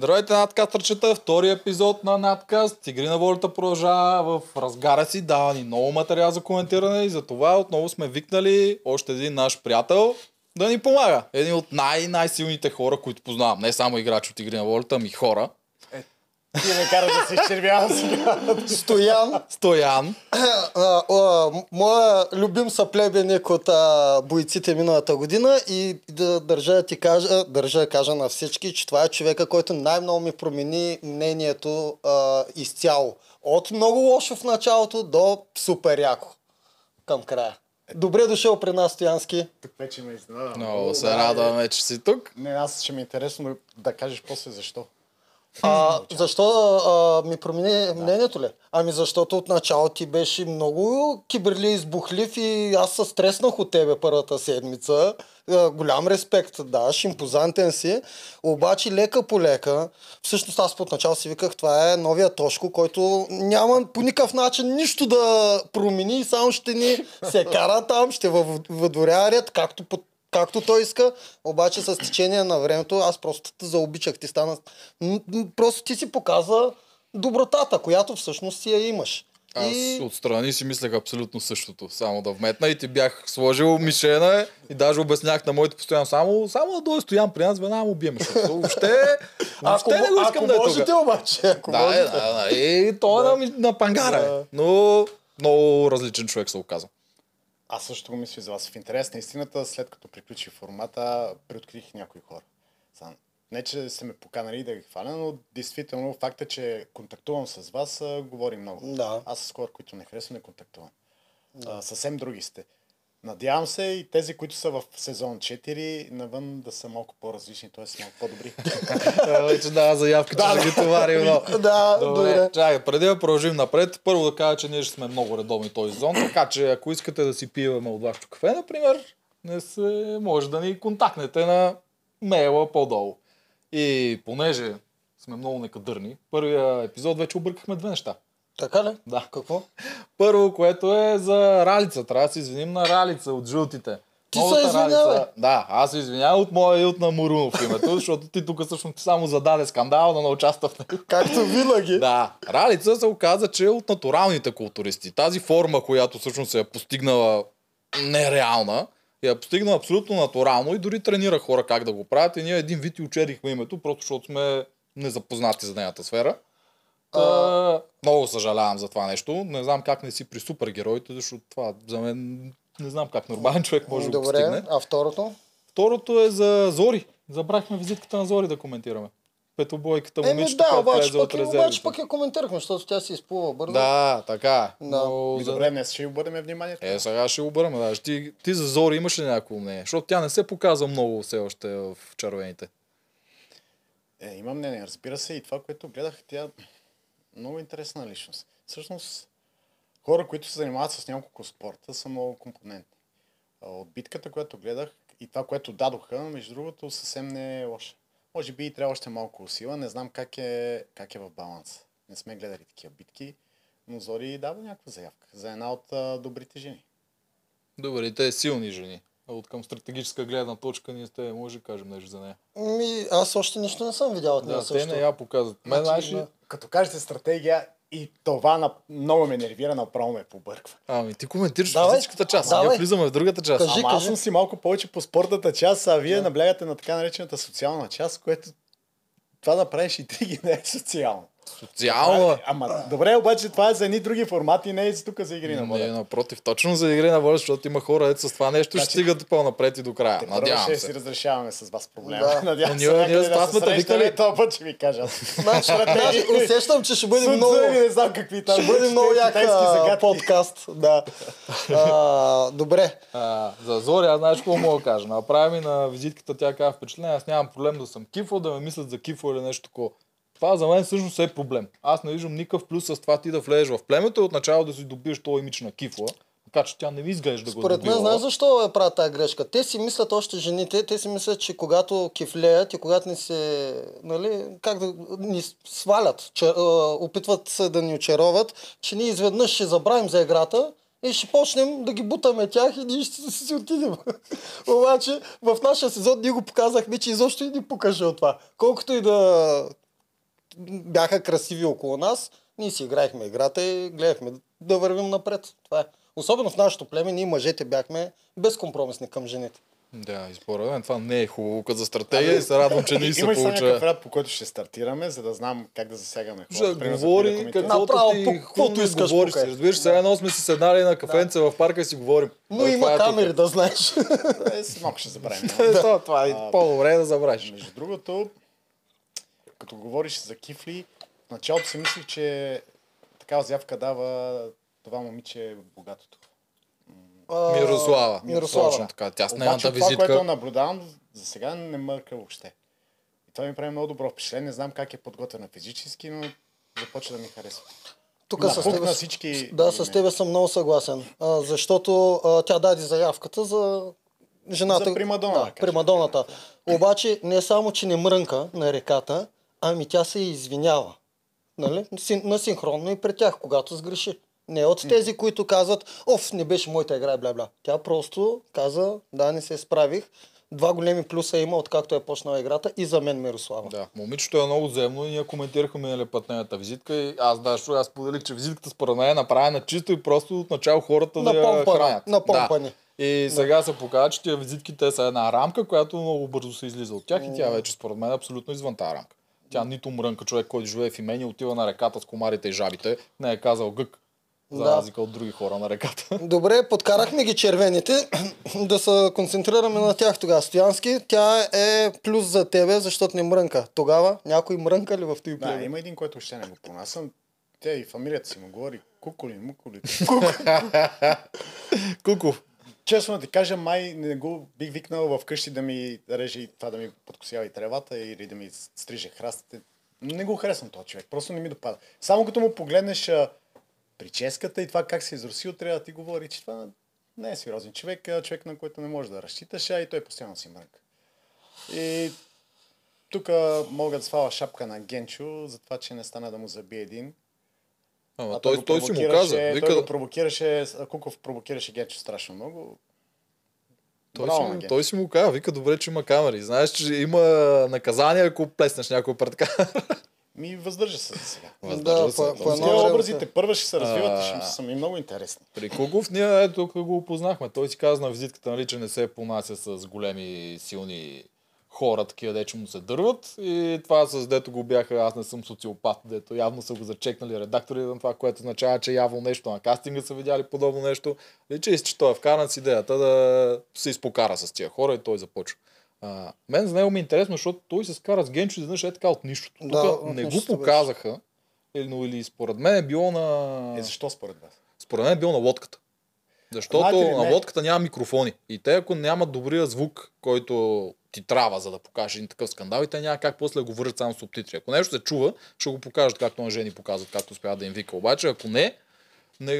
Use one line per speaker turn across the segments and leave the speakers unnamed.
Здравейте, надкастърчета, втори епизод на надкаст. Игри на волята продължава в разгара си, дава ни много материал за коментиране и за това отново сме викнали още един наш приятел да ни помага. Един от най-най-силните хора, които познавам. Не само играч от Игри на волята, ами хора.
Ти ме кара да се изчервявам сега.
Стоян,
Стоян.
а, а, моя любим съплебеник от а, бойците миналата година и да държа да ти кажа, държа да кажа на всички, че това е човека, който най-много ми промени мнението а, изцяло. От много лошо в началото до супер яко към края. Добре дошъл при нас, Стоянски.
Тук вече ме изненада.
Много се радваме, че си тук.
Не, аз ще ми е интересно да кажеш после защо.
А, защо а, ми промени мнението ли? Ами защото от начало ти беше много киберли избухлив и аз се стреснах от тебе първата седмица. А, голям респект даваш, импозантен си. Обаче лека по лека, всъщност аз от начало си виках, това е новия Тошко, който няма по никакъв начин нищо да промени, само ще ни се кара там, ще въдворя ред, както по както той иска, обаче с течение на времето аз просто те заобичах. Ти стана... Просто ти си показа добротата, която всъщност си я имаш.
Аз
И...
отстрани си мислех абсолютно същото. Само да вметна и ти бях сложил мишена и даже обяснях на моите постоянно само, само да дойде стоян при нас, веднага му бием. Въобще,
Ако,
не го искам
ако
да е
можете
тук.
обаче, ако
Да,
можете.
да, да. И той е на, на пангара. е.
Да.
Но много различен човек се оказа.
Аз също го мисля за вас. В интерес на истината, след като приключи формата, преоткрих някои хора. Сам. Не, че са ме поканали да ги хваля, но действително факта, че контактувам с вас, говори много.
Да.
Аз с хора, които не харесвам, не контактувам. А, съвсем други сте. Надявам се и тези, които са в сезон 4, навън да са малко по-различни, т.е. малко по-добри.
Вече дава заявка, че ще ги товарим.
Да,
добре. чакай, преди да продължим напред, първо да кажа, че ние ще сме много редовни този сезон, така че ако искате да си пиваме от вашето кафе, например, не се, може да ни контактнете на мейла по-долу. И понеже сме много некадърни, първия епизод вече объркахме две неща.
Така ли?
Да.
Какво?
Първо, което е за Ралица. Трябва да се извиним на Ралица от жълтите.
Ти
Новата
се извинявай.
Да, аз се извинявам от моя и от на Мурунов името, защото ти тук всъщност само зададе скандал, да не участва в него.
Както винаги.
Да, Ралица се оказа, че е от натуралните културисти. Тази форма, която всъщност се е постигнала нереална, я е постигнала абсолютно натурално и дори тренира хора как да го правят. И ние един вид и учерихме името, просто защото сме незапознати за нейната сфера. Та, много съжалявам за това нещо. Не знам как не си при супергероите, защото това за мен не знам как нормален човек може да го
Добре,
постигне.
а второто?
Второто е за Зори. Забрахме визитката на Зори да коментираме. Петобойката
Еми
момичето,
да, обаче пък, обаче
резервите.
пък я коментирахме, защото тя си изплува бързо.
Да, така. е.
Да.
Но
И
за...
добре, днес ще обърнем внимание.
Е, сега ще обърнем. Да. Ти, ти за Зори имаш ли някакво мнение? Защото тя не се показва много все още в червените.
Е, имам мнение, разбира се, и това, което гледах, тя много интересна личност. Всъщност, хора, които се занимават с няколко спорта, са много компонентни. От битката, която гледах и това, което дадоха, между другото, съвсем не е лошо. Може би и трябва още малко усила, не знам как е, как е в баланс. Не сме гледали такива битки, но Зори дава някаква заявка за една от добрите жени.
Добрите силни жени. От към стратегическа гледна точка ние сте, може да кажем нещо за нея.
Ми, аз още нищо не съм видял от нея
Да, те
също.
не я показват. Мен, знаеш ли?
да.
Като кажете стратегия, и това на... много ме нервира, направо ме побърква.
Ами ти коментираш
Давай.
физическата част.
Давай.
Ние влизаме в другата част.
Кажи.
Ама аз съм си малко повече по спортната част, а вие наблягате на така наречената социална част, което това да правиш и три не е социално.
Социално.
Ама добре, обаче това е за едни други формати, не е за тук за игри на
Не,
воля.
напротив, точно за игри на воля, защото има хора, ето с това нещо ще
Значи-
стигат по-напред и до края.
Те
Надявам
ще
се.
си разрешаваме с вас проблема.
Да.
Надявам
Е,
се
ние- ние с това
да
сме викали.
този път ще ви кажа.
Значи, усещам, че ще бъде много...
не знам какви там.
Ще бъде много як а,
загадки.
подкаст. Да. Добре.
За Зори, аз знаеш какво мога да кажа. Направи ми на визитката тя каза впечатление, аз нямам проблем да съм кифо, да ме мислят за кифо или нещо такова. Това за мен всъщност е проблем. Аз не виждам никакъв плюс с това ти да влезеш в племето и отначало да си добиеш този имидж на кифла. Така че тя не ми изглежда да го
Според мен, знаеш защо е правят тази грешка? Те си мислят още жените, те си мислят, че когато кифлеят и когато ни се, нали, как да ни свалят, че, а, опитват се да ни очароват, че ние изведнъж ще забравим за играта и ще почнем да ги бутаме тях и ние ще си отидем. Обаче в нашия сезон ние го показахме, че изобщо и ни покаже от това. Колкото и да бяха красиви около нас, ние си играехме играта и гледахме да вървим напред. Това е. Особено в нашото племе, ние мъжете бяхме безкомпромисни към жените.
Да, и според мен това не е хубаво като за стратегия и се радвам, че не се
ли
получава.
някакъв ряд, по който ще стартираме, за да знам как да засягаме
Ще
хората? За
говори каквото ти,
каквото искаш,
говориш.
покай.
Разбираш, сега едно сме си седнали на кафенце в парка и си говорим.
Но
Той,
има
е тук.
камери, да знаеш.
Е, малко ще забравим.
Е, това, е
А,
по-добре да забравиш.
Между другото, като говориш за кифли, в началото си мислих, че такава заявка дава това момиче богатото.
А,
Мирослава.
Мирослава.
Точно така. Тя с
Обаче
нейната
това, което
визитка.
наблюдавам, за сега не мърка въобще. И това ми прави много добро впечатление. Не знам как е подготвена физически, но започва да ми харесва.
Тук с тебе,
всички...
да, с тебе съм много съгласен. А, защото а, тя даде заявката за жената.
За примадона, да
примадоната. Обаче не само, че не мрънка на реката, ами тя се извинява. Нали? На синхронно и пред тях, когато сгреши. Не от тези, които казват, оф, не беше моята игра, бля-бля. Тя просто каза, да, не се справих. Два големи плюса има, откакто е почнала играта и за мен Мирослава.
Да, момичето е много земно и ние коментирахме миналия път нейната визитка и аз даже аз споделих, че визитката според мен е направена чисто и просто от начало хората да я хранят.
напомпани.
Да. И сега се показва, че тия визитките са една рамка, която много бързо се излиза от тях и тя вече според мен е абсолютно извън тази рамка. Тя нито мрънка човек, който живее в имение, отива на реката с комарите и жабите, не е казал гък. За
Да.
разлика от други хора на реката.
Добре, подкарахме ги червените. да се концентрираме на тях тогава. Стоянски, тя е плюс за тебе, защото не мрънка. Тогава някой мрънка ли в този
Да, има един, който още не го понасям. Тя и фамилията си му говори куколи, муколи.
Куков.
Честно да ти кажа, май не го бих викнал вкъщи да ми реже и това да ми подкосява и тревата или да ми стриже храстите. Не го харесвам този човек, просто не ми допада. Само като му погледнеш а, прическата и това как се е изросил, трябва да ти говори, че това не е сериозен човек, а човек на който не може да разчиташ, а и той постоянно си мрънка. И тук мога да сваля шапка на Генчо за това, че не стана да му забие един.
Ама
А
той, той си му каза.
Той
Вика,
го провокираше, а Куков провокираше Генчо страшно много.
той,
Браво
си, му- той си му каза, вика добре, че има камери. Знаеш, че има наказание, ако плеснеш някой пред камера.
Ми въздържа се за сега.
Въздържа
Да,
се.
по-
Той
по време
образите
се-
първа ще се развиват и ще
А.
са ми много интересни.
При Кугов ние ето тук го опознахме. Той си каза на визитката, нали, че не се понася с големи, силни хора, такива, дече му се дърват. И това с дето го бяха, аз не съм социопат, дето явно са го зачекнали редактори на това, което означава, че явно нещо на кастинга са видяли подобно нещо. И че, че той е вкаран с идеята да се изпокара с тия хора и той започва. А, мен за него ми е интересно, защото той се скара с Генчо, изведнъж е така от нищото. Тук
Да,
не го показаха. Или, но или според мен е било на...
Е, защо според вас?
Според мен е бил на лодката. Защото
Знаете ли,
на лодката няма микрофони. И те, ако нямат добрия звук, който ти трябва, за да покажеш един такъв скандал, и те няма как после да го вържат само субтитри. Ако нещо се чува, ще го покажат, както на жени показват, както успяват да им вика. Обаче, ако не, не,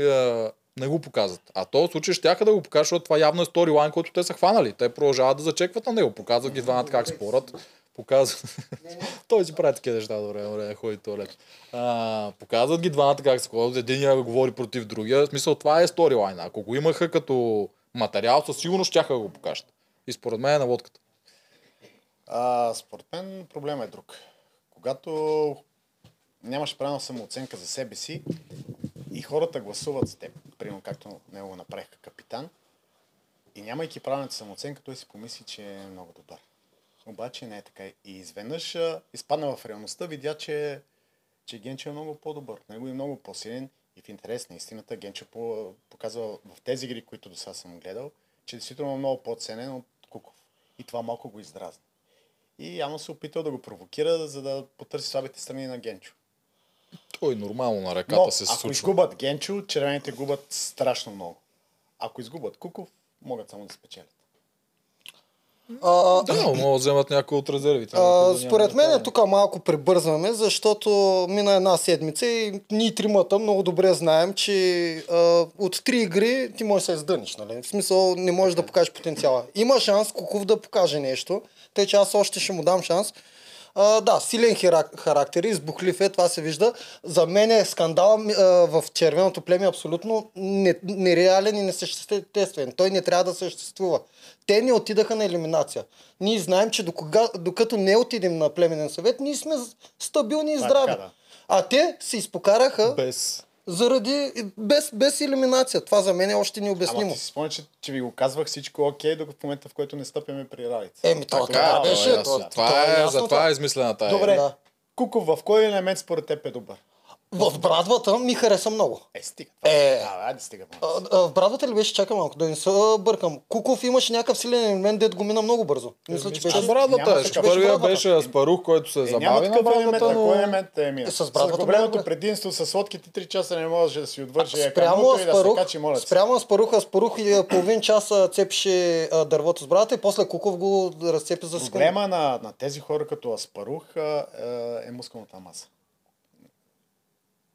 не го показват. А този случай щяха да го покажат, защото това явно е сторилайн, който те са хванали. Те продължават да зачекват на него. Показват ги двамата как спорят. Показват. Той си прави такива неща, добре, добре, ходи туалет. А, показват ги двамата как се ходят, един я говори против другия. В смисъл, това е сторилайн. Ако го имаха като материал, със сигурност да го покажат. И според мен е на лодката.
А, според мен проблема е друг. Когато нямаш правилна самооценка за себе си и хората гласуват за теб, примерно както него го направиха капитан, и нямайки правилната самооценка, той си помисли, че е много добър. Обаче не е така. И изведнъж изпадна в реалността, видя, че, че Генчо е много по-добър. Него е много по-силен и в интерес на истината Генчо по- показва в тези игри, които до сега съм гледал, че действително е много по-ценен от Куков. И това малко го издразни. И явно се опитал да го провокира, за да потърси слабите страни на Генчо.
Той нормално на реката
Но
се
ако
случва.
изгубят Генчо, червените губят страшно много. Ако изгубят Куков, могат само да спечелят.
А,
Да, могат да вземат някой от резервите.
А,
да
според мен тук малко прибързваме, защото мина една седмица и ние тримата много добре знаем, че а, от три игри ти можеш да се издъниш. Нали? В смисъл не можеш да покажеш потенциала. Има шанс Куков да покаже нещо, тъй че аз още ще му дам шанс. А, да, силен характер, избухлив е, това се вижда. За мен е скандал а, в червеното племе абсолютно не, нереален и несъществен. Той не трябва да съществува. Те не отидаха на елиминация. Ние знаем, че докога, докато не отидем на племенен съвет, ние сме стабилни и
е
здрави.
така, да.
А те се изпокараха
Без...
заради без, без елиминация. Това за мен е още
Ама
необяснимо.
ти си спомня, че, че ви го казвах всичко окей, докато в момента, в който не стъпяме при равица.
Еми, то
Така,
това
е,
беше.
то е
то-
ясно.
то
Това
е
е,
ясно
за това е измислена тая.
Добре,
Да.
Куков, в кой елемент според теб е добър?
В брадвата ми хареса много.
Е, стига.
Е.
А, айде стига.
А, а, в брадвата ли беше? Чакай малко, да не се бъркам. Куков имаше някакъв силен елемент, дед го мина много бързо. Мисля, че
Беше брадвата. Е.
такъв.
Първия
Беше брадвата.
Аспарух, който се
Е,
забави на брадвата, но...
кой елемент е мина?
Е, с брадвата
големото
много.
предимство с лодките 3 часа не може да си отвърже
Спрямо
и да се
Аспарух,
качи,
спрямо Аспарух, Аспарух и половин час а, цепеше дървото с брадата и после Куков го разцепи за секунда.
Проблема на, на тези хора като Аспарух е мускулната маса.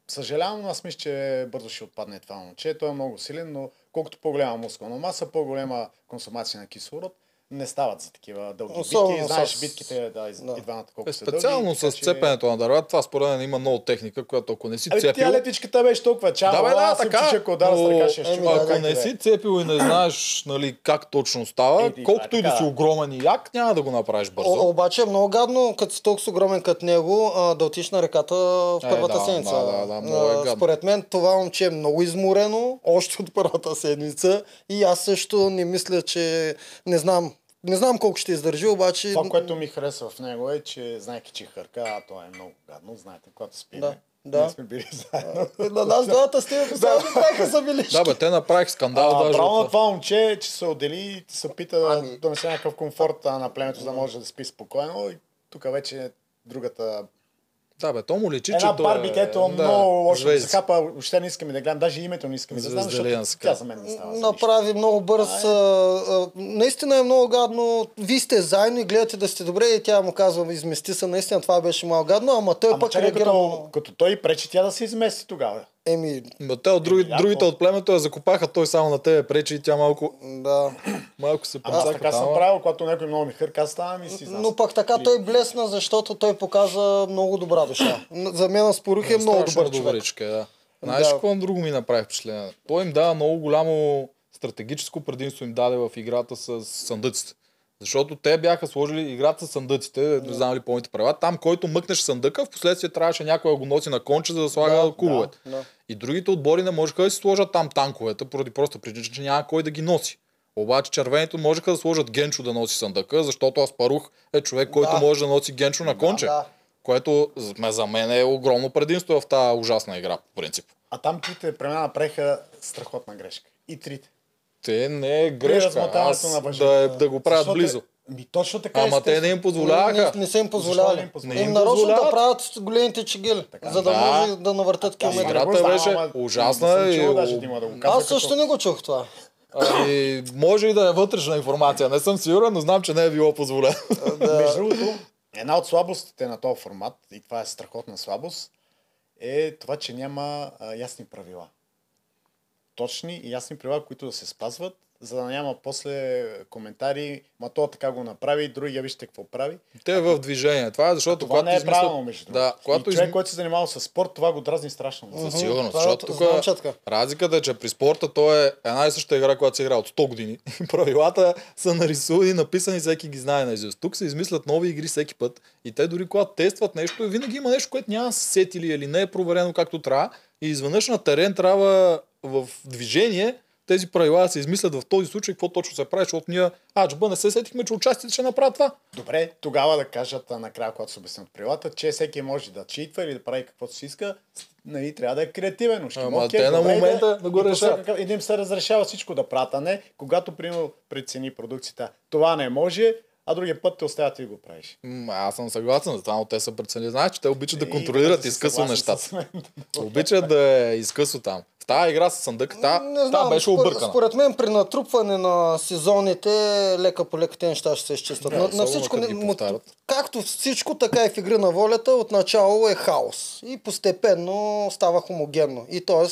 Съжалявам, аз мисля, че бързо ще отпадне това момче. Той е много силен, но колкото по-голяма мускулна маса, по-голема консумация на кислород, не стават за такива дълги
Особено
битки. Знаеш
с-
битките, да, из,
да.
и двамата колко
Е,
са дълги.
специално
така
с
че-
цепенето на дърва, това според мен има много техника, която ако не си
Ами тя
цепил...
летичката беше толкова чава,
Да, бе, да, така.
Че ако удара с
но
ръка ще
Еми, да,
ако не
да е.
си цепил и не знаеш нали, как точно става,
Е, и това е
колкото и да си огромен и як, няма да го направиш бързо.
О, обаче е много гадно, като си толкова огромен като него, а, да отиш на реката в
Е,
първата
да,
седмица.
да, да, да, много е.
Според мен това момче е много изморено, още от първата седмица. И аз също не мисля, че... Не знам, не знам колко ще издържи, обаче...
Това, което ми харесва в него е, че знаеки, че хърка, а то е много гадно, знаете, когато спиме.
Да, да.
Ние сме били заедно.
На нас двамата с теб постоянно правиха забележки.
Да, бе, те направих скандал
А,
даже.
на това момче, че се отдели и се опита да
Ами-
донесе някакъв комфорт на племето, за да може да спи спокойно. И тук вече е другата...
Да, бе, то му личи,
Една
че
Барби,
е...
където
да,
много лошо да се хапа, въобще не искаме да гледам, даже името не искаме да знам, защото тя за мен не става.
Направи много бърз. А, а, наистина е много гадно. Вие сте заедно и гледате да сте добре и тя му казва, измести се. Наистина това беше малко гадно, ама той
Ама
пък реагира
като, като той пречи тя да се измести тогава.
Еми,
Ма те от други,
Еми,
другите от племето я закопаха, той само на тебе пречи и тя малко,
да.
малко се
Ама аз така съм правил, когато някой много ми хърка, аз ставам и си знам.
Но пък така той блесна, защото той показа много добра душа. За мен Спорух е много
Страшно
добър човек.
добричка, да. Знаеш
Да.
какво друго ми направи впечатление? Той им дава много голямо стратегическо предимство им даде в играта с съндъците. Защото те бяха сложили играта с съндъците, не знам ли помните правила. Там, който мъкнеш съндъка, в последствие трябваше някой да го носи на конче, за да слага
Да,
кубовете.
да.
И другите отбори не можеха да си сложат там танковете, поради просто причина, че няма кой да ги носи. Обаче червените можеха да сложат Генчо да носи съндъка, защото Аспарух е човек, който
Да.
може да носи Генчо на конче.
да.
Което за мен- за мен е огромно предимство в тази ужасна игра, по принцип.
А там трите племена направиха страхотна грешка. И трите.
Те не е грешка. Аз
на въжето.
да, е- да го правят
е-
близо.
Ми точно така
Ама те не им позволяваха.
Не, не са им
не
позволявали.
им позволяват?
Не им
Им нарочно да правят големите чигели, за да
Да.
може да навъртат километри.
Играта беше
ама
ужасна
не
и-
чул даже да да го казва
Аз също
като-
не го чух това.
Ами, може и да е вътрешна информация. Не съм сигурен, но знам, че не е било позволено.
Между другото, една от слабостите на този формат, и това е страхотна слабост, е това, че няма а, ясни правила. Точни и ясни правила, които да се спазват, за да няма после коментари, ма то така го направи, другия вижте какво прави.
Те е в движение. Това е защото
Това
когато
не е
измислят-
правилно, между.
Да, когато
и човек,
изм-
който се занимава с спорт, това го дразни страшно. много.
Със сигурност,
Това
защото тук
е
разликата е, че при спорта то е една и съща игра, която се игра от 100 години. Правилата са нарисувани, написани, всеки ги знае на Тук се измислят нови игри всеки път и те дори когато тестват нещо, винаги има нещо, което няма се сетили или не е проверено както трябва и изведнъж на терен трябва в движение тези правила да се измислят в този случай, какво точно се прави, защото ние, аджба, не се сетихме, че участите ще направят това.
Добре, тогава да кажат накрая, когато се обяснят правилата, че всеки може да читва или да прави каквото си иска, нали, трябва да е креативен. Ще
Ама
окей,
те на момента да го
и по
решат.
И да им се разрешава всичко да правят, а не когато, примерно, прецени продукцията. Това не може, а другия път те оставят и го правиш.
М, Аз съм съгласен за това, но те са преценили. Знаеш, че те обичат да
И
контролират
си
изкъсно
съгласен
нещата. Обичат да е изкъсно там. В Тая игра с съндък, та,
Не
та
знам,
беше
според,
объркана.
според мен при натрупване на сезоните лека по лека те неща ще се изчистят.
Да,
на, на всичко,
повтарят.
както всичко, така и в игри на волята, отначало е хаос. И постепенно става хомогенно. И т.е.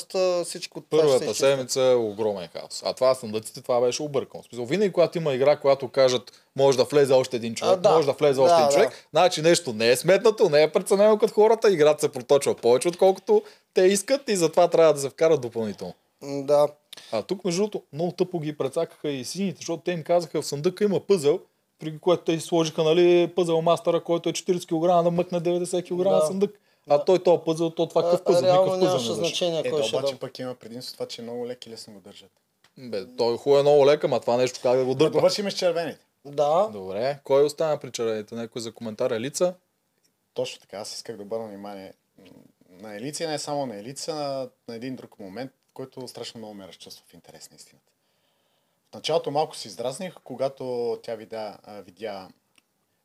всичко това се
Първата
изчисти.
седмица е огромен хаос. А това съндъците, това беше объркано. Смисъл, винаги когато има игра, която кажат, може да влезе още един човек,
А, да.
може да влезе
Да,
още един
да.
човек, значи нещо не е сметнато, не е преценено като хората, играта се проточва повече, отколкото те искат и затова трябва да се вкарат допълнително.
Да.
А тук, между другото, много тъпо ги прецакаха и сините, защото те им казаха в съндъка има пъзел, при което те сложиха нали, пъзел мастера, който е 40 кг, да мъкне 90 кг
Да.
съндък. А той този пъзел, то това какъв
реално
никакъв пъзел
нямаше
не беше.
значение
Ето,
кой ще
обаче
да.
пък има предимство това, че е много леки и лесно го държат.
Бе, той хубаво е много лека, ма това нещо как да го дърпа.
Добър ще има с червените.
Да.
Добре, кой остана при червените? Някой за коментар Елица?
Точно така, аз исках да обърна внимание на Елица и не само на Елица, на, на един друг момент, който страшно много ме разчувства в интерес на истината. В началото малко се издразних, когато тя видя, видя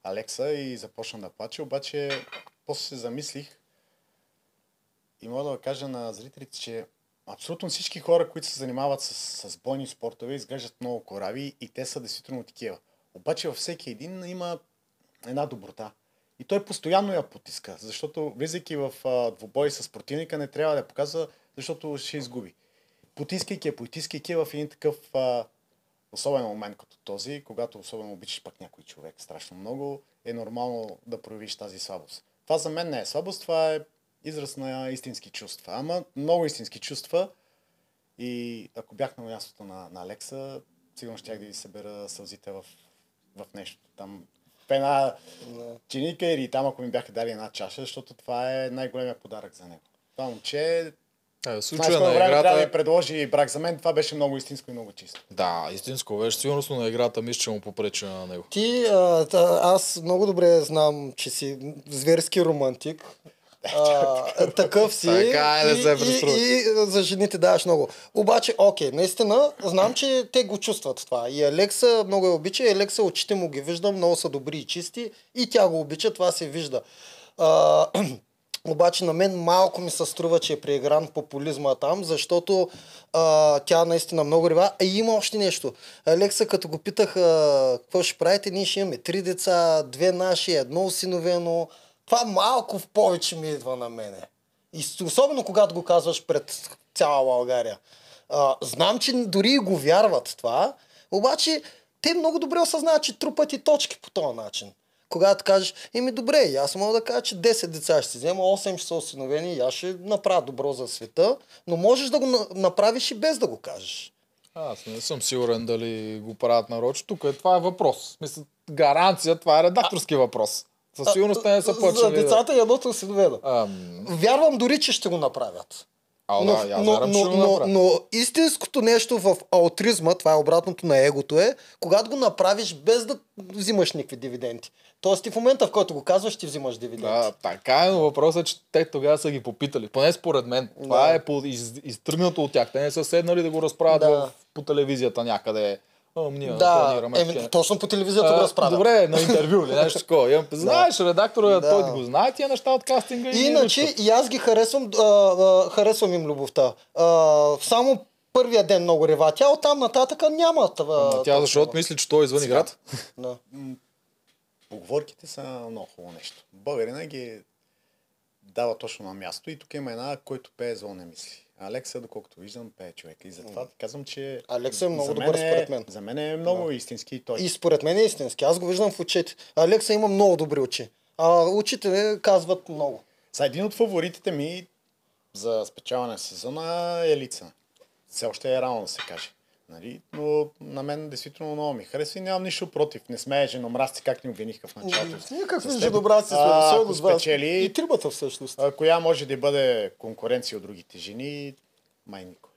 Алекса и започна да плаче, обаче после се замислих и мога да кажа на зрителите, че абсолютно всички хора, които се занимават с, с бойни спортове, изглеждат много корави и те са действително такива. Обаче във всеки един има една доброта. И той постоянно я потиска, защото влизайки в а, двубой с противника не трябва да я показва, защото ще изгуби. Потискайки я, потискайки я в един такъв а, особен момент като този, когато особено обичаш пък някой човек страшно много, е нормално да проявиш тази слабост. Това за мен не е слабост, това е израз на истински чувства. Ама много истински чувства и ако бях на мястото на, на Алекса, сигурно щях да ви събера сълзите в, в нещо. Там една чиника или там, ако ми бяха дали една чаша, защото това е най-големия подарък за него. Това момче
Е, в случая на
време трябва да
играта...
ми предложи брак. За мен това беше много истинско и много чисто.
Да, истинско беше. Сигурно на играта мисля, че му попречи на него.
Ти, а, аз много добре знам, че си зверски романтик. А, такъв си.
Така е, да
и,
се
и,
преструваш.
и, за жените даваш много. Обаче, окей, наистина, знам, че те го чувстват това. И Алекса много я обича, и Алекса очите му ги виждам, много са добри и чисти, и тя го обича, това се вижда. А, обаче на мен малко ми се струва, че е преигран популизма там, защото а, тя наистина много рива. А и има още нещо. Алекса, като го питах а, какво ще правите, ние ще имаме три деца, две наши, едно осиновено. Това малко в повече ми идва на мене. И особено когато го казваш пред цяла България. А, знам, че дори и го вярват това, обаче те много добре осъзнават, че трупат и точки по този начин. Когато кажеш, еми добре, аз мога да кажа, че 10 деца ще си взема, 8 ще са осиновени и аз ще направя добро за света, но можеш да го на- направиш и без да го кажеш.
Аз не съм сигурен дали го правят нарочно. Тук е, това е въпрос. Мисля, гаранция, това е редакторски въпрос. Със сигурност не са
За
почнали. да-
децата и едното осиновено.
Ам,
Вярвам дори, че ще го направят.
а,
но,
да,
но,
вярвам,
но, но, но истинското нещо в аутризма, това е обратното на егото е, когато го направиш без да взимаш никакви дивиденти. Тоест ти в момента, в който го казваш, ти взимаш дивиденти.
Да, така е, но въпросът е, че те тогава са ги попитали. Поне според мен. Това
Да.
е по, из, изтръгнато от тях. Те не са седнали да го разправят
Да.
в, по телевизията някъде. Ние
да
планираме. такива.
точно по телевизията го
А,
разправят.
Добре, на интервю или нещо такова. Имам- Знаеш, редактора,
Да.
той го знае тия неща от кастинга. и
Иначе и аз ги харесвам, а, а, харесвам им любовта. А, само първия ден много рева. Тя оттам нататък няма това.
Ама тя защото мисли, че той е извън играта.
Да.
Поговорките са много хубаво нещо. Българина ги дава точно на място и тук има една, който пее зло не мисли. Алекса, доколкото виждам, пее човека. И затова ти казвам, че...
Алекса е много
за
добър
е-
според мен.
За мен е много истински и той.
И според мен е истински. Аз го виждам в очите. Алекса има много добри очи. А очите казват много.
За един от фаворитите ми за спечаване на сезона е Лица. Все още е рано да се каже. Нали? Но на мен действително много ми харесва и нямам нищо против. Не сме женомразци, как ни обвиниха в началото. Теб.
женобраци сме. Особено
ако
с вас.
спечели-
И тримата всъщност.
А, коя може да бъде конкуренция от другите жени? Май никой.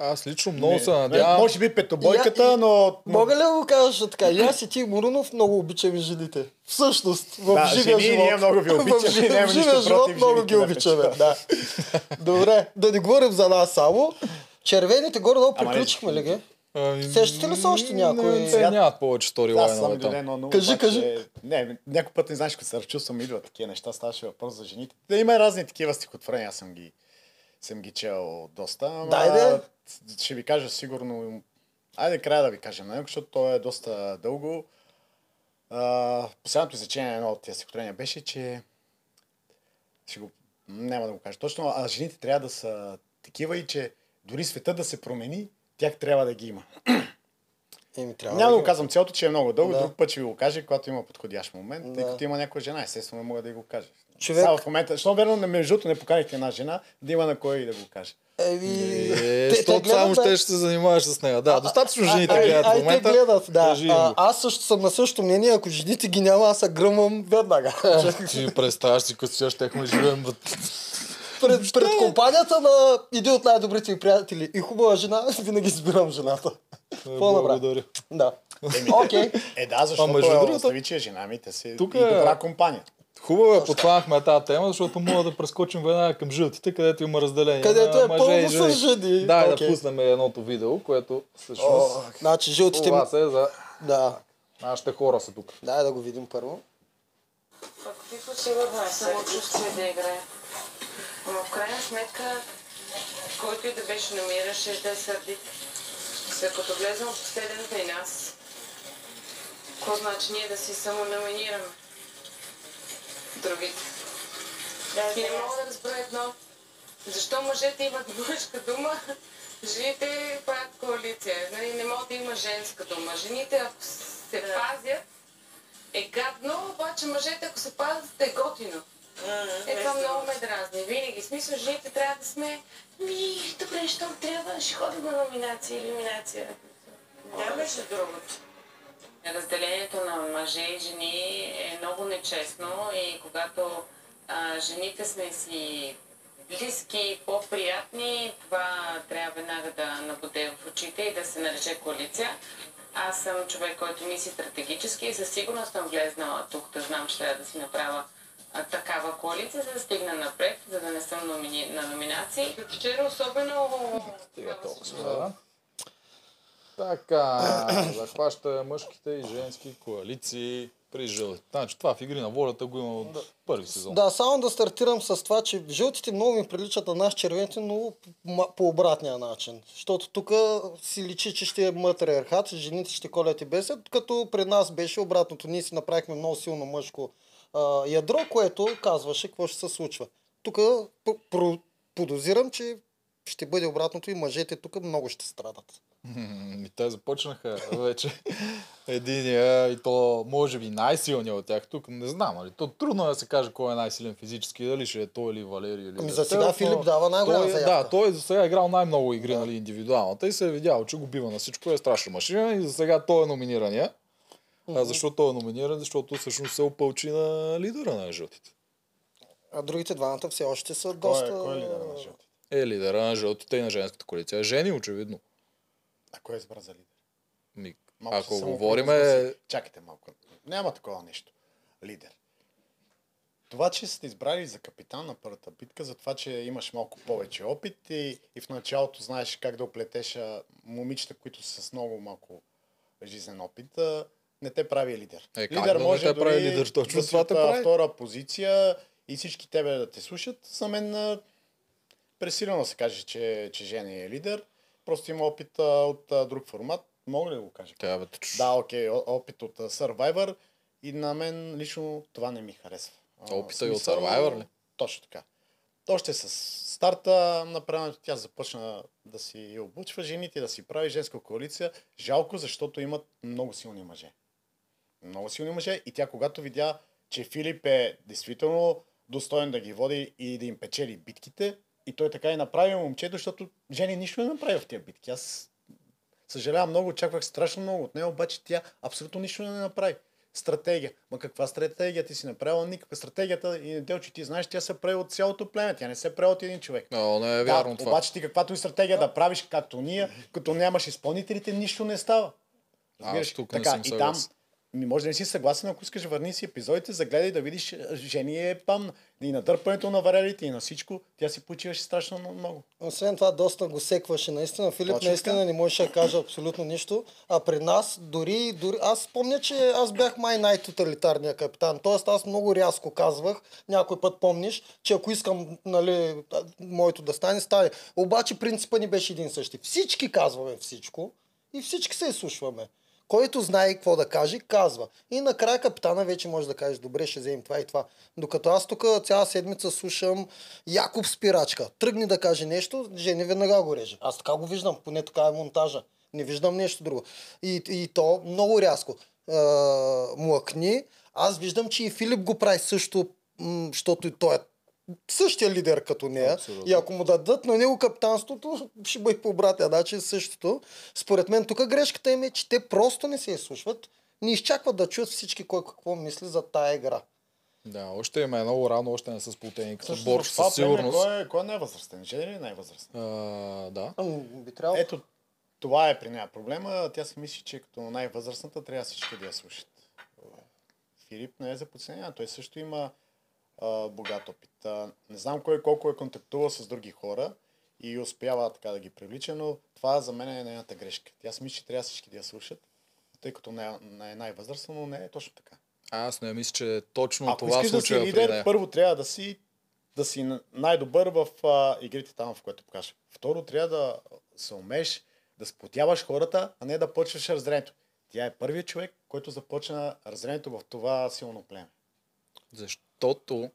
Аз лично много
Не,
се надявам.
Може би петобойката,
и-
но... но...
Мога ли да го кажа така? И аз и ти, Морунов, много обичаме жените. Всъщност, в
Да,
живия
жени
живот.
ние много ви обичаме,
В в
нищо
живия живот много ги
да
обичаме. Да. Добре, да не говорим за нас само. Червените горе-долу приключихме ли ги?
Ами,
Сещате ли се още някой?
Не, те нямат повече
Аз
сторилайнове
съм едно, но
Кажи,
обаче,
кажи.
Не, някой път не знаеш, като се разчувствам, идват такива неща, ставаше въпрос за жените. Да има разни такива стихотворения, аз съм ги, съм ги чел доста. Ама
Дай де.
Ще ви кажа сигурно... Айде края да ви кажа на него, защото то е доста дълго. А, последното изречение на едно от тези стихотворения беше, че ще го, няма да го кажа точно, а жените трябва да са такива и че дори света да се промени, тях трябва да ги има.
Еми, трябва
Няма да го казвам цялото, че е много дълго,
Да.
друг път ще ви го кажа, когато има подходящ момент, тъй
Да.
като има някоя жена, естествено мога да го кажа.
Човек-
Сега в момента, защо верно на между другото не поканихте една жена, да има на кой и да го каже.
Еми, те- те
защото само ще ще се занимаваш с нея. Да, достатъчно жените гледат в момента.
те гледат, да. А, аз също съм на същото мнение, ако жените ги няма, аз се гръмвам веднага.
Ти представяш си, като сега щехме живеем.
Пред, пред компанията на един от най-добрите ми приятели и хубава жена, винаги избирам жената. Да правя?
Благодаря.
Да. Окей.
Е, да, защото
между
е,
другото-
че е жена ми, те си
Тук
и
е-
добра компания.
Хубаво е, подхванахме тази тема, защото мога да прескочим веднага към жълтите, където има разделение.
Където
на
е пълно с жени.
Дай
Окей.
да пуснем едното видео, което всъщност
Значи жълтите
това се е за
Да.
нашите хора са тук.
Дай да го видим първо.
Какви посилва самочувствие да играе. Но в крайна сметка, който и да беше намираше да е сърдит. След като влезем в последен при нас, какво значи ние да си самономинираме? Другите. И не мога да разбера едно. Защо мъжете имат мъжка дума, жените правят коалиция. Нали, не може да има женска дума. Жените, ако се пазят, е гадно, обаче мъжете, ако се пазят, е готино. Е, това много ме дразни. Винаги. Смисъл, жените трябва да сме ми, добре, щом трябва, ще ходим на номинация. Няма между другото. Разделението на мъже и жени е много нечестно и когато а, жените сме си близки, по-приятни, това трябва веднага да набуде в очите и да се нарече коалиция. Аз съм човек, който мисли стратегически и със сигурност съм влезнала тук да знам, че трябва да си направя такава коалиция, за да стигна напред, за да не съм номини... на номинации. Вчера особено...
Стига толкова. Така, захваща мъжките и женски коалиции при жълтите. Значи това в игри на волята го има от първи сезон.
Да, само да стартирам с това, че жълтите много ми приличат на нас червените, но ма- по обратния начин. Защото тук си личи, че ще е матриархат, жените ще колят и бесят, като при нас беше обратното. Ние си направихме много силно мъжко а, ядро, което казваше какво ще се случва. Тук подозирам, че ще бъде обратното и мъжете тук много ще страдат.
И те започнаха вече единия и то може би най-силният от тях тук. Не знам, нали? То трудно е да се каже кой е най-силен физически, дали ще е той или Валерий. Или
Ами за сега Филип
но
дава най-голяма
той е-
заявка.
Да, той за сега е играл най-много игри, нали, индивидуалната и се е видял, че го бива на всичко, е страшна машина и за сега той е номинирания. А защо той е номиниран? Защото всъщност се опълчи на лидера на жълтите.
А другите двамата все още са
Кой
доста...
е, кой е лидера на жълтите?
Е лидера на жълтите и на женската коалиция. Жени, очевидно.
А кой е избра за лидер?
Ми,
Малко
ако говорим...
самопровъзгласи. Чакайте малко. Няма такова нещо. Лидер. Това, че сте избрали за капитан на първата битка, за това, че имаш малко повече опит и, и в началото знаеш как да оплетеш момичета, които са с много малко жизнен опит, а, не те прави лидер.
Е,
лидер
да
може
те прави лидер? Точно
да
това те прави.
втора позиция и всички тебе да те слушат. За мен пресилено да се каже, че, че Жени е лидер. Просто има опит а, от а, друг формат. Мога ли да го кажа?
Тя, бе.
Да, окей, опит от а, Survivor и на мен лично това не ми харесва.
Опита и от Survivor ли?
Точно така. Още с старта на правенето тя започна да си обучва жените, да си прави женска коалиция. Жалко, защото имат много силни мъже. Много силни мъже и тя когато видя, че Филип е действително достоен да ги води и да им печели битките, и той така и направи момчето, защото Жени нищо не направи в тези битки. Аз съжалявам много, очаквах страшно много от нея, обаче тя абсолютно нищо не направи. Стратегия. Ма каква стратегия? Ти си направила никаква стратегията и Неделче ти знаеш, тя се прави от цялото племе. Тя не се прави от един човек.
Но не е вярно
да,
това.
обаче ти каквато и стратегия да правиш, както ние, като нямаш изпълнителите, нищо не става. Разбираш?
Аз тук не
така,
съм
и там
съгласен.
Ми може да не си съгласен, ако искаш върни си епизодите, загледай да видиш Жени е пам и на дърпането на варелите и на всичко. Тя си почиваше страшно много.
Освен това, доста го секваше. Наистина, Филип
Точно
наистина
така.
не можеше да каже абсолютно нищо. А при нас, дори, дори... Аз спомня, че аз бях май най-тоталитарния капитан. Тоест, аз много рязко казвах, някой път помниш, че ако искам, нали, моето да стане, стане. Обаче принципа ни беше един същи. Всички казваме всичко и всички се изслушваме. Който знае какво да каже, казва. И накрая капитана вече може да каже, добре, ще вземем това и това. Докато аз тук цяла седмица слушам Якоб Спирачка. Тръгни да каже нещо, Жени веднага го реже. Аз така го виждам, поне така е монтажа. Не виждам нещо друго. И, и то много рязко. Е, млъкни. Аз виждам, че и Филип го прави също, защото и той е същия лидер като нея.
Абсолютно.
И ако му дадат на него капитанството, ще бъде по обратния начин същото. Според мен тук грешката им е, че те просто не се изслушват, не изчакват да чуят всички кой какво мисли за тая игра.
Да, още има е много рано, още не са сплутени като
това
със сигурност.
Кой е, кой е най-възрастен? Жени ли е най-възрастен?
А, да.
Ам, Би трябвало.
Ето, това е при нея проблема. Тя си мисли, че като най-възрастната трябва всички да я слушат. Филип не е за подценяване. Той също има а, богат опит. А, не знам кой колко е контактувал с други хора и успява така да ги привлича, но това за мен е нейната грешка. Тя си мисли, че трябва всички да я слушат, тъй като не, е- не е най-възрастна, но не е точно така.
Аз не мисля, че точно
Ако
това
искаш да си
случва при
лидер,
нея.
първо трябва да си, да си най-добър в а, игрите там, в което покажеш. Второ, трябва да се умееш да сплотяваш хората, а не да почваш разделението. Тя е първият човек, който започна разделението в това силно племе.
Защото...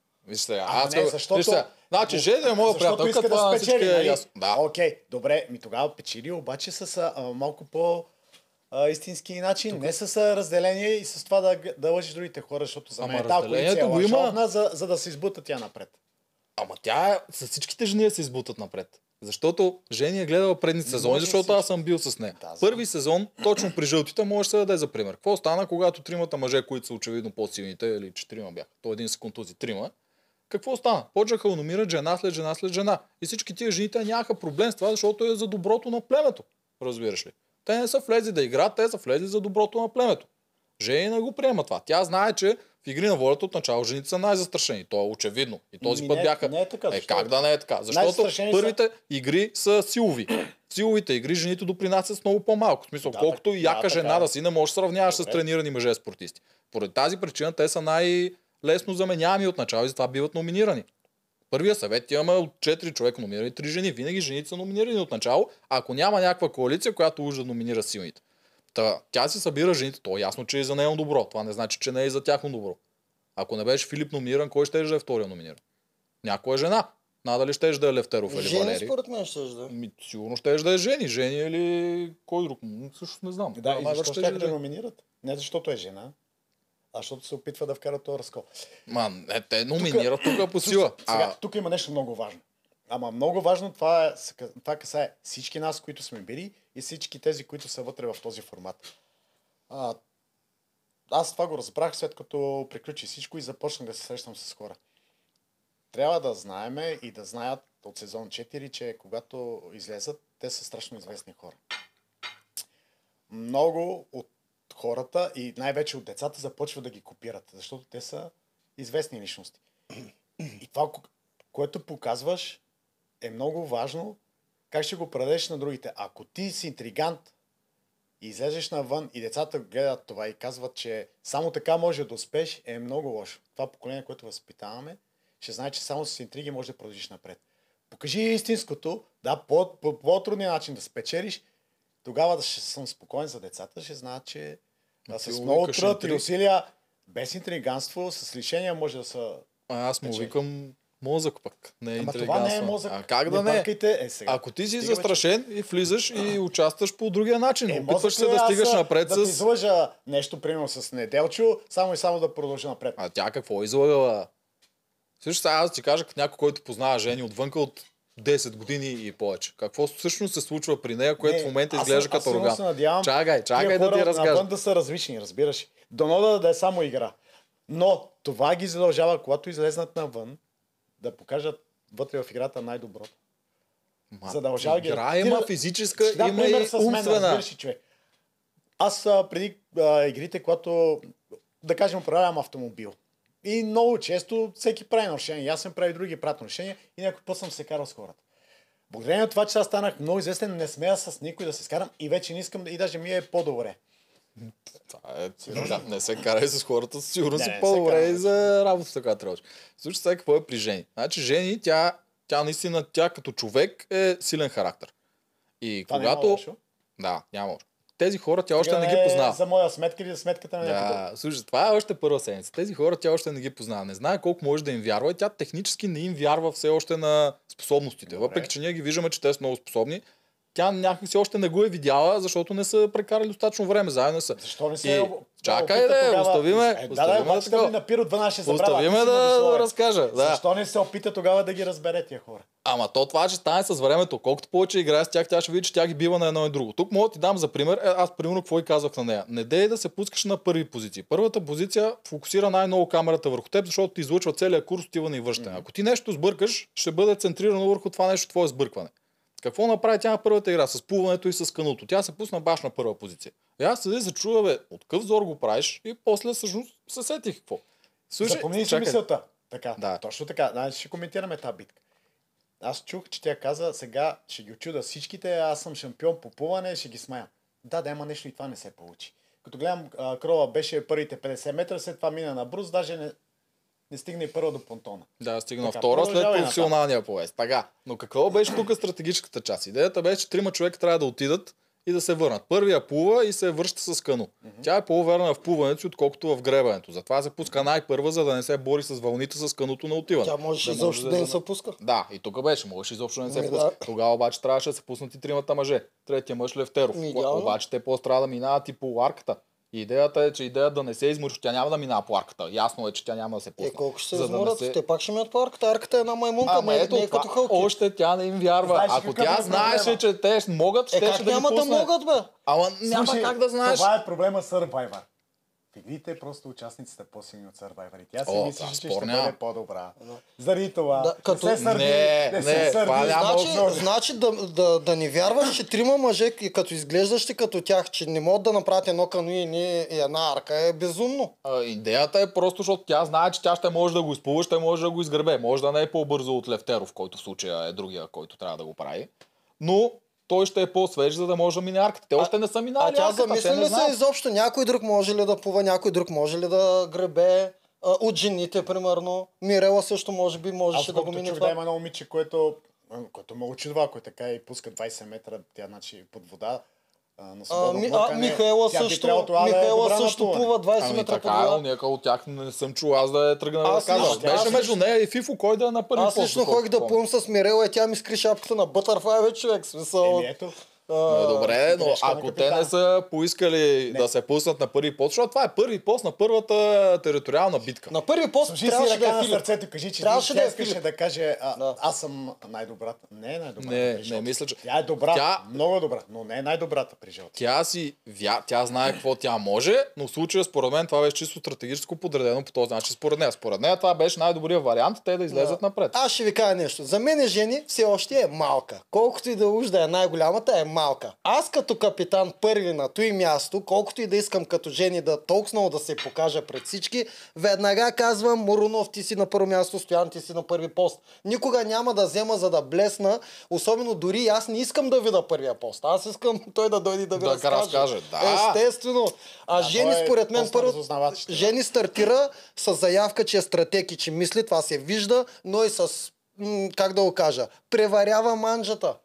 Ама
аз...
не, защото...
Вижте, значи, Жени е моя приятелка, това
да
всички
спечели,
е
нали?
ясно. Да.
Окей, добре, ми тогава печели, обаче с а, малко по а, истински начин, не с а, разделение и с това да, да лъжиш другите хора, защото за
Ама
мен тази коалиция е
го има.
лъжовна, за, за да се избута тя напред.
Ама тя е, с всичките жени се избутат напред. Защото Жени е гледала предни сезони,
може
защото аз съм бил с нея.
Да.
Първи сезон, точно при жълтите, може да се даде за пример. Какво стана, когато тримата мъже, които са очевидно по-силните, или четирима бяха, то един се контузи, трима, какво стана? Почнаха да номират жена след жена след жена. И всички тия жените нямаха проблем с това, защото е за доброто на племето. Разбираш ли? Те не са влезли да играят, те са влезли за доброто на племето. Жени не го приема това. Тя знае, че в игри на волята от начало жените са най-застрашени. То е очевидно. И този
Ми
път
не е-
бяха.
не е така,
Е, как да не е така? Защото
Най-застрашени са-
първите игри са силови. В силовите игри жените допринасят с много по-малко. В смисъл,
Да,
колкото и яка
да,
жена
така е.
да си, не можеш да сравняваш с
Добре.
тренирани мъже спортисти. Поради тази причина те са най-лесно заменяеми от начало и затова биват номинирани. Първия съвет имаме от 4 човека номинирани, 3 жени. Винаги жените са номинирани от начало, ако няма някаква коалиция, която уж да номинира силните. Та, тя си събира жените. То е ясно, че е за нейно добро. Това не значи, че не е и за тяхно добро. Ако не беше Филип номиниран, кой ще да е втория номиниран? Някоя жена. Надали ще да е Левтеров или
Жени
Валери.
според мен ще да.
Ми, сигурно ще да е Жени. Жени или кой друг? Също не знам.
Да, и
Най-вероятно
защо
ще е
да
Жени.
номинират? Не защото е жена, а защото се опитва да вкара този разкол.
Ма, не, те номинират тук по сила.
Сега,
А,
тук има нещо много важно. Ама много важно, това, е, това касае всички нас, които сме били и всички тези, които са вътре в този формат. А, аз това го разбрах след като приключи всичко и започнах да се срещам с хора. Трябва да знаеме и да знаят от сезон 4, че когато излезат, те са страшно известни хора. Много от хората и най-вече от децата започват да ги копират, защото те са известни личности. И това, ко- което показваш, е много важно как ще го предадеш на другите. Ако ти си интригант и излезеш навън и децата гледат това и казват, че само така може да успееш, е много лошо. Това поколение, което възпитаваме, ще знае, че само с интриги може да продължиш напред. Покажи истинското, да, по, по, по-трудния начин да спечелиш, тогава да ще съм спокоен за децата, ще знаят, че а,
ти
с много труд и усилия, без интриганство, с лишения може да са
а, аз му викам мозък пък. Не е
Ама това не е мозък.
А как да не?
бъркайте. Е, сега.
Ако ти си
Стига, бе,
застрашен и влизаш и участваш по другия начин,
Е,
опитваш се да стигаш
а,
напред
да ти
с...
излъжа нещо, примерно с неделчо, само и само да продължа напред.
А тя какво е излагала? Също сега аз ти кажа, като някой, който познава Жени отвънка от 10 години и повече. Какво всъщност се случва при нея, което
Не,
в момента изглежда като роган?
се надявам
Чакай, чакай да ти разкажа.
Да са различни, разбираш. Дано да, да е само игра. Но това ги задължава, когато излезнат навън, да покажат вътре в играта най-доброто.
Ма,
задължава ги.
Игра има физическа,
Ще
има
пример
и
с мен,
умствена.
ли, човек. аз а, преди а, игрите, когато, да кажем, управлявам автомобил. И много често всеки прави нарушения. Аз съм прави други правят нарушения и някой път съм се карал с хората. Благодарение на това, че аз станах много известен, не смея с никой да се скарам и вече не искам да- и даже ми е по-добре.
Е, да, не се карай с хората, със сигурност
Не,
си
не
по-добре и за работата, която трябваше. Слушай сега какво е при Жени. Значи Жени, тя, тя наистина, тя като човек е силен характер. И
Това няма
когато...
лошо.
Да, няма лошо. Тези хора тя още
Сега
не ги
е
познава.
За моя сметка или за сметката на.
Да, слушай, това е още първа седмица. Тези хора тя още не ги познава. Не знае колко може да им вярва и тя технически не им вярва все още на способностите.
Добре.
Въпреки, че ние ги виждаме, че те са много способни. Тя някакси още не го е видяла, защото не са прекарали достатъчно време заедно са.
Защо не се
И... Чакай да,
тогава-
остави ме.
Е, да, да, обаче да
такова.
ми на Пиро 12 ще забравя.
Остави
ти
ме
си
да,
многословен.
да разкажа. Да.
Защо не се опита тогава да ги разбере тия хора?
Ама то това ще стане с времето. Колкото повече играе с тях, тя ще види, че тя ги бива на едно и друго. Тук мога да ти дам за пример. Е, аз примерно какво и казвах на нея. Не дей да се пускаш на първи позиции. Първата позиция фокусира най-много камерата върху теб, защото ти излъчва целият курс отиване и връщане. Ако ти нещо сбъркаш, ще бъде центрирано върху това нещо, твое сбъркване. Какво направи тя на първата игра с плуването и с кануто? Тя се пусна баш на първа позиция. И аз седи се чува, бе, от къв зор го правиш и после всъщност се сетих какво.
Запомни си мисълта. Така,
Да.
точно така. Значи ще коментираме тази битка. Аз чух, че тя каза, сега ще ги очуда всичките, аз съм шампион по плуване, ще ги смая. Да, да, има нещо и това не се получи. Като гледам, Крова беше първите 50 метра, след това мина на брус, даже не, не стигна и първо до понтона.
Да, стигна
Така,
втора след професионалния поезд. Така. Но какво беше тук стратегическата част? Идеята беше, че трима човека трябва да отидат и да се върнат. Първия плува и се връща с кано. Тя е по-уверена в плуването си, отколкото в гребането. Затова се пуска най-първа, за да не се бори с вълните с каното на отиване.
Тя можеше
Да
изобщо да не се пуска.
Да, и тук беше, можеше изобщо да не се
Ами
пуска. Тогава обаче трябваше да се пуснат и тримата мъже. Третия мъж Левтеров.
Идеално.
Обаче те после трябва да минават и по арката. И идеята е, че идеята да не се измърши, тя няма да минава по арката. Ясно е, че тя няма да се пусне.
Е, колко ще се
За да
изморят?
се-
Те пак ще минат по арката. Арката е една маймунка,
Ама
е-
ето,
не е
това,
като халки.
още тя не им вярва.
Знаеш
Ако тя
е
знаеше, че те могат,
Е,
ще
как
ще да ги
няма да
пусне.
могат, бе?
Ама няма
Слушай,
как да знаеш.
Това е проблема с Survivor. В игрите просто участниците по-силни от Survivor. И тя си
О,
мислеше, че ще бъде по-добра. Заради това.
Да, като-
Не се сърди,
Не,
не, се сърди.
Значи,
Много-
значи да, да, да не вярваш, че трима мъже, и като изглеждащи като тях, че не могат да направят едно кану и, не, и една арка, е безумно.
А, идеята е просто, защото тя знае, че тя ще може да го изплува, ще може да го изгребе. Може да не е по-бързо от Левтеров, който в случая е другия, който трябва да го прави. Но той ще е по-свеж, за да може да мине арката. Те още не са минали
А тя
не
ли се изобщо? Някой друг може ли да плува, някой друг може ли да гребе? А, от жените, примерно. Мирела също може би
Аз
можеше да го мине
чух
това.
да има едно момиче, което, което много чудва, ако е така и пуска 20 метра, тя значи под вода. А, на
А, ми, а, Михаела
тя
също,
това да е
също плува 20
Ами
метра
така, но
вода.
някой от тях не съм чул аз да е тръгнал да
Аз
казвам. Беше
аз
между нея и Фифо, кой да е на първи
Аз лично ходих да плувам с Мирела и тя ми скри шапката на Butterfly, бе, човек. Смисъл,
Еми ето,
Е, добре, но
грешка на
ако те не са поискали
Не.
да се пуснат на първи пост, защото това е първи пост на първата териториална битка.
на първи пост
Служи си
трябваше да
на
е Филип.
сърцето, кажи, че
Трябваше да е
искаше да каже, а,
Да.
аз съм най-добрата. Не е най-добрата.
Не,
при
не мисля, че-
Тя е добра,
Тя-
много добра, но не е най-добрата при живота.
Тя си, вя, тя знае какво тя може, но в случая според мен това беше чисто стратегическо подредено по този начин. Според нея, според нея това беше най-добрият вариант те да излезат напред.
Аз ще ви кажа нещо. За мен жени все още е малка. Колкото и да уж да е най-голямата, е малка. Аз като капитан първи на той място, колкото и да искам като жени да толкова много да се покажа пред всички, веднага казвам, Морунов, ти си на първо място, Стоян, ти си на първи пост. Никога няма да взема за да блесна, особено дори аз не искам да видя първия пост. Аз искам той да дойде да ви
Да
разкаже.
разкаже, да.
Естествено. А
Да,
жени
е
според мен първо... Жени стартира с заявка, че е стратег и че мисли, това се вижда, но и с, как да го кажа, преварява манджата.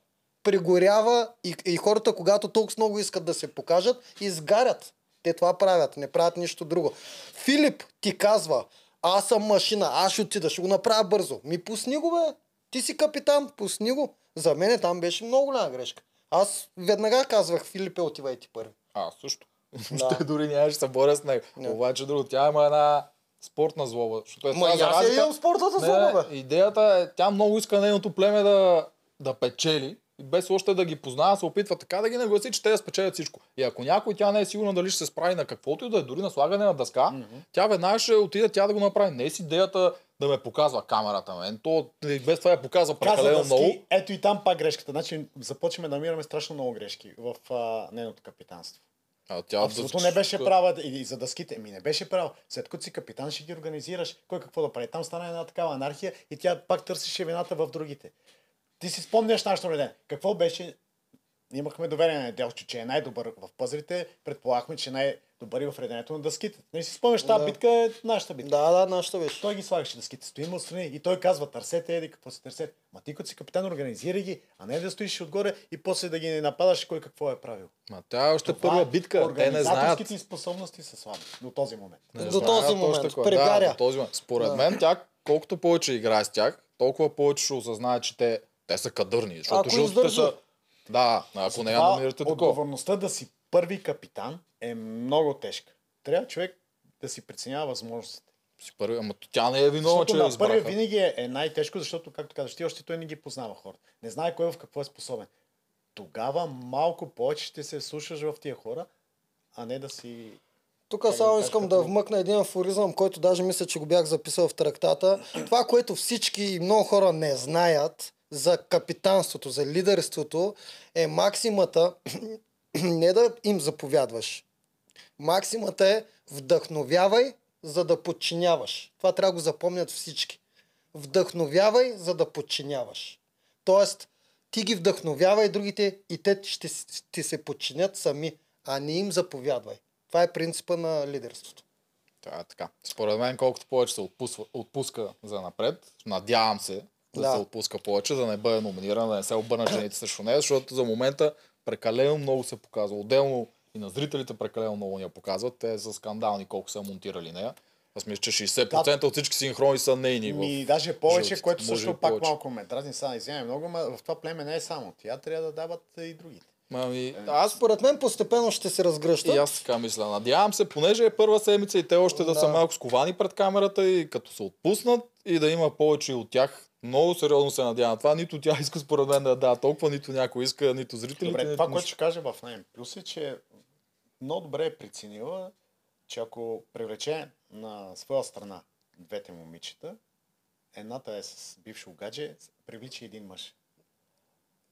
Пригорява и, и хората, когато толкова много искат да се покажат, изгарят. Те това правят, не правят нищо друго. Филип ти казва, аз съм машина, аз ще отида, ще го направя бързо. Ми пусни го, бе. Ти си капитан, пусни го. За мен там беше много голяма грешка. Аз веднага казвах, Филипе, отивай ти първи.
Аз също.
Да.
Дори нямаше се боря с него.
Не.
Обаче друго, тя има една спортна злоба. Защото е
Ма аз
разлика-
имам спортната злоба, бе.
Идеята е, тя много иска нейното племе да, да печели. Без още да ги познава, се опитва така да ги нагласи, че те да спечелят всичко. И ако някой тя не е сигурна дали ще се справи на каквото и да е, дори на слагане на дъска, тя веднага ще отиде тя да го направи. Не е с идеята да ме показва камерата мен. То и без това я показва
Каза
прекалено
да
много.
ето и там пак грешката. Значи започваме да намираме страшно много грешки в а, нейното капитанство.
А тя
Абсолютно не беше права и, и за дъските. Ми не беше права. След като си капитан ще ги организираш. Кой какво да прави. Там стана една такава анархия и тя пак търсеше вината в другите. Ти си спомняш нашето реден. Какво беше? Имахме доверие на Делчо, че е най-добър в пъзрите. Предполагахме, че е най-добър и в реденето на дъските. Не си спомняш, тази
Да.
битка е нашата битка.
Да, да, нашата беше.
Той ги слагаше дъските, стоим отстрани и той казва, търсете, еди какво се търсете. Ма ти като си капитан, организирай ги, а не да стоиш отгоре и после да ги нападаш кой какво е правил.
Ма тя е още
Това
първа битка. Те не знаят.
Способности са слаби до този момент.
Не
До този момент, прегаря.
Да, до този момент. Според
Да.
мен тя, колкото повече играе с тях, толкова повече ще осъзнае, че те, те са кадърни. Защото
Ако
жълтите
издържа.
са... Да, ако не я
Това
намирате такова.
Отговорността да си първи капитан е много тежка. Трябва човек да си преценява възможностите.
Си първи, ама тя не е виновна,
Защото
че
на
избраха.
винаги е, е най-тежко, защото, както казваш, ти още той не ги познава хората. Не знае кой в какво е способен. Тогава малко повече ще се слушаш в тия хора, а не да си...
Тук само искам
като-
да вмъкна един афоризъм, който даже мисля, че го бях записал в трактата. Това, което всички и много хора не знаят за капитанството, за лидерството, е максимата не да им заповядваш. Максимата е вдъхновявай, за да подчиняваш. Това трябва да го запомнят всички. Вдъхновявай, за да подчиняваш. Тоест, ти ги вдъхновявай другите и те ще ти се подчинят сами, а не им заповядвай. Това е принципа на лидерството.
Това е така. Според мен, колкото повече се отпусва, отпуска за напред, надявам се да,
Да.
се отпуска повече, да не бъде номиниран, да не се обърнат жените срещу нея, защото за момента прекалено много се показва. Отделно и на зрителите прекалено много ни я показват. Те са скандални колко са монтирали нея. Аз мисля, че 60% от всички синхрони са нейни. в
Ми, даже повече,
жълтите.
което
Може
също
и
пак
повече.
малко ме дразни, сега извинявай много, но в това племе не е само. Тя трябва да дават и другите.
Ами, аз
Според мен постепенно ще се разгръщат.
И аз така мисля. Надявам се, понеже е първа седмица и те още да,
Да.
са малко сковани пред камерата и като се отпуснат и да има повече от тях. Много сериозно се надявам. Това нито тя иска според мен да дава толкова, нито някой иска, нито зрителите.
Добре,
нито
това, което
нищо.
ще кажа в най плюс е, че много добре е преценила, че ако привлече на своя страна двете момичета, едната е с бившо гадже, привлича един мъж.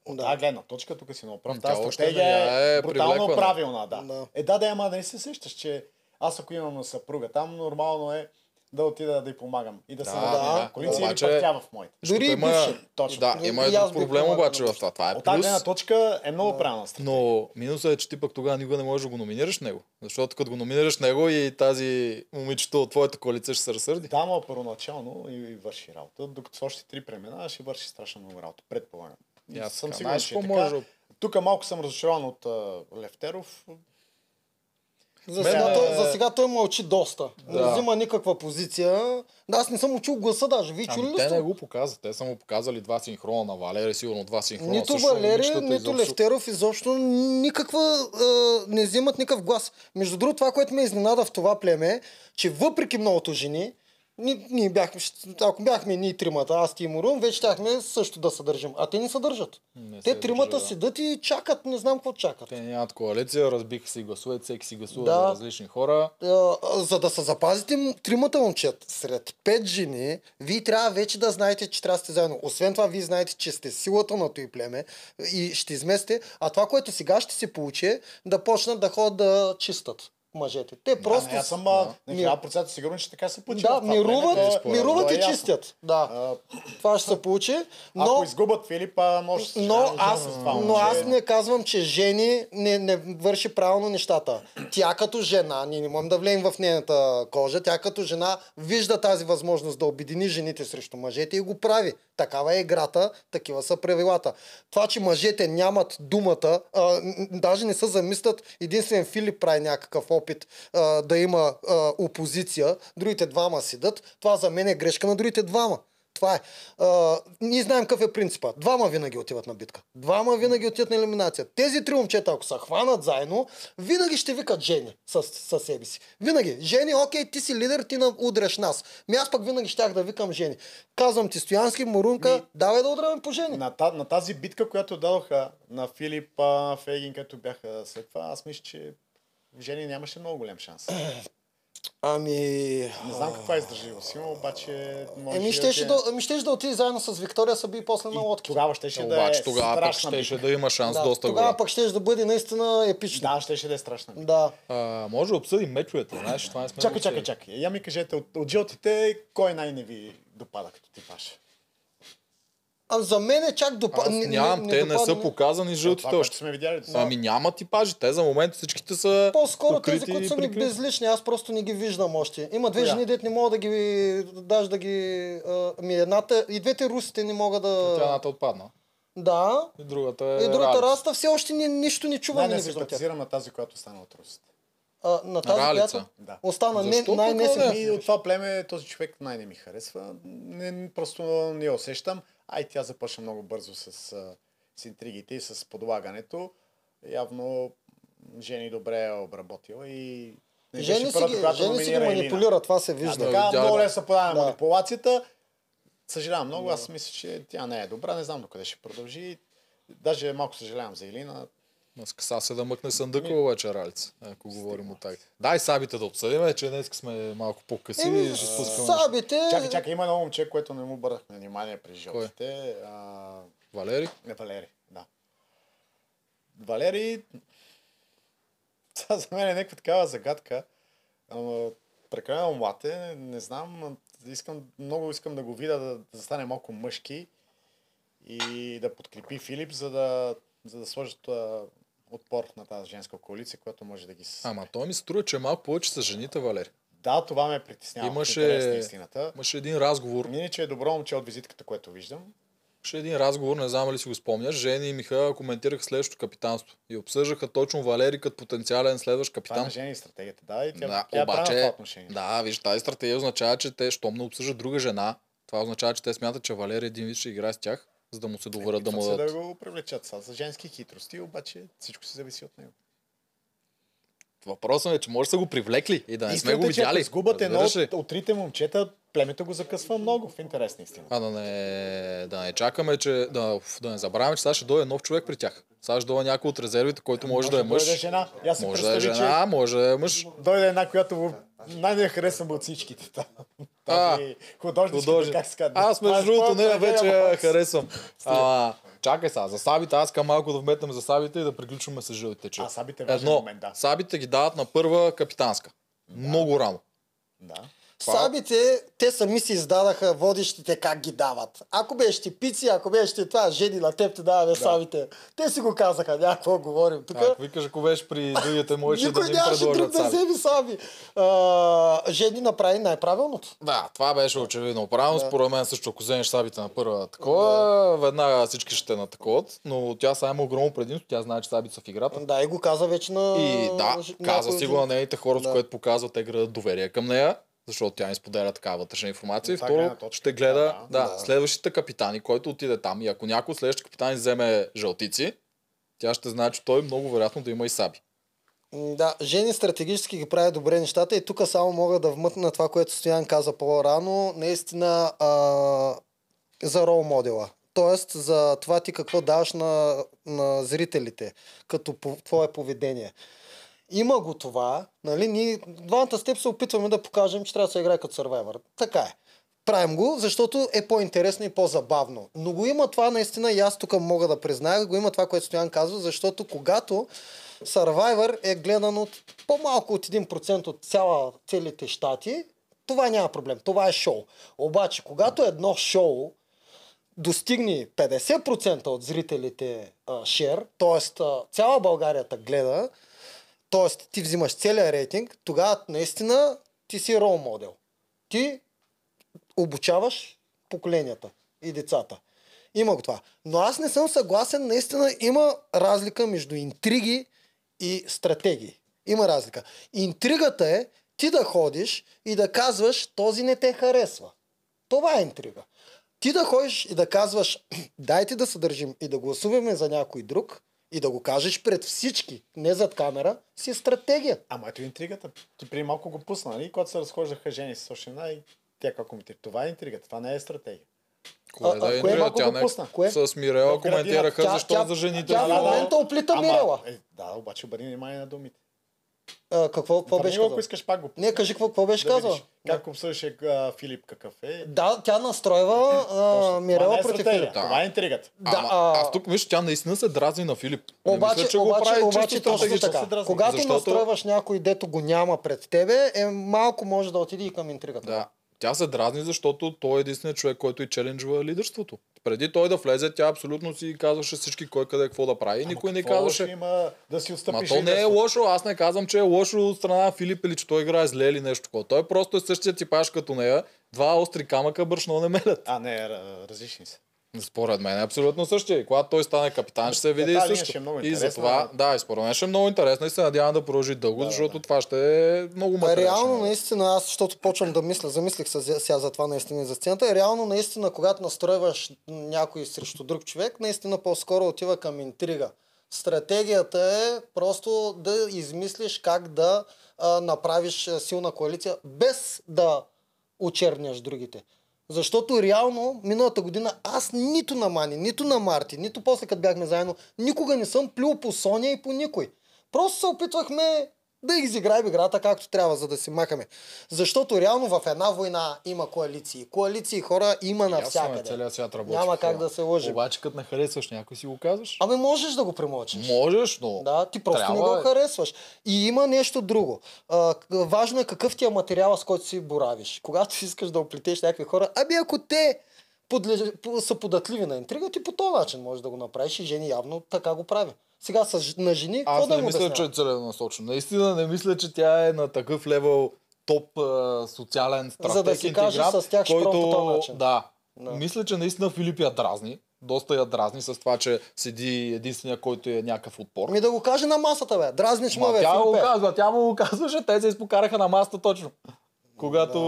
От
Да.
тази гледна точка, тук си много прав. Тази
тя още
стратегия е,
е
брутално правилна, да.
Да.
Е, да, да, ама не се сещаш, че аз ако имам съпруга там, нормално е да отида да й помагам и да, се
Да,
надявам
да.
в коалиция или
Обаче-
тя в моите.
Дори
има,
бивши.
Точно.
Да,
И-
има
и
един проблем обаче в това. Това е
От тази гледна точка е много правилна стратегия.
но минусът е, че ти пък тогава никога не можеш да го номинираш него. Защото като го номинираш него и тази момичето от твоята коалиция ще се разсърди.
Да, но първоначално и, и върши работа. Докато с още три премена, ще върши страшно много работа. Предполагам.
Аз
съм сигурен, че е така.
може?
Тук малко съм разочарован от а, Левтеров.
За сега,
е-
той, за сега той мълчи доста. Не
Да.
взима никаква позиция. Да, аз не съм му чул гласа даже. Вие чули
Ами
ли
те
сте?
не го показват. Те са му показали два синхрона на Валери, сигурно два синхрона.
Нито
също,
Валери, нито
изобщо-
Левтеров изобщо никаква, а, не взимат никакъв глас. Между другото, това, което ме изненада в това племе, е, че въпреки многото жени, ни, ние бяхме, ако бяхме ние тримата, аз ти и Мурун, вече щяхме също да съдържим. А те не съдържат.
Не
те
се
тримата
държа, да.
седат и чакат, не знам какво чакат.
Те нямат коалиция, разбиха си гласове, всеки си гласува
Да.
за различни хора.
За да се запазите тримата момчета сред пет жени, вие трябва вече да знаете, че трябва да сте заедно. Освен това, вие знаете, че сте силата на този племе и ще изместе. А това, което сега ще се получи, е да почнат да ходят да чистат мъжете. Те просто...
Просто... аз съм а, на
Ми-
1000% сигурен, че така се получи.
Да, мируват.
То е-
мируват
то е
и
ясно.
чистят. Да,
А,
това ще се получи.
Но... Ако изгубят Филипа, може да
Но аз,
това
но аз не казвам, че жени не, не върши правилно нещата. Тя като жена, ние не можем да влеем в нейната кожа, тя като жена вижда тази възможност да обедини жените срещу мъжете и го прави. Такава е играта, такива са правилата. Това, че мъжете нямат думата, а, даже не се замислят, единствен Филип прави някакъв опит а, да има а, опозиция, другите двама седат, това за мен е грешка на другите двама. Това е. А, ние знаем какъв е принципа. Двама винаги отиват на битка. Двама винаги отиват на елиминация. Тези три момчета, ако се хванат заедно, винаги ще викат Жени със, със себе си. Винаги. Жени, окей, ти си лидер, ти удряш нас. Ми аз пък винаги щях да викам Жени. Казвам ти, Стоянски, Морунка,
Ми-
давай да удряме по Жени.
На, та, на тази битка, която дадоха на Филип, Фейгин, като бяха след това, аз мисля, че Жени нямаше много голям шанс.
Ами...
Не знам каква издържливост има, обаче може
Еми,
да
щеше да, ами щеше да отиде заедно с Виктория Съби и после на
И
лодки.
Тогава щеше да е
Обаче тогава пък щеше да има шанс
Да,
доста
тогава
голям.
пък щеше да бъде наистина епично.
Да, щеше да е страшна.
Да.
А, може да обсъдим мечовете, знаеш, това не сме
Чакай, чакай, чакай. Я ми кажете, от, от жълтите, кой най-не ви допада като типаж?
А за мен е чак допа...
Аз нямам, те не са показани жълтите
Това, което
още.
сме видяли. до сега.
Ами няма типажи, те за момента всичките са
По-скоро тези, които са ми безлични, аз просто не ги виждам още. Има две
Коя?
жени, дет не мога да ги, даже да ги... А, ми едната, и двете русите не мога да...
Тя едната отпадна.
Да.
И другата е
И другата
Ралица.
раста все още ни, нищо не чувам не тях.
симпатизирам на тази, която остана от русите.
А, на тази,
Ралица.
която
Да.
остана не,
Защо
най-не
пък,
си...
бе?
И от това племе този човек най-не ми харесва. Не, просто не я усещам. А и тя започна много бързо с, с интригите и с подлагането. Явно Жени добре е обработила и не беше
Жени си
първата,
ги, жени си ги
номинира Елина.
манипулира, това се
Да,
вижда.
така,
Тя-
много лесно подава
Да.
манипулацията. Съжалявам много, аз мисля, че тя не е добра, не знам докъде ще продължи. Даже малко съжалявам за Елина.
Днес са се да мъкне съндъка обаче, Ралица, ако говорим от так. Дай сабите да обсъдим, че днес сме малко по-къси
Еми,
и ще спускаме.
сабите...
Чакай, чакай, има едно момче, което не му обърнахме внимание при жълтите. А,
Валери?
Не, Валери, да. Валери, това за мен е някаква такава загадка. Ама, прекалено млад е, не, знам, ам, искам, много искам да го видя да, да стане малко мъжки и да подкрепи Филип, за да, за да сложат а, отпор на тази женска коалиция, която може да ги... с-
Ама той ми струва, че е малко повече с жените, Валери.
Да, това ме притеснява.
Имаше-
истината.
Имаше един разговор,
Мини, че е добро момче от визитката, което виждам.
имаше един разговор, не знам ли си го спомняш, Жени и Михаил коментираха следващото капитанство и обсъждаха точно Валери като потенциален следващ
Това е
капитан.
жени стратегията, да, и тя,
Да,
тя е в това
обаче,
отношение.
да, виж, тази стратегия означава, че те, щом не обсъждат друга жена, това означава, че те смятат, че Валери един вид ще играе с тях, за да му се доверят да му дадат.
да го привлечат са за женски хитрости, обаче всичко се зависи от него.
Въпросът е, че може да са го привлекли и да не сме го
е, че ако
видяли.
изгубят едно от, от трите момчета, племето го закъсва много в интерес на истина.
А да не, да не чакаме, че да, да не забравяме, че сега ще дойде нов човек при тях. Сега ще дойде някой от резервите, който може, да е мъж.
дойде жена. Си
Може да е жена, може да е мъж.
че дойде една, която най-не харесвам от всичките.
А,
Тази художничка,
Художник.
как се казва.
Аз
е
между другото нея вече я харесвам. Ама, чакай сега, за сабите, аз искам малко да вметнем за сабите и да приключваме с жълтите. Че.
А, сабите е
Едно,
момент, да.
сабите ги дават на първа капитанска. Много рано.
Да.
Сабите, те сами си издадаха водещите как ги дават. Ако беше ти пици, ако беше ти това, жени на теб те даваме сабите. Те си го казаха, някакво говорим. Тук
Ако викаш, ако беше при другите, можеше да им
нямаше друг да вземе саби. А, жени направи най-правилното.
Да, това беше очевидно правилно. Според мен също, ако вземеш сабите на първа такова, веднага всички ще на такова. Но тя сега има огромно предимство. Тя знае, че сабите са в играта.
Да, и го каза вече на...
И да, каза си го на нейните хора, с
Да.
което показва те градат доверие към нея, защото тя им споделя такава вътрешна информация. И второ,
точка,
ще гледа
да,
да,
да.
следващите капитани, който отиде там. И ако някой от следващите капитани вземе жълтици, тя ще знае, че той много вероятно да има и саби.
Да, Жени стратегически ги прави добре нещата и тук само мога да вмъкна това, което Стоян каза по-рано, наистина а, за рол модела. Тоест за това ти какво даваш на, на зрителите, като по, твое поведение. Има го това, нали, ние двамата с теб се опитваме да покажем, че трябва да се играе като Survivor. Така е. Правим го, защото е по-интересно и по-забавно. Но го има това наистина и аз тук мога да призная, го има това, което Стоян казва, защото когато Survivor е гледан от по-малко от 1% от цяла, целите щати, това няма проблем. Това е шоу. Обаче, когато едно шоу достигне 50% от зрителите шер, т.е. цяла България гледа, т.е. ти взимаш целия рейтинг, тогава наистина ти си рол модел. Ти обучаваш поколенията и децата. Има го това. Но аз не съм съгласен, наистина има разлика между интриги и стратегии. Има разлика. Интригата е ти да ходиш и да казваш, този не те харесва. Това е интрига. Ти да ходиш и да казваш, дайте да се държим и да гласуваме за някой друг и да го кажеш пред всички, не зад камера, си е стратегия.
Ама ето интригата. Ти преди малко го пусна, нали? Когато се разхождаха жени с една и тя как коментира. Това е интригата, това не е стратегия.
Кое
А-
да
кое
е интрига?
малко
Тя
го
не...
пусна?
Кое?
С Мирела коментираха
Тя-
защо
тя-
за жените.
тя в момента оплита
Ама,
Мирела.
Е, да, обаче обърни внимание на думите.
А, какво, какво
Върни
беше
го,
казал?
ако искаш пак го.
Не, кажи какво, какво беше
да
казал.
видиш Как обсъждаше а, Филип какъв е.
Да, тя настройва а, Мирела
е
против Филип.
Да.
Това е интригата.
Да,
Ама,
а-
аз тук виж, тя наистина се дразни на Филип.
Обаче,
мисля, че го
обаче,
прави
обаче точно така. Когато
Защото-
настройваш някой, дето го няма пред тебе, е малко може да отиде и към интригата.
Да. Тя се дразни, защото той е единственият човек, който и челенджва лидерството. Преди той да влезе, тя абсолютно си казваше всички кой къде какво да прави. И никой не казваше.
Има да си
Ма
отстъпиш.
то не е лошо, аз не казвам, че е лошо от страна на Филип или че той играе зле или нещо такова. Той просто е същия типаж като нея. Два остри камъка брашно не мелят.
А, не, ра- различни са.
Според мен е абсолютно същия. И когато той стане капитан, ще се види
линия
също.
ще е много
и затова, да, и според мен ще е много интересно и се надявам да продължи дълго, защото това ще е много
А
материал.
реално наистина, аз защото почвам да мисля, замислих се за- сега за това наистина и за сцената, е реално наистина, когато настройваш някой срещу друг човек, наистина по-скоро отива към интрига. Стратегията е просто да измислиш как да а, направиш силна коалиция, без да очерняш другите. Защото реално, миналата година, аз нито на Мани, нито на Марти, нито после като бяхме заедно, никога не съм плюл по Соня и по никой. Просто се опитвахме да изиграем играта както трябва, за да си махаме. Защото реално в една война има коалиции. Коалиции хора има навсякъде.
Целият свят работи.
Няма как да се лъжим.
Обаче, като не харесваш някой, си го казваш.
Ами можеш да го премълчиш.
Можеш, но...
Да, ти просто
трябва
не го
е.
харесваш. И има нещо друго. А, важно е какъв ти е материала, с който си боравиш. Когато искаш да оплетеш някакви хора, ами ако те подлежа, по- са податливи на интрига, ти по този начин можеш да го направиш и жени явно така го прави. Сега с, на жени, какво
Аз
да
не
им
мисля, че е целенасочено. Наистина не мисля, че тя е на такъв левел топ а, социален стратег,
За да си каже,
интегрант,
с тях
който...
по този начин.
Да.
Да.
Мисля, че наистина Филип я дразни. Доста я дразни с това, че седи единствения, който е някакъв отпор.
Ми да го каже на масата, бе. Дразниш ме, бе,
тя го
Филипе.
казва, тя му го казваше, те се изпокараха на масата точно. Когато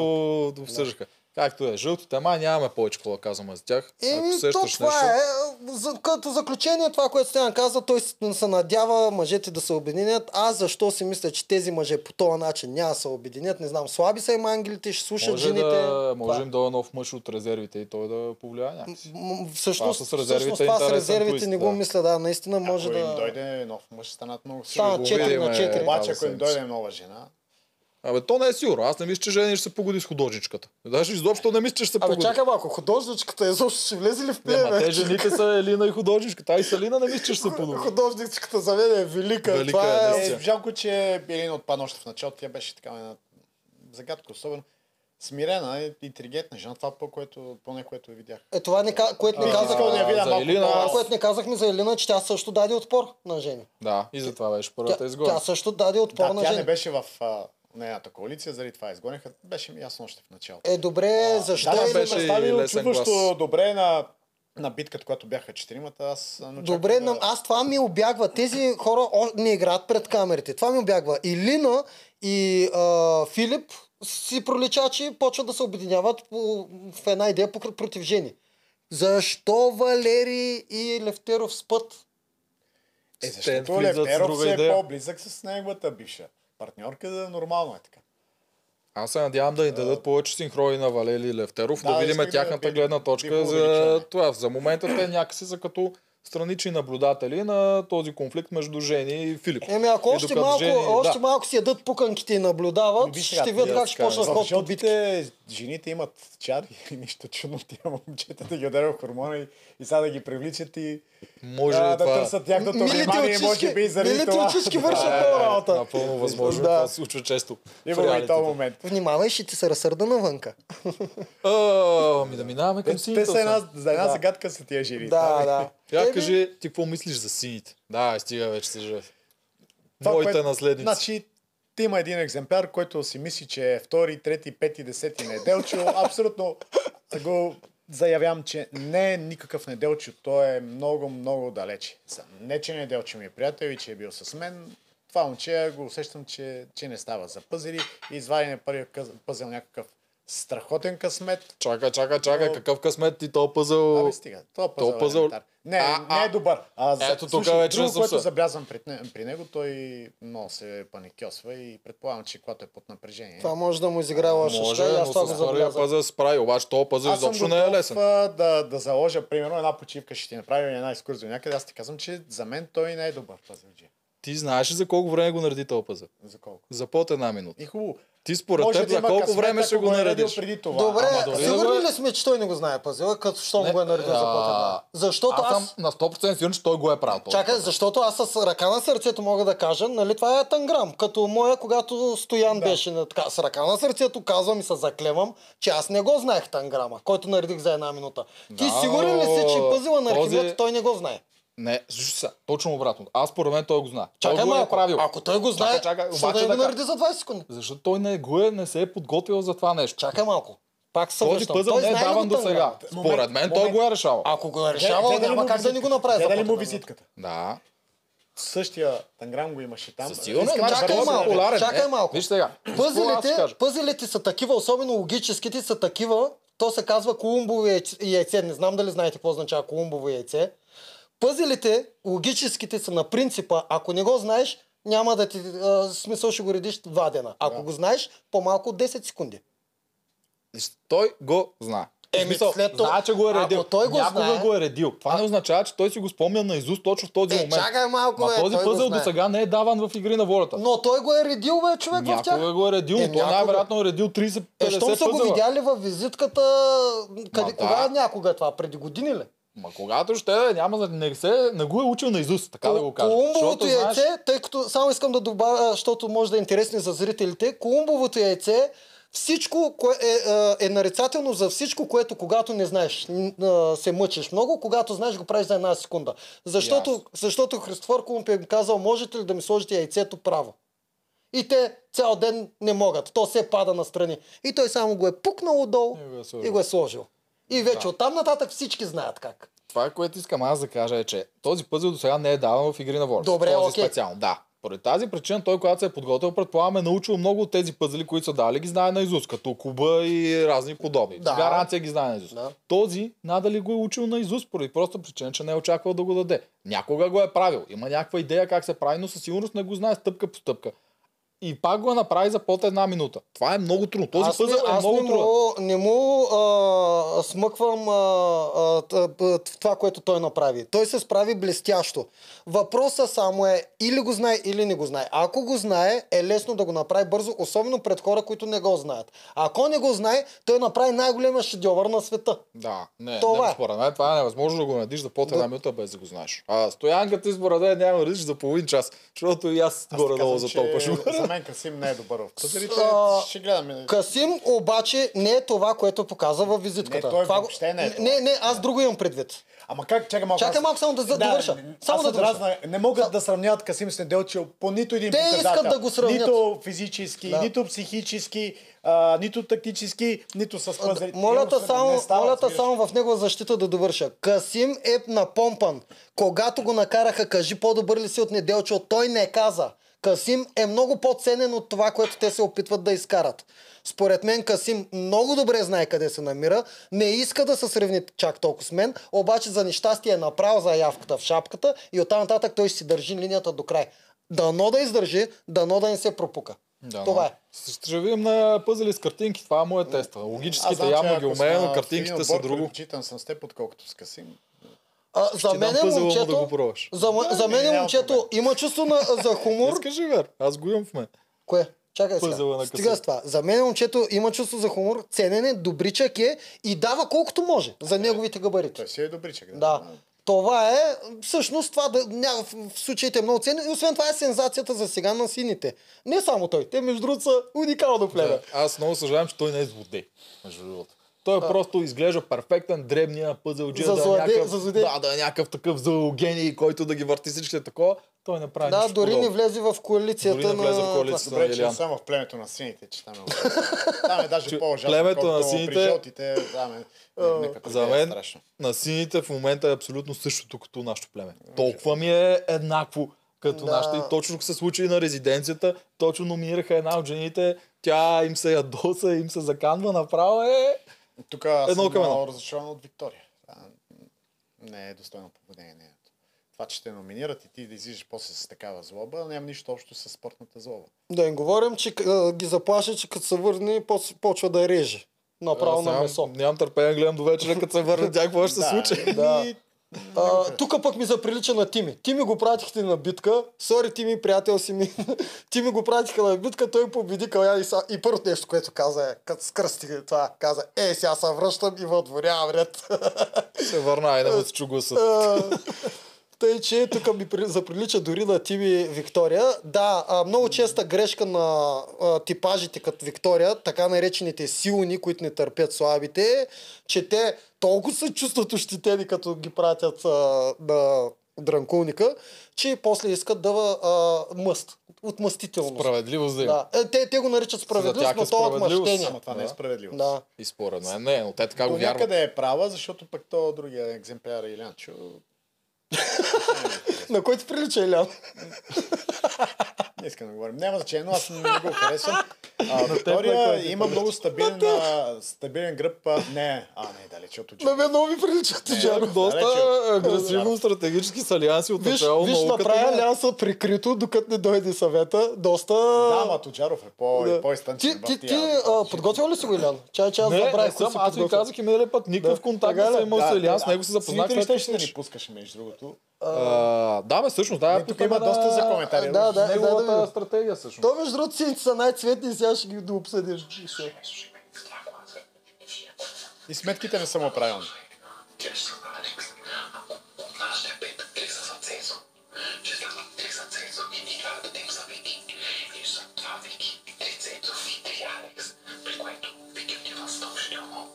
да. обсъждаха. Както е, жълтите, ама нямаме повече какво да казваме за тях.
Еми,
Ако
то това
нещо.
е. За, като заключение, това, което Стоян каза, той се надява мъжете да се обединят. Аз защо си мисля, че тези мъже по този начин няма да се обединят? Не знам, слаби са им ангелите, ще слушат
Може
жените.
да, може им да е нов мъж от резервите и той да повлияе някакси.
М- Всъщност,
Това с резервите
всъщност
е
това с резервите
твист,
не го
да.
мисля, да, наистина може
Ако
да...
им дойде нов мъж, станат много
Станат
сигурни.
четири
видим,
на
е,
четири.
Обаче,
тази
ако им дойде нова жена,
Абе, то не е сигурно. Аз не мисля, че жени ще се погоди с художничката. Даже изобщо не мисля, че ще се
Абе,
погоди.
чакай малко, художничката изобщо ще влезе ли в
Не, ма,
нея?
те жените са Елина и художничката. А и Салина не мисля, че ще се подобри.
Художничката за мен е велика.
Велика
това
е,
е,
е, жалко, че Елина отпадна още в началото. Тя беше така една загадка, особено смирена и интелигентна жена. Това по което, поне което видях.
е това, не, което не казах.
да видя
за Елина,
Това, което не казахме за Елина, че тя също даде отпор на Жени.
Да, и затова беше първата
Тя,
изгоня.
тя също даде отпор
Да,
на
тя
Жени.
не беше в а, нейната коалиция, заради това изгониха. Беше ми ясно още в началото.
Е, добре, защо
да,
е
да,
беше
се представи
и лесен
очудващо
глас.
добре на, на битката, когато бяха четиримата. Аз а,
Добре,
да...
аз това ми обягва. Тези хора не играят пред камерите. Това ми обягва. И Лина и а, Филип си проличачи почват да се обединяват по, в една идея по, против жени. Защо Валери и Левтеров спът?
Е,
Те
защото Левтеров се е по-близък с неговата бивша партньорка, да нормално е така.
Аз се надявам да ни дадат повече синхрони на Валели и Левтеров, да,
Да,
да видим
да
тяхната
би-
гледна точка за това. За момента те някакси са като странични наблюдатели на този конфликт между Жени и Филип.
Еми, ако още малко,
Жени-
още
да.
малко си ядат пуканките и наблюдават,
Виж
ще видят как ще почнат ход по битки.
Жълтите жените имат чари и нищо чудно тия момчета да ги ударят хормона и, и сега да ги привличат и
Може
да
това?
търсят тяхното
Милите
внимание, може би и заради
милите
това. Да.
вършат
Е,
тази работа.
Напълно възможно.
Да.
Това се случва често.
Имаме и този момент.
Внимавай, ще ти се разсърда навънка.
А, Ми да минаваме към
Те,
сините.
те са една, за една
Да.
загадка са тия жени.
Да,
Това
да.
Я
Еми,
кажи, ти какво мислиш за сините? Да, стига вече се жив. Моите наследници.
Значи, ти има един екземпляр, който си мисли, че е втори, трети, пети, десети неделчо. Абсолютно го заявявам, че не е никакъв неделчо. Той е много, много далече. Не, че неделчо ми е приятел и че е бил с мен. Това момче го усещам, че, че не става за пъзели. Извади на първия пъзел някакъв страхотен късмет.
Чакай, чакай, чакай,
Но-
какъв късмет ти то пъзъл?
Абе, стига. Това пъзел,
То пъзел-
е. Не,
А,
не е
а,
добър. А, за-
ето тук вече
друго, което забелязвам при, не- при него, той много се паникьосва и предполагам, че когато е под напрежение.
Това може да му изиграе лоша
Може,
и аз
но
това
с
го
пъзъл се справи. Обаче то пъзъл
аз съм
изобщо не е лесен.
а, да, да заложа, примерно, една почивка ще ти направим една екскурзия някъде. Аз ти казвам, че за мен той не е добър пазълджия.
Ти знаеш ли за колко време го нареди този пъзел?
За колко?
За под една минута.
И хубаво.
Ти според
Може
теб
да
за колко
късмет,
време ще го
е
наредиш?
преди това.
Добре,
Ама дори да
сигурни
го
ли сме, че той не го знае пазила, като щом
Не,
го е наредил за
а,
под една? Защото
аз
аз...
съм на 100% сигурен, че той го е правил. този
Чакай, защото аз с ръка на сърцето мога да кажа, нали това е танграм. Като моя, когато Стоян
Да.
беше на, така, с ръка на сърцето, казвам и се заклевам, че аз не го знаех танграма, който наредих за една минута. Ти
Да,
сигурен ли си, че
но
пъзела на
този-
Архимед той не го знае?
Не, слушай сега, точно обратно. Аз според мен той го знае.
Чакай
той го е правил.
Ако той го знае,
Чакай, чакай, обаче
да го
да
нареди за 20 секунди?
Защото той не, го е, не се е подготвил за това нещо.
Чакай малко. Пак се
Този
Той
не е
ли
даван
го
до сега. Според мен той го е решавал.
Ако го е решавал, няма как да не го направи. за
Гледа ли
под
му визитката?
Да.
Същия танграм го имаше там.
Със сигурност,
да
чакай
той е
малко,
популярен.
чакай
Е,
малко.
Виж сега.
Пъзелите, пъзелите са такива, особено логическите са такива, то се казва колумбово яйце- яйце. Не знам дали знаете какво означава колумбово яйце. Пъзелите, логическите са на принципа, ако не го знаеш, няма да ти, а, смисъл ще го редиш два дена. Ако
Да.
го знаеш, по-малко от 10 секунди.
Той го знае.
Еми,
смисъл,
след това-
знае, че го е
ако
редил.
той го
Някога
знае-
го е редил. Това не означава, че той си го спомня на изуст точно в този
Е,
момент.
чакай малко,
Ма
бе,
този
знае.
до сега не е даван в игри на волята.
Но той го е редил, бе, човек в тях.
Някога го е редил,
Е,
той
някога.
най-вероятно е редил 30-50
Е, щом са го видяли във визитката, къде,
да.
кога някога е това? Преди години ли?
Ма когато ще няма не, се, не го е учил на изуст, така да го кажа.
Колумбовото яйце,
знаеш,
тъй като само искам да добавя, защото може да е интересно за зрителите, колумбовото яйце всичко кое е, е, е нарицателно за всичко, което когато не знаеш, се мъчиш много, когато знаеш го правиш за една секунда. Защото,
Ясно.
защото Христофор Колумб е казал, можете ли да ми сложите яйцето право? И те цял ден не могат. То се пада настрани. И той само го е пукнал отдолу
И го е сложил.
и го е сложил. И вече
Да.
оттам нататък всички знаят как.
това, което искам аз да кажа е, че този пъзел до сега не е даван в игри на волята.
Добре,
този
окей.
специално. Да. Поради тази причина той, когато се е подготвил, предполагаме, е научил много от тези пъзели, които са дали, ги знае на изуст, като куба и разни подобни.
Да.
Гаранция ги знае на изуст.
Да.
Този надали го е учил на изуст, поради просто причина, че не е очаквал да го даде. Някога го е правил. Има някаква идея как се прави, но със сигурност не го знае стъпка по стъпка. И пак го направи за под една минута. Това е много трудно. Този
аз
пъзел
не,
е
аз
много
не
труден.
му, не му а, смъквам а, а, това, което той направи. Той се справи блестящо. Въпросът само е или го знае, или не го знае. Ако го знае, е лесно да го направи бързо, особено пред хора, които не го знаят. Ако не го знае, той направи най-големия шедьовър на света.
Да, не,
Това
не,
е.
според мен това е невъзможно да го надиш за под една минута без да го знаеш. А стоянката според мен няма да за половин час, защото и аз
Аз
горе-долу за толкова
мен Касим не е добър в пъзелите.
А,
Ще гледаме.
Касим обаче не е това, което показа във визитката.
Не, той
това,
въобще не е това.
Не, не, аз друго имам предвид.
Ама как, чакай малко.
Чакай малко само да за- довърша. Само да довърша.
дразна. Не могат да сравняват Касим с Неделчев по нито един
Те
показател.
искат да го сравнят.
Нито физически,
Да.
нито психически, а, нито тактически, нито с пъзелите.
Моля те
Просто
само,
не става,
моля те
разбираш.
само в негова защита да довърша. Касим е напомпан. Когато го накараха, кажи по-добър ли си от Неделчо, той не каза. Касим е много по-ценен от това, което те се опитват да изкарат. Според мен Касим много добре знае къде се намира, не иска да се сравни чак толкова с мен, обаче за нещастие е направил заявката в шапката и оттам нататък той ще си държи линията до край. Дано да издържи, дано да не се пропука.
Да,
Това е.
Ще видим на пъзели с картинки. Това е моят тест.
Аз
Логическите
знам,
явно ги умея, но картинките са друго.
Предпочитам съм с теб, отколкото с Касим.
А, за
дам
мен
пъзела му
момчето,
да го пробваш.
за,
Да,
за мен
няма
момчето има чувство на, за хумур.
Искаш ли вер? Аз го имам в мен.
Кое? Чакай сега. Стига с това. За мен момчето има чувство за хумор, ценен е, добричък е и дава колкото може за неговите габарити.
Той си е добричък.
Да. Това е, всъщност, това да, ня, в, в случаите е много ценно. И освен това е сензацията за сега на сините. Не само той. Те, между другото, са уникално племе.
Да. Аз много съжалявам, че той не е злодей. Между другото. Той просто изглежда перфектен, дребния пъзелджия,
За
да, е
злоде-
някакъв,
за
да, да е някакъв такъв зъл гений, който да ги върти всичките такова. Той не прави
Да,
нищо
дори не
подобно.
влезе в коалицията
Дори не влезе в
на...
коалицията.
Добре, че не съм в племето на сините, че там е. Там е даже
Че
по-ужасно,
племето на сините-
при жълтите. Там е, не, не, като
За
е
мен на сините в момента е абсолютно същото като нашето племе. Толкова ми е еднакво като
Да.
нашите. И точно се случи и на резиденцията. Точно номинираха една от жените. Тя им се ядоса, им се заканва направо. Е...
Тук аз
Едно
съм много разочарован от Виктория. А, Не е достойно поведение нейното. Това, че те номинират и ти да излизаш после с такава злоба, няма нищо общо с спортната злоба.
Да им говорим, че а, ги заплаши, че като се върне, поч- почва да реже. Направо
Аз
на месо.
Нямам търпение да гледам до вечера, като се върне тя какво ще се
Да,
случи.
и-
Да.
А, тук пък ми заприлича на Тими. Тими го пратихте на битка. Сори, Тими, приятел си ми. Тими го пратиха на битка, той победи Калян и, са... и първото нещо, което каза е, като скръсти това, каза, е, сега се връщам и въдворявам ред.
Се върна и не му се чу гласа.
Тъй, че тук ми при- заприлича дори на Тими Виктория. Да, а, много честа грешка на а, типажите като Виктория, така наречените силни, които не търпят слабите, е, че те толкова се чувстват ощетени, като ги пратят а, на дранкулника, че после искат да а, мъст. Отмъстителност.
Справедливост да има.
Да. Е, те, те го наричат
За
справедливост,
тях е
но то е
справедливост.
отмъщение.
Ама това не е
Да.
справедливо.
Да.
И според мен не, но те така го
До
вярват.
някъде е права, защото пък то другия екземпляр е Илянчо.
На който прилича Илян?
Не искам да говорим. Няма значение, но аз не го харесвам. А, Виктория
ти
има много стабилен, а, стабилен гръб. а, Не, а не, далеч от
На мен много ми прилича Тоджаров.
Доста
Далече.
агресивно стратегически с алианси от
Виж,
начало.
виж направя алианса прикрито, докато не дойде съвета. Доста...
Да, ама Тоджаров е по,
Да.
по-изтънчен.
Ти, ти, ти а, подготвил ли си го, Илян? Чай, че аз
Не,
забравих,
аз ви казах и миналия път, никакъв
Да.
контакт не съм имал с Илиан, с него се запознах. След
ще ни пускаш, между другото.
А, Да, бе, всъщност, да.
Тук има
на-
доста за коментари.
Да, да,
Неговата
да, да.
стратегия, всъщност.
То, между другото, сините са най-цветни и сега ще ги дообсъдим.
И сметките не са му правилни.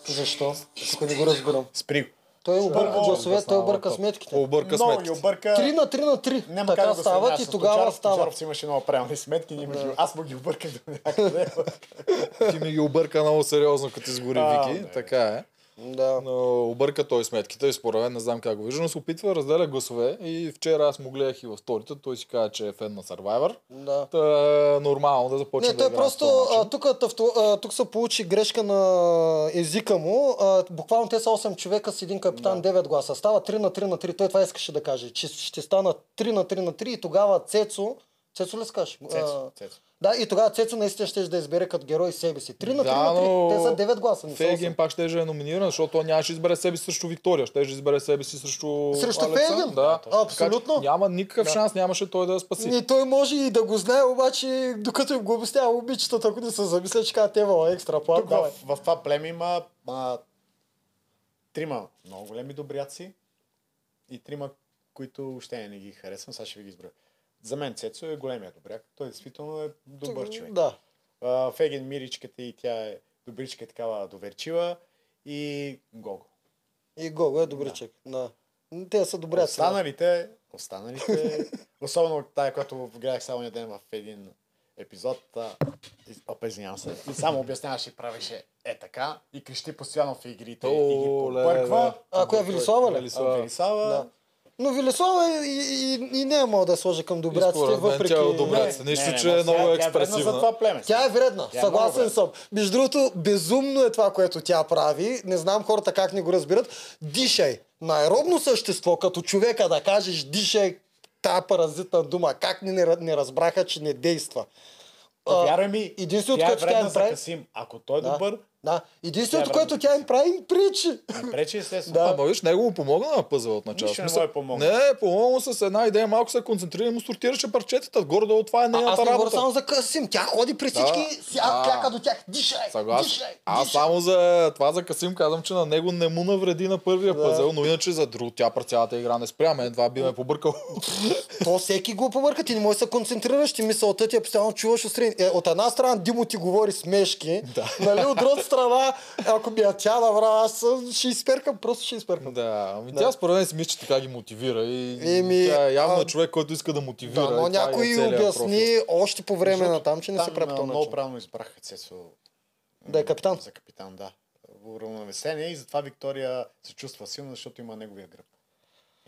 Защо? Тук не го разбирам.
Спри го.
Той обърка
Първо,
гласове, той обърка сметките.
Обърка
Много
сметките.
обърка.
3 на 3 на 3.
Няма
така
как да
стават
сравняваш
и тогава
Тоджаров.
стават.
Тоджаров си имаше много правилни сметки, ние ги- аз му ги обърках до някъде.
Ти ми ги обърка много сериозно, като изгори Вики.
не.
Така е.
Да.
Но обърка той сметките и според мен не знам как го вижда, но се опитва да разделя гласове и вчера аз му гледах и в сторите, той си каза, че е фен на Survivor.
Да.
Та е нормално да започне
Не,
да
той просто а, тук, а, тук се получи грешка на езика му. А, буквално те са 8 човека с един капитан, 9 гласа. Става 3 на 3 на 3. Той това искаше да каже, че ще стана 3 на 3 на 3 и тогава Цецо, Цецо ли скаш?
Цецо, Цецо.
Да, и тогава Цецо наистина ще да избере като герой себе си. 3 на 3
Да,
на 3.
но
Те са 9 гласа. Не са
Фейгин
8.
пак ще е номиниран, защото той нямаше избере себе си срещу Виктория, ще избере себе си срещу
Срещу
Александър.
Фейгин?
Да,
Абсолютно.
Така, няма никакъв
Да.
шанс, нямаше той да я спаси.
И той може и да го знае, обаче докато им го обяснява обичата, ако не се замисля, че казва, те вала екстра плат.
Тук в, в това племе има а, трима много големи добряци и трима, които още не ги харесвам. Сега ще ви ги изброя. За мен Цецо е големия добряк. Той действително е добър човек.
Да.
А, Феген Миричката и тя е добричка, е такава доверчива. И Гого.
И Гого е добричък. Да. Те са добре.
Останалите, останалите, особено тая, която гледах само един ден в един епизод, извинявам се, и само обясняваше и правеше е така и крещи постоянно в игрите и ги
О,
побърква.
А, коя Велислава ли?
А, Велислава,
Да. Но Велислава и, и, и, не е мога да сложи към добряците, въпреки...
тя е добряци.
Не,
Нищо,
не,
че
не,
е много
тя вредна
експресивна.
за това племе.
Тя е вредна,
Тя е
съгласен
вредна.
съм. Между другото, безумно е това, което тя прави. Не знам хората как не го разбират. Дишай. На аеробно същество, като човека да кажеш дишай, тая паразитна дума. Как ни не, не разбраха, че не действа? А,
Повярвай ми,
единственото,
тя е
тя
вредна
им
за
прави...
Касим. Ако той е
Да.
добър,
Да. Единственото,
е
което тя им прави, им причи.
не пречи естествено.
Да.
Ама виж, него му помогна на пъзъл от начало.
Нищо не му е помогна.
Не, помогна с една идея, малко се концентрира и му сортираше парчетата. Горе-долу това е
аз
нейната
не говоря
работа.
само за Касим. Тя ходи при всички,
Да.
сега кляка до тях. Дишай,
Съгласен.
дишай,
Аз само за това за Касим казвам, че на него не му навреди на първия
Да.
пъзел, но иначе за друг тя през цялата игра не спря. Мен това би ме побъркал.
То всеки го побърка, ти не можеш да се концентрираш, ти мисълта ти е постоянно чуваш острин. Е, от една страна Димо ти говори смешки,
Да.
нали, от страна, ако ми я тя направо, аз ще изперкам, просто ще изперкам.
да, ами
Да.
тя според мен си мисля, че така ги мотивира. И
Еми,
тя е явно
а-
е човек, който иска да мотивира.
Да, но
е
някой
целият
обясни
профил.
още по време
Защото
на там, че не се прави по
Много правилно избраха Цецо.
Да е капитан.
За капитан, да. Уравновесение и затова Виктория се чувства силна, защото има неговия гръб.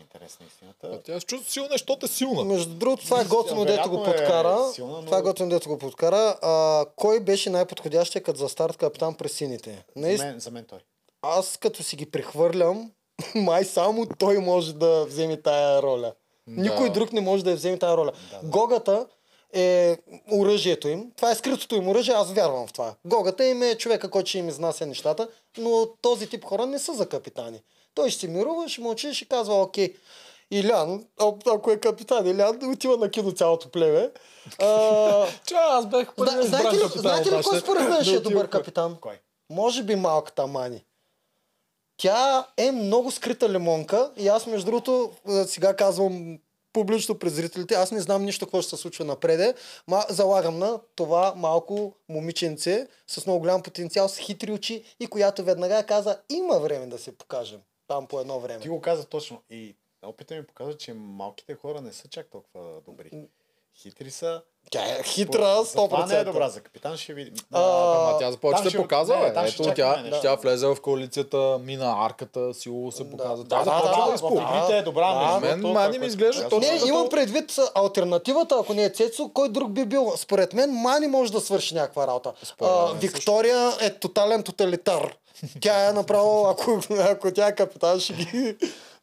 Интересна истината.
А Тя се чувства силна, защото е силна.
Между другото, това е готино, дето го
е
подкара.
силна, но-
Това е готино, дето го подкара. А, кой беше най-подходящия като за старт капитан през сините?
За мен, за мен той.
аз като си ги прехвърлям, май само той може да вземе тая роля. Никой друг не може да я вземе тая роля. Гогата е оръжието им. Това е скритото им оръжие, аз вярвам в това. Гогата им е човека, който ще им изнася нещата, но този тип хора не са за капитани. Той ще мирува, ще мълчи ще казва окей. Илян, ако е капитан Илян, отива на кино цялото племе. А,
Че аз бех първи
да, знаете ли,
капитан.
знаете ли кой според мен ще е добър капитан?
Кой?
Може би малката Мани. Тя е много скрита лимонка и аз между другото сега казвам публично пред зрителите, аз не знам нищо какво ще се случва напреде, ма залагам на това малко момиченце с много голям потенциал, с хитри очи и която веднага каза, има време да се покажем. Там по едно време.
Ти го каза точно. И опита ми показва, че малките хора не са чак толкова добри. Хитри са.
Тя е хитра,
За това не е
100%.
добра. За капитан ще видим.
Ама тя започва да
ще-
показва, бе.
ще
Ето тя, тя влезе в коалицията, мина арката, силово се показва.
Да,
Тя
да,
започва
да,
да
да,
изпълни.
да.
Е добра.
Да,
мен Мани ми
което
изглежда точно
Не, имам предвид альтернативата, ако не е Цецо, кой друг би бил? Според мен Мани може да свърши някаква работа. А,
мен
Виктория е тотален тоталитар. Тя е направо, ако, ако тя е капитан, ще ги...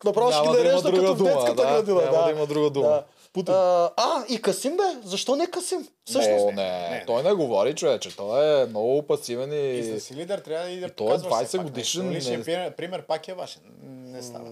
Направо ще ги
да
нарежда като в детската
да,
градина.
няма да има друга дума.
Да.
Путин.
А, а, и Касим бе? Защо не Касим? Всъщност,
О, не, той не говори, човече. Той е много пасивен
И
и...
за си лидер трябва и да
И той е
показваш
20
все пак
годишен.
Личният
не-
пример, пример пак е вашен. Не става.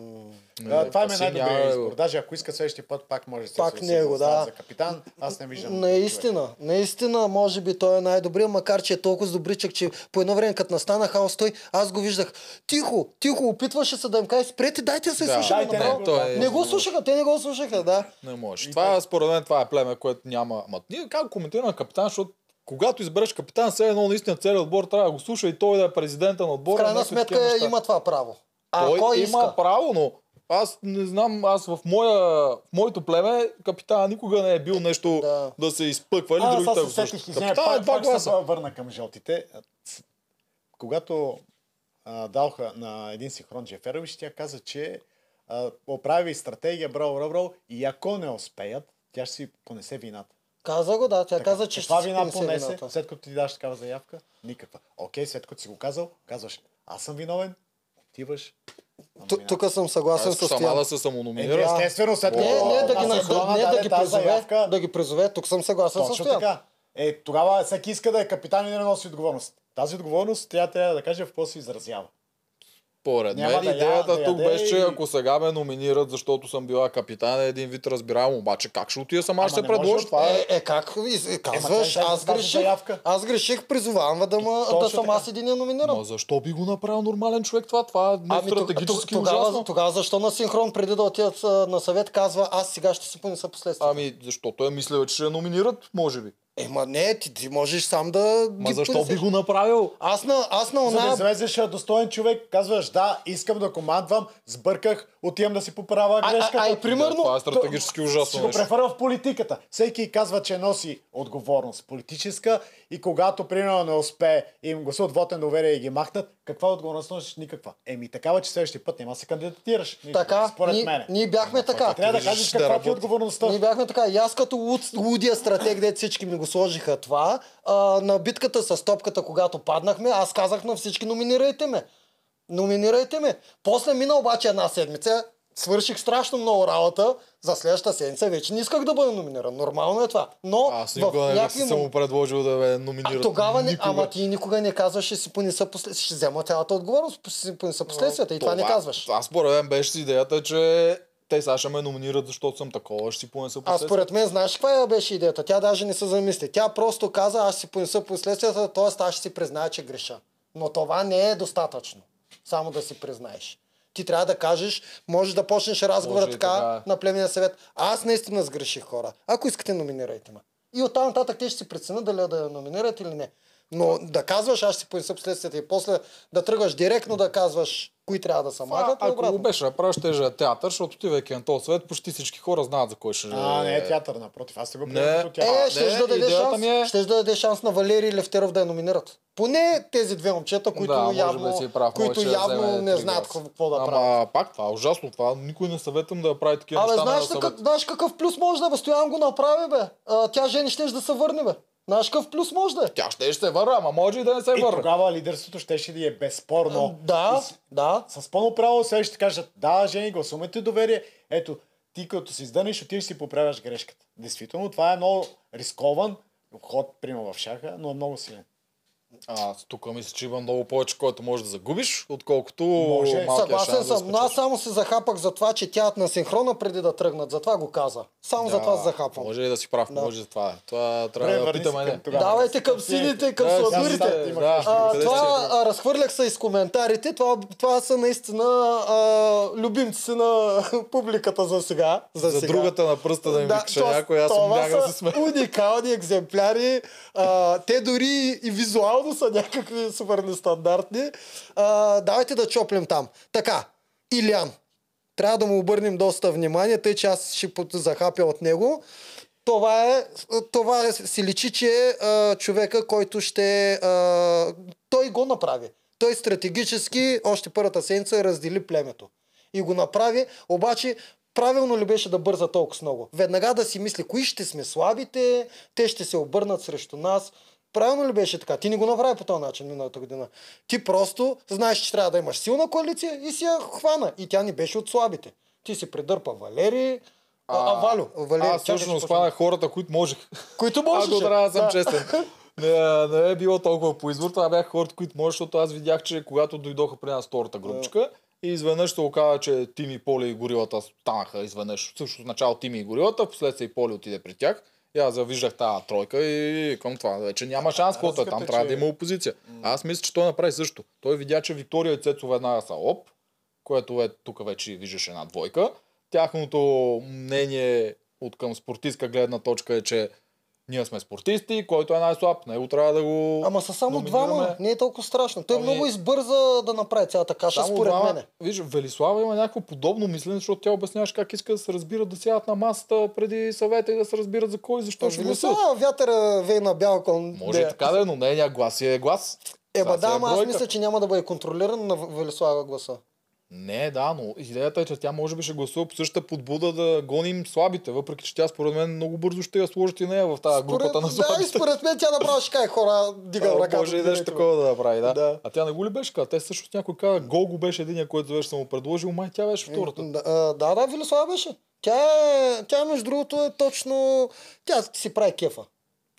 Не,
Да, това ми е най-добрият
няма-
избор. Даже ако иска следващия път, пак може да се
Пак него, да.
За капитан, аз не виждам.
Наистина, наистина, може би той е най-добрият, макар че е толкова добричък, че по едно време, като настана хаос, той, аз го виждах. Тихо, тихо, опитваше се да им каже, спрете, дайте да се
Да,
слушаме
дайте него,
той е-
Не го слушаха, те не го слушаха, да.
Не може. Това е, според мен, това е племе, което няма... Ма, ние как коментираме капитан, защото когато избереш капитан, все едно наистина целият отбор трябва да го слуша и той да е президента на
В
отбора.
крайна
някакви такива
сметка има това право. А
Той
кой
има
иска?
право, но аз не знам, аз в, моя, в моето племе капитана никога не е бил нещо
Да.
да, се изпъква или
А,
другите да
се сетих, извиня,
Капитана е два гласа.
се върна към жълтите. Когато а, далха на един синхрон Джеферович, тя каза, че а, оправи стратегия, браво, браво, браво, и ако не успеят, тя ще си понесе вината.
Каза го, да. Тя каза, че ще си
вина
понесе
понесе,
вината.
след като ти даш такава заявка? Никаква. Окей, след като си го казал, казваш, аз съм виновен, отиваш. Номинация.
Тук съм съгласен с
сама
Стоян.
да се самономинира.
естествено, след като
Не, не, да ги,
на
на,
синхрона
да, не, да ги призове,
заявка,
да ги призове. Тук съм съгласен с
Точно
Стоян.
така. Е, тогава всеки иска да е капитан и да не носи отговорност. Тази отговорност тя трябва да каже в какво се изразява.
Поред
Няма
мен
да я-
идеята
да
тук
яде
беше, че
и-
ако сега ме номинират, защото съм била капитан, е един вид разбираемо. Обаче как ще отида сама,
Ама
ще се предложи. Това е...
Е, е, как из- казваш,
тя излезе
аз греших, аз греших, призовавам да, ма, да съм аз един я номинирам.
Ма защо би го направил нормален човек това? Това е
Ами
стратегически
тог- тогава,
ужасно.
тогава защо на синхрон преди да отидат на съвет казва аз сега ще си понеса последствия?
Ами, защото е мислил, че ще я номинират, може би.
Ема не, ти, ти можеш сам да
Ма
ги
защо би го направил?
Аз на, аз на
За да
она...
излезеш а, достоен човек, казваш, да, искам да командвам, сбърках, отивам да си поправя
А,
грешката.
а, а и примерно...
Това е стратегически
Ще
ужасно
го
нещо.
префера в политиката. Всеки казва, че носи отговорност политическа и когато примерно не успее и им гласуват вотен доверие и ги махнат, каква отговорност носиш? Никаква. Еми такава, че следващия път няма да се кандидатираш. Никога,
Така,
според
ние,
мен.
ние бяхме така.
Трябва да кажеш
да
каква е отговорността.
Ние бяхме така. И аз като луд, лудия стратег, де всички ми го сложиха това, а, на битката с топката, когато паднахме, аз казах на всички, номинирайте ме. Номинирайте ме. После мина обаче една седмица, свърших страшно много работа, за следващата седмица вече не исках да бъда номиниран. Нормално е това. Но
Аз
в
никога не бих
някакви
си
мом-
му предложил да ме
а,
номинират.
тогава не, ама ти никога не казваш, ще си понеса после... ще взема цялата отговорност, ще си понеса последствията и това не казваш.
Аз според мен беше с идеята, че те сега ще ме номинират, защото съм такова, ще си понеса
А
последствия.
според мен, знаеш каква беше идеята? Тя даже не се замисли. Тя просто каза, аз ще си понеса последствията, т.е. аз ще си призная, че греша. Но това не е достатъчно. Само да си признаеш. Ти трябва да кажеш, можеш да почнеш разговора
Може
така
така.
на племения съвет. Аз наистина сгреших хора. Ако искате, номинирайте ме. И оттам нататък те ще си преценят дали да я номинират или не. Но да казваш, аз ще си понеса последствията и после да тръгваш директно да казваш кои трябва да се
Това,
махат,
ако го
обратно.
беше направил, ще е театър, защото отивайки на този свет, почти всички хора знаят за кой ще
А, не е театър, напротив. Аз те го
Не.
Е, ще
не,
да даде шанс,
е-
щеш да даде шанс на Валерий Левтеров да я номинират. Поне тези две момчета, които
да,
явно,
си прав,
които
да
явно не знаят какво да
Ама,
правят.
пак това е ужасно. Това никой не съветвам да прави такива
Абе,
неща.
знаеш,
на
ли
съвет.
как, знаеш какъв плюс може да е? бе? Стоян го направи, бе. А, тя жени ще да се върне, бе. Знаеш какъв плюс може да е?
Тя ще ще се върне, ама може и да не се
И
върне.
тогава лидерството ще да е безспорно.
Да,
с-
да.
С пълно право сега ще кажат, да, Жени, гласуваме доверие. Ето, ти като си издънеш, отиваш си поправяш грешката. Действително, това е много рискован ход, примерно в шаха, но е много силен.
Аз тук мисля, че има много повече, който може да загубиш, отколкото
Може.
Съгласен
да
съм, но аз само се захапах за това, че тя на синхрона преди да тръгнат. Затова го каза. Само за това се захапвам.
Може и да си прав,
Да.
може за това. Това трябва
Добре,
да питаме.
към
не.
тогава.
Давайте към сините, към
Да,
сладурите.
да.
А, това а, разхвърлях се из коментарите. Това, това са наистина а, любимци на публиката за сега. За,
За
сега.
другата на пръста да ми викаше
то-
някой, аз съм бягал
са
се сме.
уникални екземпляри. А, те дори и визуално са някакви супер нестандартни. А, давайте да чоплим там. Така, Илян. Трябва да му обърнем доста внимание, тъй че аз ще захапя от него. Това е, това е, си личи, че е а, човека, който ще... А, той го направи. Той стратегически, още първата седмица, раздели племето. И го направи, обаче правилно ли беше да бърза толкова много? Веднага да си мисли, кои ще сме слабите, те ще се обърнат срещу нас. Правилно ли беше така? Ти не го направи по този начин миналата година. Ти просто знаеш, че трябва да имаш силна коалиция и си я хвана. И тя не беше от слабите. Ти си придърпа Валери, а, а, Валю. Валери,
Аз всъщност хванах хората, които можех.
Които
Ако
можеше.
трябва да съм
Да.
честен. Не, не е било толкова по избор, това бяха хората, които може, защото аз видях, че когато дойдоха при нас втората групчка, и изведнъж се оказа, че Тими, Поли и Горилата станаха изведнъж. Също в начало Тими и Горилата, последствие и Поли отиде при тях. И аз завиждах тази тройка и към това вече няма шанс, каквото е. Там трябва да
че-
има опозиция. Аз мисля, че той направи също. Той видя, че Виктория и Цецо веднага са оп, което е тук вече виждаш една двойка. Тяхното мнение от към спортистка гледна точка е, че ние сме спортисти, който е най-слаб, него трябва да го
Ама са само
номинираме.
двама, не е толкова страшно. Той
Ами-
много избърза да направи цялата каша,
Само
според
двама-
мене.
Виж, Велислава има някакво подобно мислене, защото тя обясняваш как иска да се разбират да сядат на масата преди съвета и да се разбират за кой и защо ще гласуват.
Вятъра вей на бял кон.
Може и така да е, но нейният глас си е глас.
Еба да,
е
ама аз
бройка.
мисля, че няма да бъде контролиран на Велислава гласа.
Не, да, но идеята е, че тя може би ще гласува по същата подбуда да гоним слабите, въпреки че тя според мен много бързо ще я сложат и нея в тази групата на
да, и
слабите.
според мен тя направо ще каже хора, дига ръка.
Може и нещо такова да направи, да.
Да.
А тя не го ли беше? Те също някой каза, гол го беше един, който беше му предложил, май тя беше втората.
Да, а, да, да, Велислава беше. Тя, е, тя между другото е точно... Тя си прави кефа.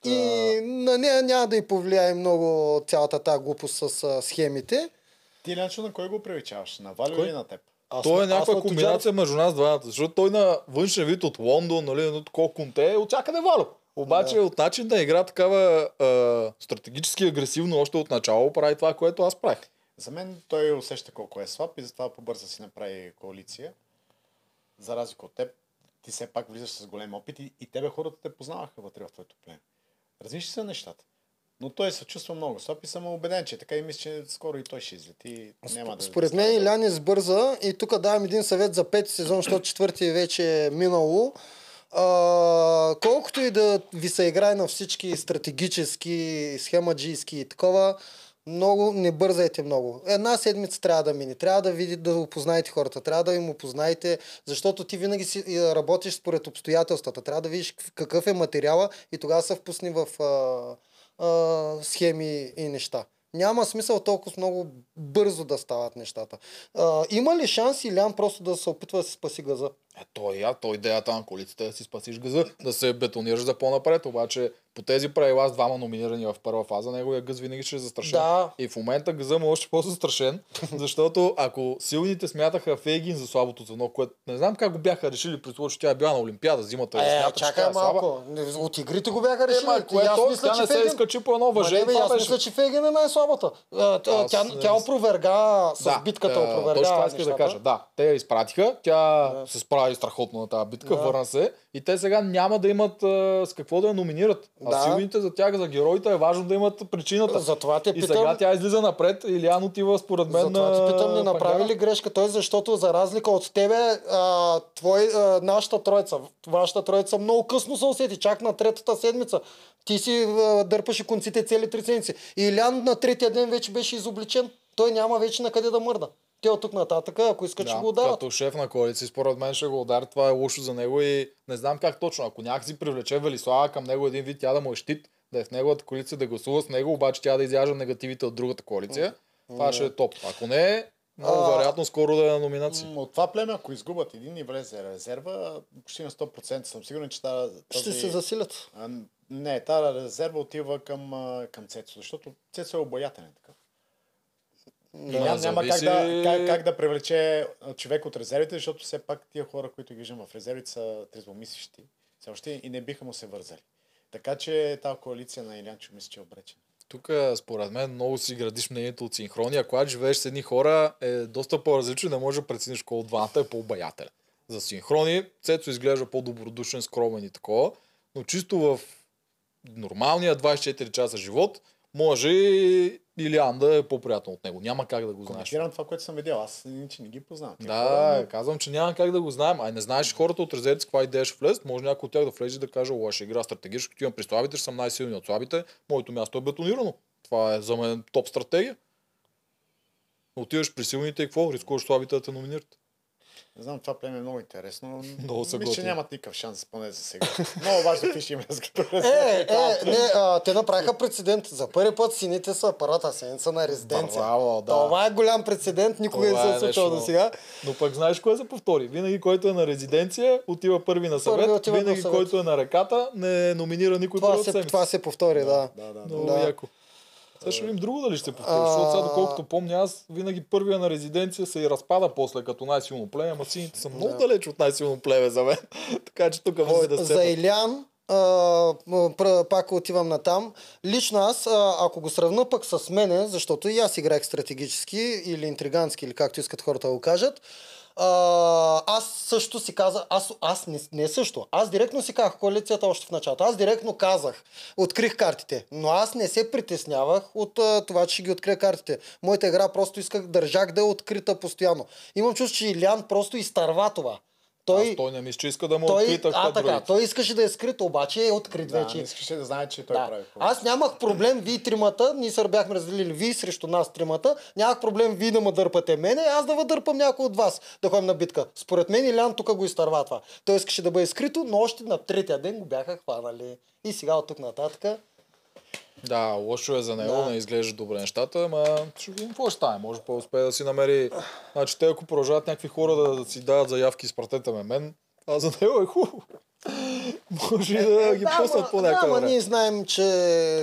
И на нея няма да й повлияе много цялата тази глупост с схемите.
Ти Ленчо на кой го привичаваш? На Валю
Кой?
или на теб?
Аз,
Той е някаква
на
комбинация между нас двамата, защото той на външен вид от Лондон, нали, едно такова конте, е от всякъде вало. Обаче
Да.
от начин да игра такава а, стратегически агресивно още от начало прави това, което аз правих.
За мен той усеща колко е слаб и затова побърза си направи коалиция. За разлика от теб, ти все пак влизаш с голям опит и, и тебе хората те познаваха вътре в твоето племе. Различни са нещата. Но той се чувства много слаб и съм убеден, че така и мисля, че скоро и той ще излети. Няма да
Според мен Илян избърза и тук давам един съвет за пети сезон, защото четвърти вече е минало. А, колкото и да ви се играе на всички стратегически, схемаджийски и такова, много, не бързайте много. Една седмица трябва да мине. Трябва да видите, да опознаете хората. Трябва да им опознаете, защото ти винаги си е, работиш според обстоятелствата. Трябва да видиш какъв е материала и тогава се впусни в а, а, схеми и неща. Няма смисъл толкова много бързо да стават нещата. А, има ли шанс Илян просто да се опитва да си спаси газа?
Е, той я, той идеята на колицата е да си спасиш газа, да се бетонираш за по-напред, обаче по тези правила с двама номинирани в първа фаза, неговия гъз винаги ще е застрашен.
Да.
И в момента газа му е още по-застрашен, защото ако силните смятаха Фейгин за слабото звено, което не знам как го бяха решили, при случай, че тя е била на Олимпиада зимата.
Е,
смятат, че
чакай
тя е слаба.
малко. Не, От игрите го бяха решили. И
което
аз мисля,
тя
че
не се
Фегин-
изкачи по едно
Ма
въже.
не, бе,
това
аз мисля, че Фегин е най-слабата. А, тя,
Аз
тя,
не
опроверга с
Да,
битката,
е,
опроверга
Точно това исках да кажа. Да, те я изпратиха, тя се справи страхотно на тази битка,
Да.
върна се и те сега няма да имат а, с какво да я номинират. А
Да.
силните за тях, за героите е важно да имат причината.
Затова те
и
питам-
сега тя излиза напред, Илиан отива според мен
Затова ти питам, не направи ли грешка той, защото за разлика от тебе, а, твой, а, нашата троица, вашата троица много късно се усети, чак на третата седмица. Ти си а, дърпаше конците цели три седмици. И Илян на третия ден вече беше изобличен. Той няма вече на къде да мърда. Те от тук нататък, ако искат, ще
Да,
го ударят.
като шеф на коалиция, според мен ще го удари. Това е лошо за него и не знам как точно. Ако някакси привлече Велислава към него един вид, тя да му е щит, да е в неговата коалиция, да гласува с него, обаче тя да изяжда негативите от другата коалиция, това ще е топ. Ако не, много
А,
вероятно скоро да е на номинация.
От това племе, ако изгубят един и влезе резерва, почти на 100% съм сигурен, че тази...
Ще се засилят.
А, Не, тази резерва отива към, към Цецо, защото Цецо е обаятелен такъв.
Да,
няма, няма как,
зависи-
да, как, как да привлече човек от резервите, защото все пак тия хора, които ги виждам в резервите, са трезвомислещи. Все още и не биха му се вързали. Така че тази коалиция на Илянчо мисля, че е обречена.
Тук, според мен, много си градиш мнението от синхрони. А когато живееш с едни хора, е доста по-различно не можеш да прецениш кой от двамата е по-обаятелен. За синхрони, Цецо изглежда по-добродушен, скромен и такова, но чисто в нормалния 24 часа живот, може Илиан да е по-приятен от него. Няма как да го знаеш.
Коментирам това, което съм видял. Аз иначе не ги познавам.
Да,
хора, но-
казвам, че няма как да го знаем. Ай, не знаеш хората от резервите с каква идея ще влезат. Може някой от тях да влезе и да каже, ще игра стратегически, отивам при слабите, ще съм най-силни от слабите. Моето място е бетонирано. Това е за мен топ стратегия. Отиваш при силните и какво? Рискуваш слабите да те номинират.
Не знам, това племе е много интересно.
Много са
Мисля, че нямат никакъв шанс, поне за сега. много важно какви ще има
Е, е, не, а, те направиха прецедент. За първи път сините са първата седмица на резиденция.
Браво, да.
Това е голям прецедент, никога
Това
не се е случвало до сега.
Но пък знаеш кое се повтори? Винаги който е на резиденция, отива първи на съвет.
Първи отива на
винаги
съвет.
който е на ръката, не номинира никой
Това се, това се повтори, да.
Да, да, да.
Много
Да.
яко. Сега ще видим друго дали ще повтори, защото сега доколкото помня, аз винаги първия на резиденция се и разпада после като най-силно племе, ама сините са много далеч от най-силно племе за мен. така че тук може да
За
се...
Илян, а, пак отивам на там. Лично аз, а, ако го сравна пък с мене, защото и аз играех стратегически или интригански, или както искат хората да го кажат, аз също си казах, аз, аз не, не също, аз директно си казах коалицията още в началото. Аз директно казах, открих картите, но аз не се притеснявах от а, това, че ще ги открия картите. Моята игра просто исках, държах да е открита постоянно. Имам чувство, че Илян просто изтърва това. Той,
Аз той не мисля, че иска да му
той,
открита
а, така,
другите.
той искаше да е скрит, обаче е открит
Да,
вече.
не искаше да знае, че той
Да.
прави хубаво.
Аз нямах проблем, вие тримата, ние се бяхме разделили вие срещу нас тримата, нямах проблем вие да ме дърпате мене, аз да въдърпам някой от вас да ходим на битка. Според мен Илян тук го изтърва това. Той искаше да бъде скрито, но още на третия ден го бяха хванали. И сега от тук нататък.
Да, лошо е за него,
Да.
не изглежда добре нещата, ама ще видим какво ще стане. Може по-успее да си намери... Значи те ако продължават някакви хора да, да си дават заявки, изпратете ме мен, а за него е хубаво. Може и да ги пуснат по
да,
някакъв
ама
време.
ние знаем, че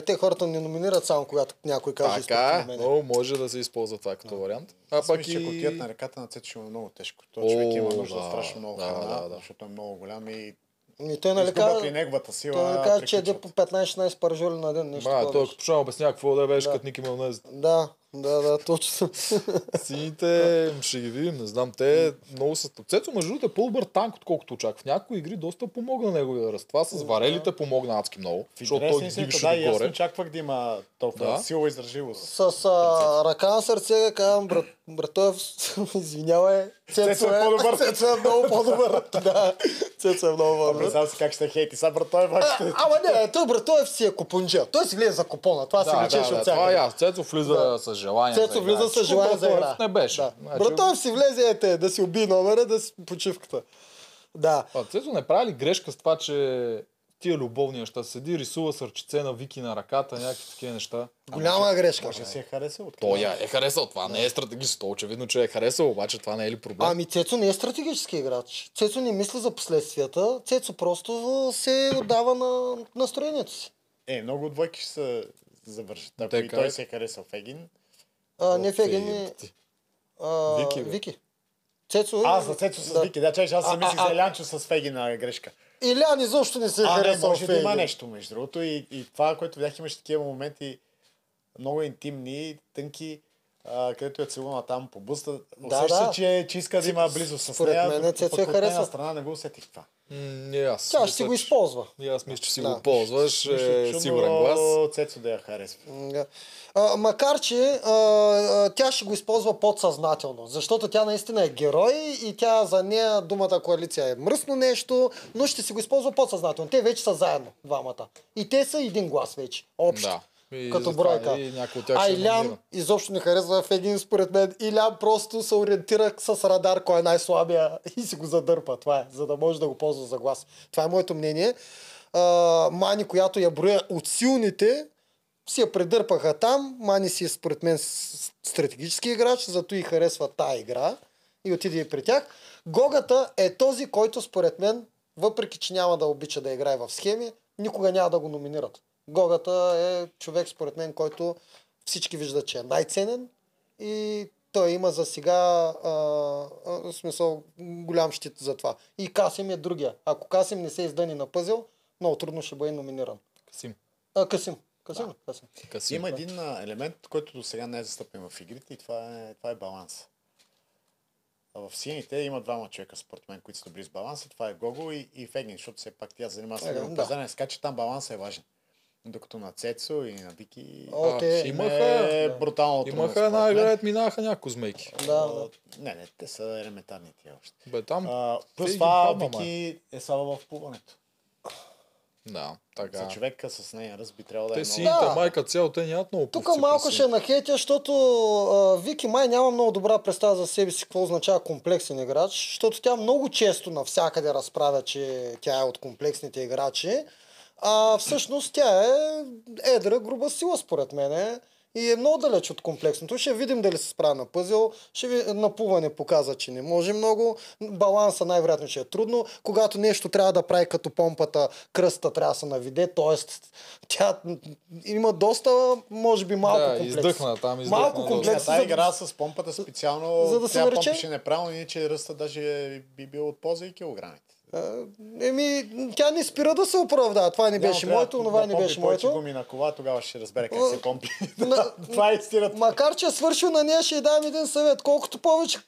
те хората не номинират само когато някой каже
Така е,
мене.
но може да се използва това като вариант. А
Аз
пък
мисля, че ако
и...
отидат на реката на Цецо ще е много тежко. Той
О,
човек има нужда
да,
страшно много
да,
храна,
да, да.
защото е много голям и
И той нали
при неговата сила.
той нали каза, че
приключват.
по 15-16 паржоли на ден. Нещо
Ба,
такова
той като почна обяснява какво да беше
Да.
като Ники Малнез.
Да, да, да, точно.
Сините ще ги видим, не знам, те много са... Цецо, между другото, е по-добър танк, отколкото очаквах. В някои игри доста помогна неговия ръст. Това с варелите помогна адски много, защото той
на истината,
дигаше
да, и аз не
догоре.
очаквах да има толкова
Да.
сила издържливост.
С а, ръка на сърце казвам, брат, братов, извинявай, Цецо,
Цецо е по-добър.
Цецо е много по-добър. да, Цецо е много по-добър.
Представя си как ще хейти. Сега брат, той е
А, ама не, той братов си е купунджия. Той си влезе за купона. Това
Да,
личеше
да,
от
да, това е ясно. Цецо влиза с желание.
Цецо
да
влиза с желание за игра.
Не беше.
Да.
Значи,
Братов си влезе ете, да си уби номера, да си почивката. Да.
А, Цецо не прави ли грешка с това, че тия любовни неща седи, рисува сърчице на Вики на ръката, някакви такива неща.
Голяма грешка.
Може да си е харесал.
Той я е харесал. Това не е стратегически. То очевидно, че е харесал, обаче това не е ли проблем?
Ами Цецо не е стратегически играч. Цецо не мисли за последствията. Цецо просто се отдава на настроението си.
Е, много двойки ще се завършат. Ако и той се е харесал Фегин.
А, не
О,
Феген,
фей,
не...
ти.
А,
Вики, бе.
Вики. Цецо...
А, за Цецо с
да.
Вики. Да, чай, аз съм мислих за
а-
Лянчо с Фегин е грешка.
Илян изобщо не се
А, не,
харесал
може да има нещо, между другото. И, и това, което видях, имаше такива моменти много интимни, тънки, а, където я целуна там по буста.
Да,
Усеща,
да.
че, че иска да има близо с
Според
нея.
мен
докато
Цецо
нейна
харесва.
страна не го усетих това.
Не, аз.
Тя ще си го използва.
И аз мисля, че си
Да.
го ползваш. Е, сигурен глас.
Цецо да я харесва.
Да. А, макар, че а, а, тя ще го използва подсъзнателно, защото тя наистина е герой и тя за нея думата коалиция е мръсно нещо, но ще си го използва подсъзнателно. Те вече са заедно, двамата. И те са един глас вече, общо.
Да. И
Като бройка.
И
А Илян изобщо не харесва в един според мен. Илян просто се ориентира с радар кой е най-слабия и си го задърпа. Това е, за да може да го ползва за глас. Това е моето мнение. А, Мани, която я броя от силните, си я предърпаха там. Мани си е според мен стратегически играч, зато и харесва тая игра и отиде и при тях. Гогата е този, който според мен, въпреки че няма да обича да играе в схеми, никога няма да го номинират. Гогата е човек, според мен, който всички виждат, че е най-ценен и той има за сега а, а, смисъл голям щит за това. И Касим е другия. Ако Касим не се издъни на пъзел, много трудно ще бъде номиниран.
Касим.
А, Касим. Касим. Да. Касим.
Касим.
Има един а, елемент, който до сега не е застъпен в игрите и това е, това е баланс. А в сините има двама човека, според мен, които са добри с баланса. Това е Гого и, и Фегин, защото все пак тя занимава с
Е,
е,
да.
че там балансът е важен. Докато на Цецо и на Вики
О,
А,
те-
имаха,
е
да.
брутално трудно,
имаха една игра, ето минаха няколко змейки.
Да, да.
Не, не, те са елементарни тия още.
Бе, там...
А, плюс това. Вики е слаба в плуването.
Да, така.
За човека с нея ръст би трябвало да е
Те
много...
си
Да.
майка цел, те нямат много
Тук малко ще
си.
нахейтя, защото а, Вики май няма много добра представа за себе си какво означава комплексен играч, защото тя много често навсякъде разправя, че тя е от комплексните играчи, а всъщност тя е едра, груба сила според мен и е много далеч от комплексното. Ще видим дали се справя на пъзел, ще ви, напуване показа, че не може много, баланса най-вероятно ще е трудно, когато нещо трябва да прави като помпата, кръста трябва да се наведе, т.е. тя има доста, може би малко
Да,
комплекс.
издъхна там, издъхна
Малко комплекс. За да-
игра с помпата специално,
за да се
тя
нарече-
помпеше неправилно, иначе ръста даже би бил от полза и килограмите.
Еми, тя не спира да се оправдава. Това не беше моето, това не беше моето.
гуми на кола, тогава ще разбере как се помпи. Това е истината.
Макар, че е свършил на нея, ще й дам един съвет. Колкото повече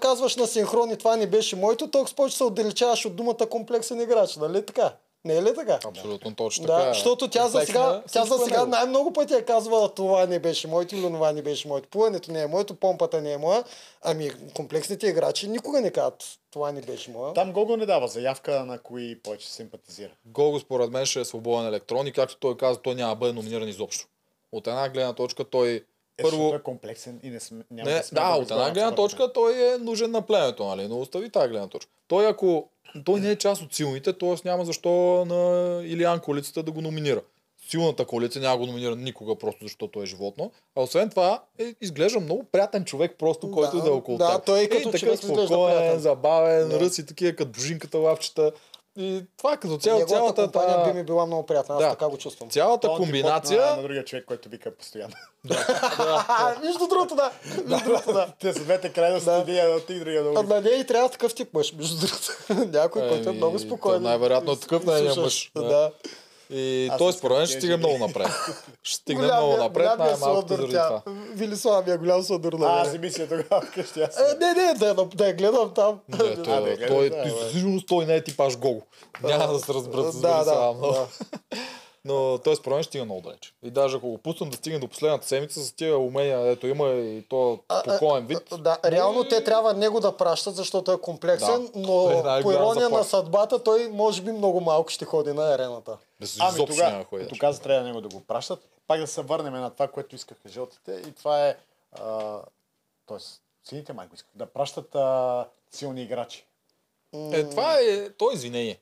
казваш на синхрони, това не беше моето, толкова повече се отдалечаваш от думата комплексен играч. Нали така? Не е ли така?
Абсолютно точно така.
Да,
е.
защото тя за сега, тя за
е
сега
него.
най-много пъти е казвала това не беше моето или това не беше моето. Плуването не е моето, помпата не е моя. Ами комплексните играчи никога не казват това не беше моя.
Там Гого не дава заявка на кои повече симпатизира.
Гого според мен ще е свободен електрон и както той каза, той няма да бъде номиниран изобщо. От една гледна точка той
Е,
първо...
защото е комплексен и не сме, няма
Не,
да сме
да, от една гледна точка той е нужен на племето, нали? Но остави тази гледна точка. Той ако той не е част от силните, т.е. няма защо на Илиан коалицията да го номинира. Силната коалиция няма го номинира никога, просто защото е животно. А освен това, е, изглежда много приятен човек, просто който да, е около
да,
теб.
той
и
като
такъв
човек
спокоен, забавен,
Да.
ръси такива, като божинката лапчета. И това като цяло,
Неговата
цялата
компания
та-
би ми била много приятна. Аз
Да.
така го чувствам.
цялата
е антипод
комбинация...
На, на другия човек, който вика постоянно.
А, Между другото, да. Между другото, да.
Те са двете крайности, един от и другия
А
да
на нея и трябва такъв тип мъж, между другото. Някой, който е
Еми,
много спокоен.
най-вероятно е такъв нейният мъж, да. И
Аз
той според мен ще стига много напред. Ще стигне много напред, най-малкото заради това.
Вилислава ми е голям сладър на
А, аз си мисля тогава вкъщи.
Е, Не, не, да, я- да гледам там.
Не,
А,
той,
гледай,
той, той, той не е типаж Гого. Няма да се разберат с
да,
много. Но той според мен ще стига много далеч. И даже ако го пуснем да стигне до последната седмица с тия умения, ето има и то
А, а,
покоен вид.
Да, реално те трябва него да пращат, защото е комплексен,
Да.
но
е
по ирония на съдбата той може би много малко ще ходи на арената.
Без
Ами тогава, като каза, трябва да него да го пращат. Пак да се върнем на това, което искаха жълтите. И това е... А, тоест, сините май го искаха. Да пращат а, силни играчи.
Е, това е, то е извинение.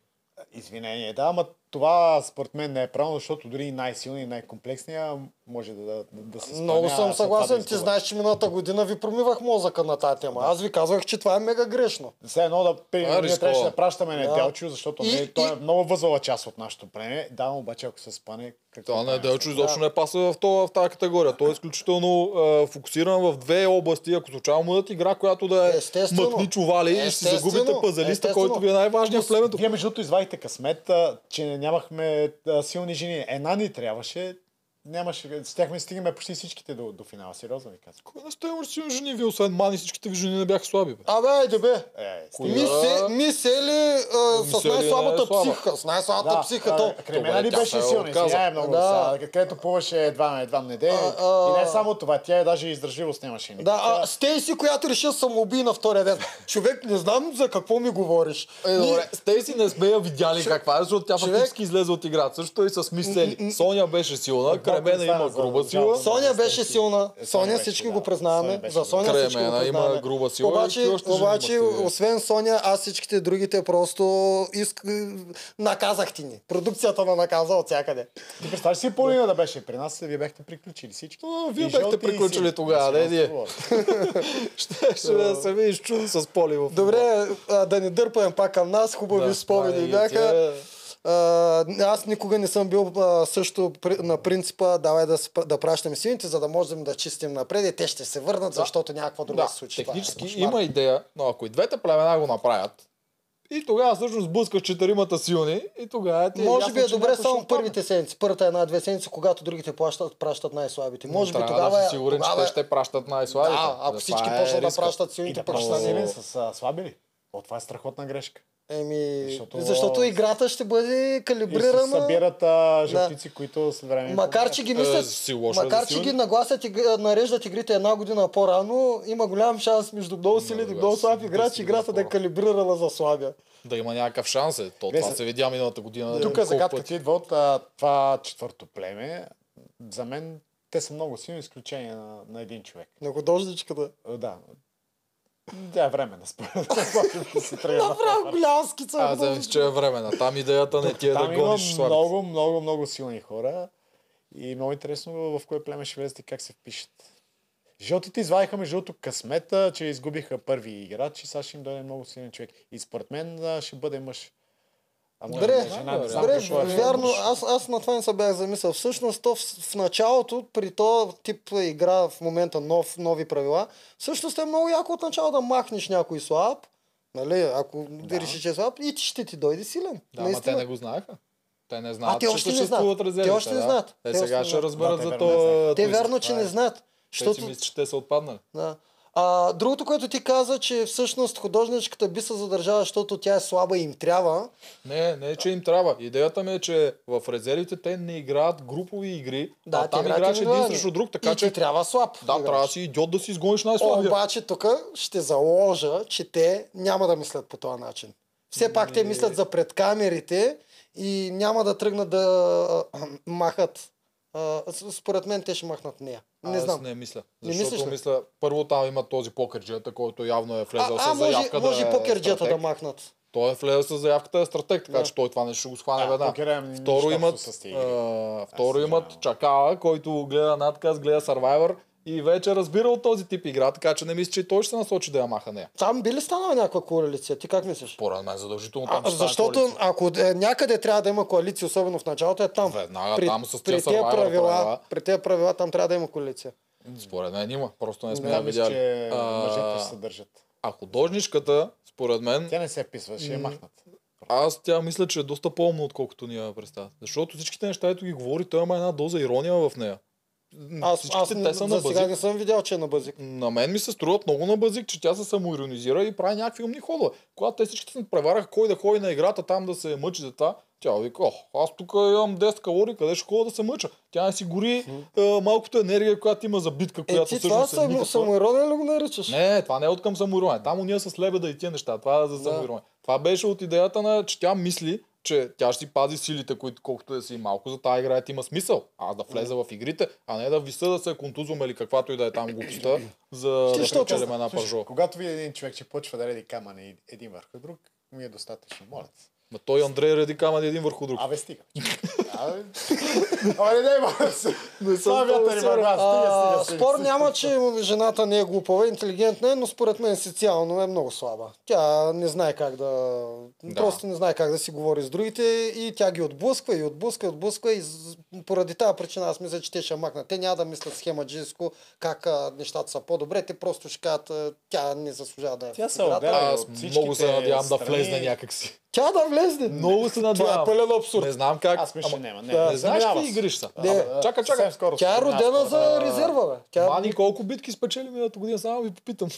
Извинение, да, ама това според мен не е правилно, защото дори най-силният и най-комплексния може да, да, да се
Много
склонява
съм съгласен.
да
Ти знаеш, че миналата година ви промивах мозъка на тази тема. Аз ви казвах, че това е мега грешно.
Все едно да
Това е
ние трябваше да пращаме
Да.
Неделчо, защото
И-
не, той е
и-
много възела част от нашото племе. Да, обаче ако се спане...
Това на Делчо изобщо не паса в, това, в тази категория. Той е изключително е, фокусиран в две области. Ако случайно му дадат игра, която да е
Естествено.
мътни чували и ще си загубите пазалиста,
Естествено.
който ви е най-важният в племето.
Вие между другото извадихте късмет, че нямахме силни жени. Една ни трябваше. Нямаше, стяхме стигаме почти всичките до, до финала. Сериозно ви казвам.
Кой имаш силни жени? Вие освен мани, всичките ви жени не бяха слаби. Бе.
Абе, айде бе.
Е,
Коя?
Мисе, мисели а, с
Мисели
най-слабата
е слаба.
психика. С най-слабата
да,
психика.
а,
То.
Кремена ли беше
се
силна?
отказа.
Сега е много.
Да.
Да. Където плуваше едва, едва неделя.
А, а,
И не само това, тя е даже издържливост нямаше. никаква.
Да, а, Стейси, която реши да самоуби на втория ден. Човек, не знам за какво ми говориш.
Е, добре, Стейси не сме я видяли каква е, защото тя фактически излезе от играта. Също и с мислели. Соня беше силна, Кремена има груба сила.
Соня беше силна.
Е, Соня
всички
да.
го признаваме. За Соня всички го
Кремена има
признаваме.
груба сила
Обаче, обаче освен Соня, аз всичките другите просто иск... наказахте ни. Продукцията на наказа от всякъде.
Ти представяш си Полина да беше при нас, вие бяхте приключили всички.
А, вие
И
бяхте приключили тогава, не ние. Ще, се видиш чудо с Поли в
Добре, да не дърпаем пак към нас. Хубави спомени
май,
бяха. Аз никога не съм бил а, също при, на принципа давай да, да пращаме силните, за да можем да чистим напред и те ще се върнат, защото някаква друга
Да,
се случи. Това е
технически има идея, но ако и двете племена го направят, и тогава всъщност сблъскаш четиримата силни и тогава ти
Може
ясно,
би е
че
добре само
отпадне.
първите седмици, първата една-две седмици, когато другите плащат, пращат най-слабите.
Но
Може би тогава
да
е...
си сигурен, че
тогава
те
е-
ще пращат най-слабите.
Да, ако всички
е
почнат да
риска.
пращат силните,
да пращат силен с а, слаби ли? О, това е страхотна грешка.
Еми,
Защото-
защото... играта ще бъде
И се
калибрирана.
събират а, жълтици, които след време...
Макар, че ги
Е,
мислят,
си лошо е
макар,
за
че ги нагласят и нареждат игрите една година по-рано, има голям шанс между много силен и
да,
много слаб
да
играч играта да е калибрирана за слабия.
Да има някакъв шанс. Е. То, това се видя миналата година.
Тук
колко
загадката идва от а, това четвърто племе. За мен те са много силни, изключение на, на един човек.
На художничката.
Да. Тя е временна, според мен. Да си тръгне.
Направо голям скица.
Аз да мисля, че е времена. Там идеята не ти е да
Там има
гониш слабите.
много, много, много силни хора. И много интересно в кое племе ще влезете и как се впишат. Жълтите извадиха между другото късмета, че изгубиха първи играч и сега ще им дойде много силен човек. И според мен ще бъде мъж. А
Добре,
да е
Добре,
какво е.
вярно, аз, аз на това не се бях замислял. Всъщност, то в, в началото, при то тип игра в момента нов, нови правила, всъщност е много яко от начало да махнеш някой слаб, нали, ако да. решиш, че е слаб, и ще ти дойде силен.
Да, ама те не го знаеха. Те не знаят,
те
че
още не
съществуват резервите.
Те още не
да.
знаят.
Те
Те
сега ще разберат
знаят.
за
Да, те.
Те вярно, че
това
не
е.
знаят.
Те
Защото...
си мислят, че те са отпаднали.
Да. А, другото, което ти каза, че всъщност художничката би се задържала, защото тя е слаба и им трябва.
Не, не, че им трябва. Идеята ми е, че в резервите те не играят групови игри,
Да,
а там играеш един срещу друг, така
и
че
ти трябва слаб.
да,
играч.
трябва си идиот да си изгониш най-слабия.
обаче тук ще заложа, че те няма да мислят по този начин. Все пак те мислят за пред камерите и няма да тръгнат да махат. А, според мен те ще махнат нея. Не
Аз
знам.
не мисля.
Не
Защото
мислиш ли?
мисля, първо там има този покерджета, който явно е влезъл
А, а
с
може,
заявка
може
да е
покерджета
стратег.
да махнат.
Той е влезъл с заявката е стратег, така
Да.
че той това нещо ще го схване веднага. Второ имат, а, второ имат. Чакала, който гледа надказ, гледа Survivor и вече разбира от този тип игра, така че не мисля, че и той ще се насочи да я маха нея.
Там би ли станала някаква коалиция? Ти как мислиш?
Според мен задължително там
А,
ще
защото
коалиция.
ако е, някъде трябва да има коалиция, особено в началото, е там.
Веднага там с
при
тия
тези правила,
правила.
при тези правила там трябва да има коалиция.
Според мен има, просто не сме
Да,
я видяли.
че
А,
мъжете се държат.
а художничката, според мен,
Тя не се вписва, ще я махнат.
Аз тя мисля, че е доста по-умна, отколкото ни я представя. Защото всичките неща, ето ги говори, той има една доза ирония в нея.
Аз, аз
те са на
сега
базик.
не съм видял, че е на базик.
На мен ми се струват много на базик, че тя се самоиронизира и прави някакви умни ходове. Когато те всичките се превараха кой да ходи на играта там да се мъчи за това, тя вика, Ох, аз тук имам 10 калории, къде ще ходя да се мъча? Тя не си гори е, малкото енергия, която има за битка,
Е,
която
ти това
всъщност е
съм,
никаква.
самоирония ли го наричаш?
Не, това не е от към самоирония. Там уния с лебеда и тия неща. Това е за самоирония. Това беше от идеята на, че тя мисли, че тя ще си пази силите, които колкото да си малко за тази игра има смисъл. Аз да влеза в игрите, а не да виса да се контузвам или каквато и да е там глупостта, за да
защото-
спечелим една пържо.
Когато види един човек, че почва да реди камъни един върху друг, ми е достатъчно. Моля.
Ма той Андрей реди камъни един върху друг.
Абе, стига. Абе, не дай.
Не съм
спор няма, че жената не е глупава, интелигентна е, но според мен социално е много слаба. Тя не знае как да...
Да.
Просто не знае как да си говори с другите и тя ги отблъсква и отблъсква и отблъсква и поради тази причина аз мисля, че те ще я махнат. Те няма да мислят схема джиско, как нещата са по-добре, те просто ще кажат, тя не заслужава да е
Тя се отделя.
Аз много се надявам да влезне някакси.
Тя да влезне.
Много се
Това е
надявам.
пълен абсурд.
Не знам как.
Аз мисля,
ама-
няма. Не,
Да.
Не знаеш какви игри са.
Не.
Абе, Чакай, чакай.
Съвсем скоро
Тя е родена за резерва, бе. Тя...
Мани колко битки спечели миналата година, само ви попитам.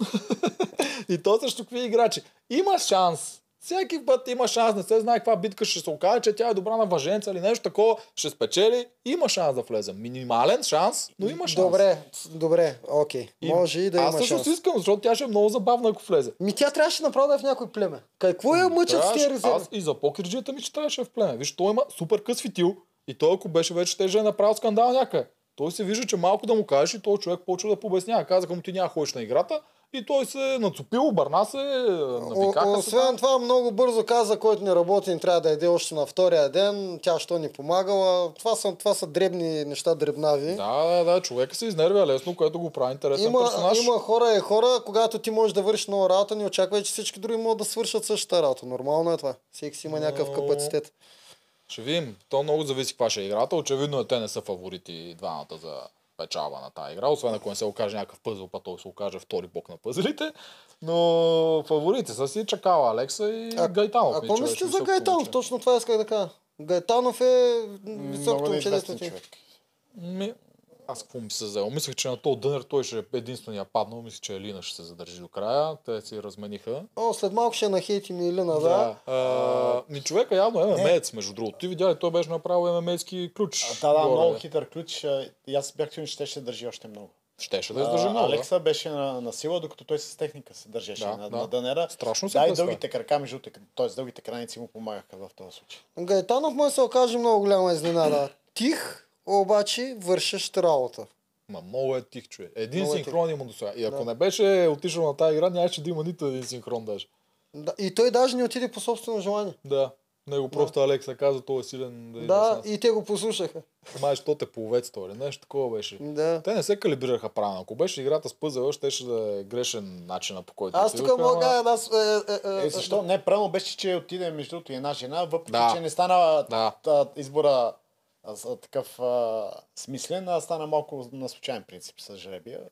и то също какви играчи. Има шанс. Всеки път има шанс, не се знае каква битка ще се окаже, че тя е добра на въженца или нещо такова, ще спечели. Има шанс да влезе. Минимален шанс, но има шанс.
Добре, добре, окей.
И
Може и да
Аз
има
също
шанс.
си искам, защото тя ще е много забавна, ако влезе.
Ми тя трябваше направо да е в някой племе. Какво я мъчат с тия резерви?
Аз и за покерджията ми, че трябваше е в племе. Виж, той има супер къс фитил и той ако беше вече, ще е направил скандал някъде. Той се вижда, че малко да му кажеш и той човек почва да побеснява. Казаха му ти няма ходиш на играта и той се е нацепил, обърна се, навикаха
О, освен това, много бързо каза, който не работи, не трябва да яде още на втория ден. Тя що ни помагала. Това са, това са дребни неща, дребнави.
Да, да, да, човека се изнервя лесно, което го прави интересен
Има,
персонаж.
има хора и хора, когато ти можеш да вършиш нова работа, не очаквай, че всички други могат да свършат същата работа. Нормално е това. Всеки си има някакъв
Но-
капацитет.
Ще видим. То много зависи каква ще е играта. Очевидно е, те не са фаворити двамата за печалба на тази игра, освен ако не се окаже някакъв пъзъл, па той се окаже втори бок на пъзелите. Но фаворите са си Чакала, Алекса и
А-
Гайтанов.
А какво
мисля,
мислите за Гайтанов? Точно това исках да кажа. Гайтанов е високото момче,
човек.
Ми, аз какво ми се взел? Мислех, че на този дънер той ще е единствения паднал. Мисля, че Елина ще се задържи до края. Те си размениха.
О, след малко ще нахейти ми Илина, да.
А, ми човека явно е ММЕец, между другото. Ти видя ли, той беше направил ММЕцки ключ.
А, Да, да,
горе.
много хитър ключ. а, И аз бях сигурен, че ще ще държи още много.
Щеше да издържи
А,
много. да.
Алекса беше на, на сила, докато той с техника се държеше
Да,
на,
да.
на дънера.
Страшно се
Да, и дългите крака, между т.е. дългите краници му помагаха в този случай.
Гайтанов му се окаже много голяма изненада. Тих, обаче вършещ работа.
Ма много е тих, човек. Един
Много е
синхрон има до сега. И ако
Да.
не беше отишъл на тази игра, нямаше да има нито един синхрон даже.
Да, и той даже не отиде по собствено желание.
Да. Него просто Алекса каза, той е силен да,
Да,
да
и те го послушаха.
Май, що те половецто, или нещо такова беше.
Да.
Те не се калибрираха правилно. Ако беше играта с пъзела, щеше да е грешен начина по който
Аз тук мога да аз... Е, е, е,
Е, защо? Не, правилно беше, че отиде между другото и една жена, въпреки
Да.
че не стана
Да.
та, избора а, такъв а, смислен, а стана малко на случайен принцип с жребия.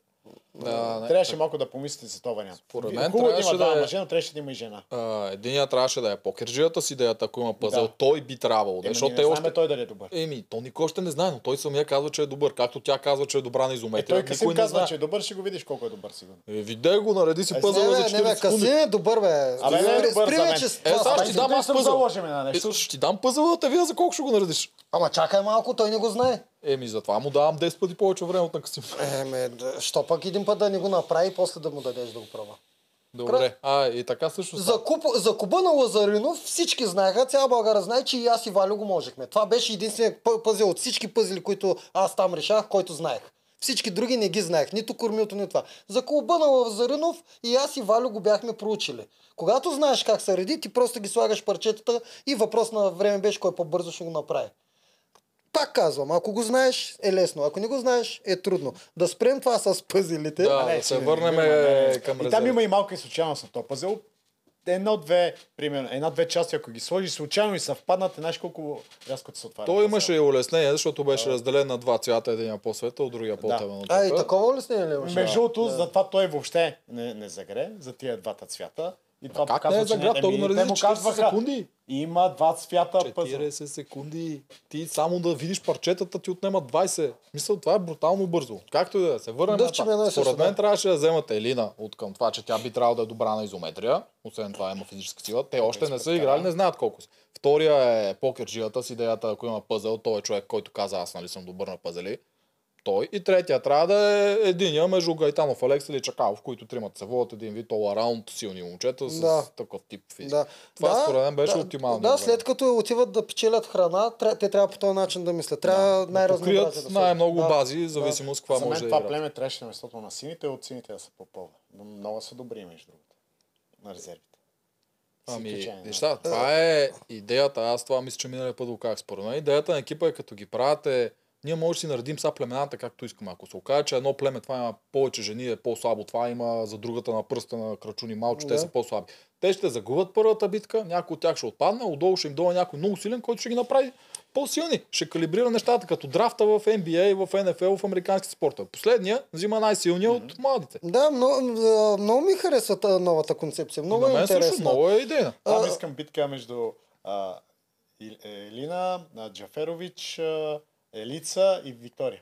Да, не,
Трябваше малко да помислите за това вариант.
Според мен
Хубаво да
трябваше
има
да е-
мъже, но трябваше да има и жена.
А, единият трябваше да е покерджията с идеята, ако има пъзел,
Да.
той би трябвало. Да,
Еми,
защото
не
още...
той дали е добър.
Еми, то никой още не знае, но той самия казва, че е добър. Както тя казва, че е добра на
Е,
изуметрия.
той Касим
никой не
казва,
знае.
че е добър, ще го видиш колко е добър сигурно.
Е, видей го, нареди си
Е,
пъзела
Не,
за
бе,
40
не, бе. Касим е добър, бе.
Абе, не е добър за мен.
че
Е, сега ще ти дам аз. Е, ще ти дам пъзела да те видя за колко ще го наредиш.
Ама чакай малко, той не го знае.
Еми, затова му давам 10 пъти повече време от на Касим.
Да, що пък един път да не го направи и после да му дадеш да го пробва.
Добре. А, и така също.
За, куп, за куба на Лазаринов всички знаеха, цяла България знае, че и аз и Валю го можехме. Това беше единственият пъ- пъзел от всички пъзели, които аз там решах, който знаех. Всички други не ги знаех, нито кормилто, ни това. За клуба на Лазаринов и аз и Валю го бяхме проучили. Когато знаеш как се реди, ти просто ги слагаш парчетата и въпрос на време беше кой по-бързо ще го направи. Пак казвам, ако го знаеш, е лесно. Ако не го знаеш, е трудно. Да спрем това с пъзелите.
Да,
А, не,
да се върнем
не, не, не.
към
И там има и малка и случайност на този пъзел. Една-две, примерно, една-две части, ако ги сложиш случайно и съвпаднат, знаеш колко рязко се отваря. Пъзел.
имаше и улеснение, защото беше разделен на два цвята, един по-светъл, другия по-темен от
А, и такова сте ли имаше?
Между другото, затова той въобще не, не загре за тия двата цвята. И това
Как
показва,
не е
че
загря? Той го за
му
40
казваха,
секунди.
Има два цвята пъзел.
40 секунди. Ти само да видиш парчетата ти отнема 20. Мисля, това е брутално бързо. Както и да е, се върнем
Да, че ме
Според мен
да.
трябваше да вземат Елина от към това, че тя би трябвало да е добра на изометрия. Освен това има физическа сила. Те още не са играли, не знаят колко са. Втория е покерджията с идеята, ако има пъзел, той е човек, който каза аз нали съм добър на пъзели. Той. И третия трябва да е единия между Гайтанов, Алекс или Чакалов, които тримата се водят един вид all around силни момчета с
Да.
такъв тип физик.
Да.
Това
да,
според мен беше
да,
оптимално.
Да, след като отиват да печелят храна, те трябва по този начин да мислят. Трябва най-разнообразие да
покрият
сложат.
най-много
да.
бази, зависимост каква
За
може
мен
да
това племе трябваше на местото на сините, от сините да се попълва. Но много са добри, между другото. На резервите.
Ами, неща, това е идеята. Аз това мисля, че миналия път го казах. Според мен идеята на екипа е като ги правят е ние може да си наредим са племената както искаме. Ако се окаже, че едно племе това има повече жени, е по-слабо, това има за другата на пръста на крачуни малче, те
Да.
са по-слаби. Те ще загубят първата битка, някой от тях ще отпадне, отдолу ще им дойде някой много силен, който ще ги направи по-силни. Ще калибрира нещата, като драфта в NBA, в NFL, в американски спорта. Последния взима най-силния от младите.
Да, а, много ми харесва новата концепция. Много
на
е
мен също
интересно.
много е идейна.
Там искам битка между а, И- Елина, а, Джаферович, а, Елица и Виктория.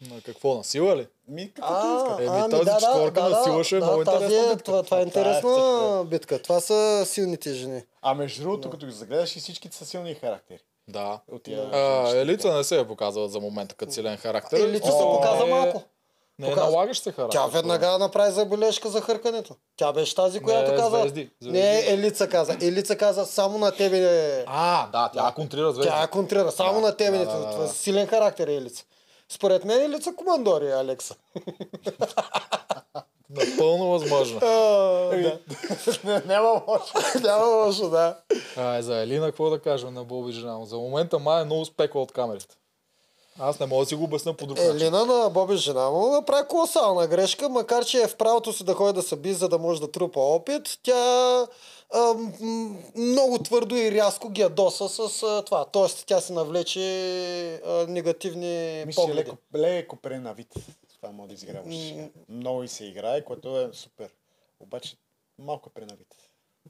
На какво? На сила ли?
Ми, като ти
А,
искаш.
Еми,
ами
тази
да, да,
четворка
да,
на сила ще е много
тази
интересна
е-
битка.
Това, това е
е
интересна битка. Това са силните жени.
А между другото, като ги загледаш и всичките са силни характери.
Да.
От тия
А,
женщини.
Елица не се е показала за момента като силен характер.
Елица се показа
е-
малко.
Не е
Показа-
налагаш се характер.
Тя веднага направи забележка за хъркането. Тя беше тази, която каза.
звезди, звезди.
Не, Елица каза. Елица каза, само на тебе. е-
А, да, тя контрира звезди.
Тя контрира, само
Да,
на тебе.
да,
не-
да, да,
това е
да.
Силен характер е Елица. Според мен Елица командори е Алекса.
Напълно възможно.
А,
Еми,
да.
не- Няма лошо.
Няма лошо, да.
А, за Елина какво да кажем на Боби жена му? За момента май е много спекла от камерите. Аз не мога да си го обясня по друг начин.
Елина на Боби жена му направи колосална грешка, макар че е в правото си да ходи да се би, за да може да трупа опит. Тя а, м- много твърдо и рязко ги ядоса с а, това. Тоест тя се навлече а, негативни
Мисля,
погледи.
леко, леко пренавит. Това може да изиграваш. Много и се играе, което е супер. Обаче малко е пренавит.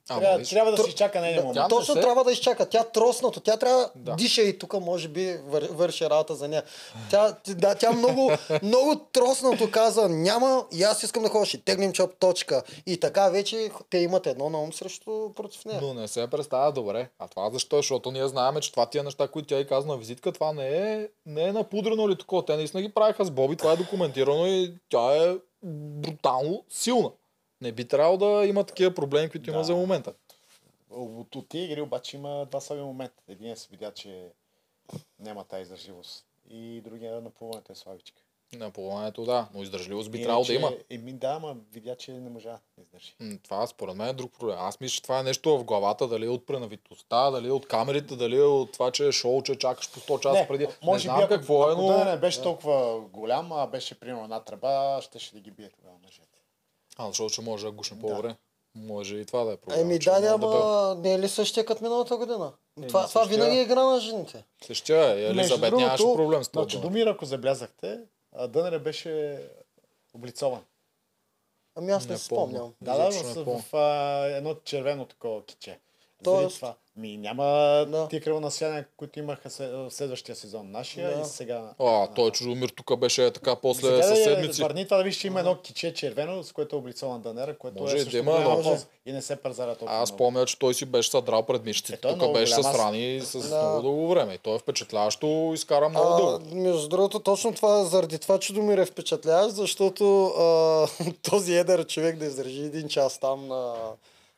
Трябва,
виж,
трябва да
тр-
си чака нейния
да,
момент.
Точно
се-
трябва да изчака. Тя троснато. Тя трябва да. Диша и тук може би вър, върши работа за нея. Тя, да, тя много, много троснато каза, няма и аз искам да ходиш и тегнем чоп точка. И така вече те имат едно на ум срещу против нея.
Но не се представя добре. А това защо? Защото ние знаем, че това тия неща, които тя и каза на визитка, това не е, не е напудрено или такова. Те наистина ги правиха с Боби, това е документирано и тя е брутално силна. Не би трябвало да има такива проблеми, които има
Да.
за момента.
От, от тия игри обаче има два слаби момента. Единият се видя, че няма тази издържливост. И другия на плуването е слабичка.
На плуването да, но издържливост би
Иначе-
трябвало да има.
Еми да, ама видя, че не можа да издържи.
Това според мен е друг проблем. Аз мисля, че това е нещо в главата, дали е от пренавитостта, дали е от камерите, дали е от това, че е шоу, че чакаш по 100 часа преди.
може
не
би,
знам
ако,
какво е,
ако
но...
да не беше толкова голям, а беше примерно една тръба, ще ще да ги бие тогава мъжете.
А, защото ще може да гушне
Да.
по-добре. Може и това да е проблем.
Еми да,
е дебел.
ама не е ли същия като миналата година? това, това
същия.
винаги е игра на жените.
Същия е. Елизабет нямаше проблем с това.
На Чудомир, ако забелязахте, а, Дънер беше облицован.
Ами аз не
Не
си спомням.
Да, да,
не
в, в, а, едно червено такова киче.
Тоест-
това. Ми няма
Да.
тия кръвонасяния, които имаха в следващия сезон. Нашия
Да.
и сега.
А, той Чудомир тук беше така после
Сега
със
да
седмици.
Върни това да виж, че има едно киче червено, с което е облицован Дънера, което
Може
е също
да има,
полза и не се пазара толкова
Аз
много.
помня, че той си беше съдрал пред мишците.
Е, е
Тук беше с рани с
Да.
много дълго време. И той е впечатляващо, изкара много дълго.
между другото, точно това, заради това Чудомир е впечатляващ, защото а, този едър човек да издържи един час там на,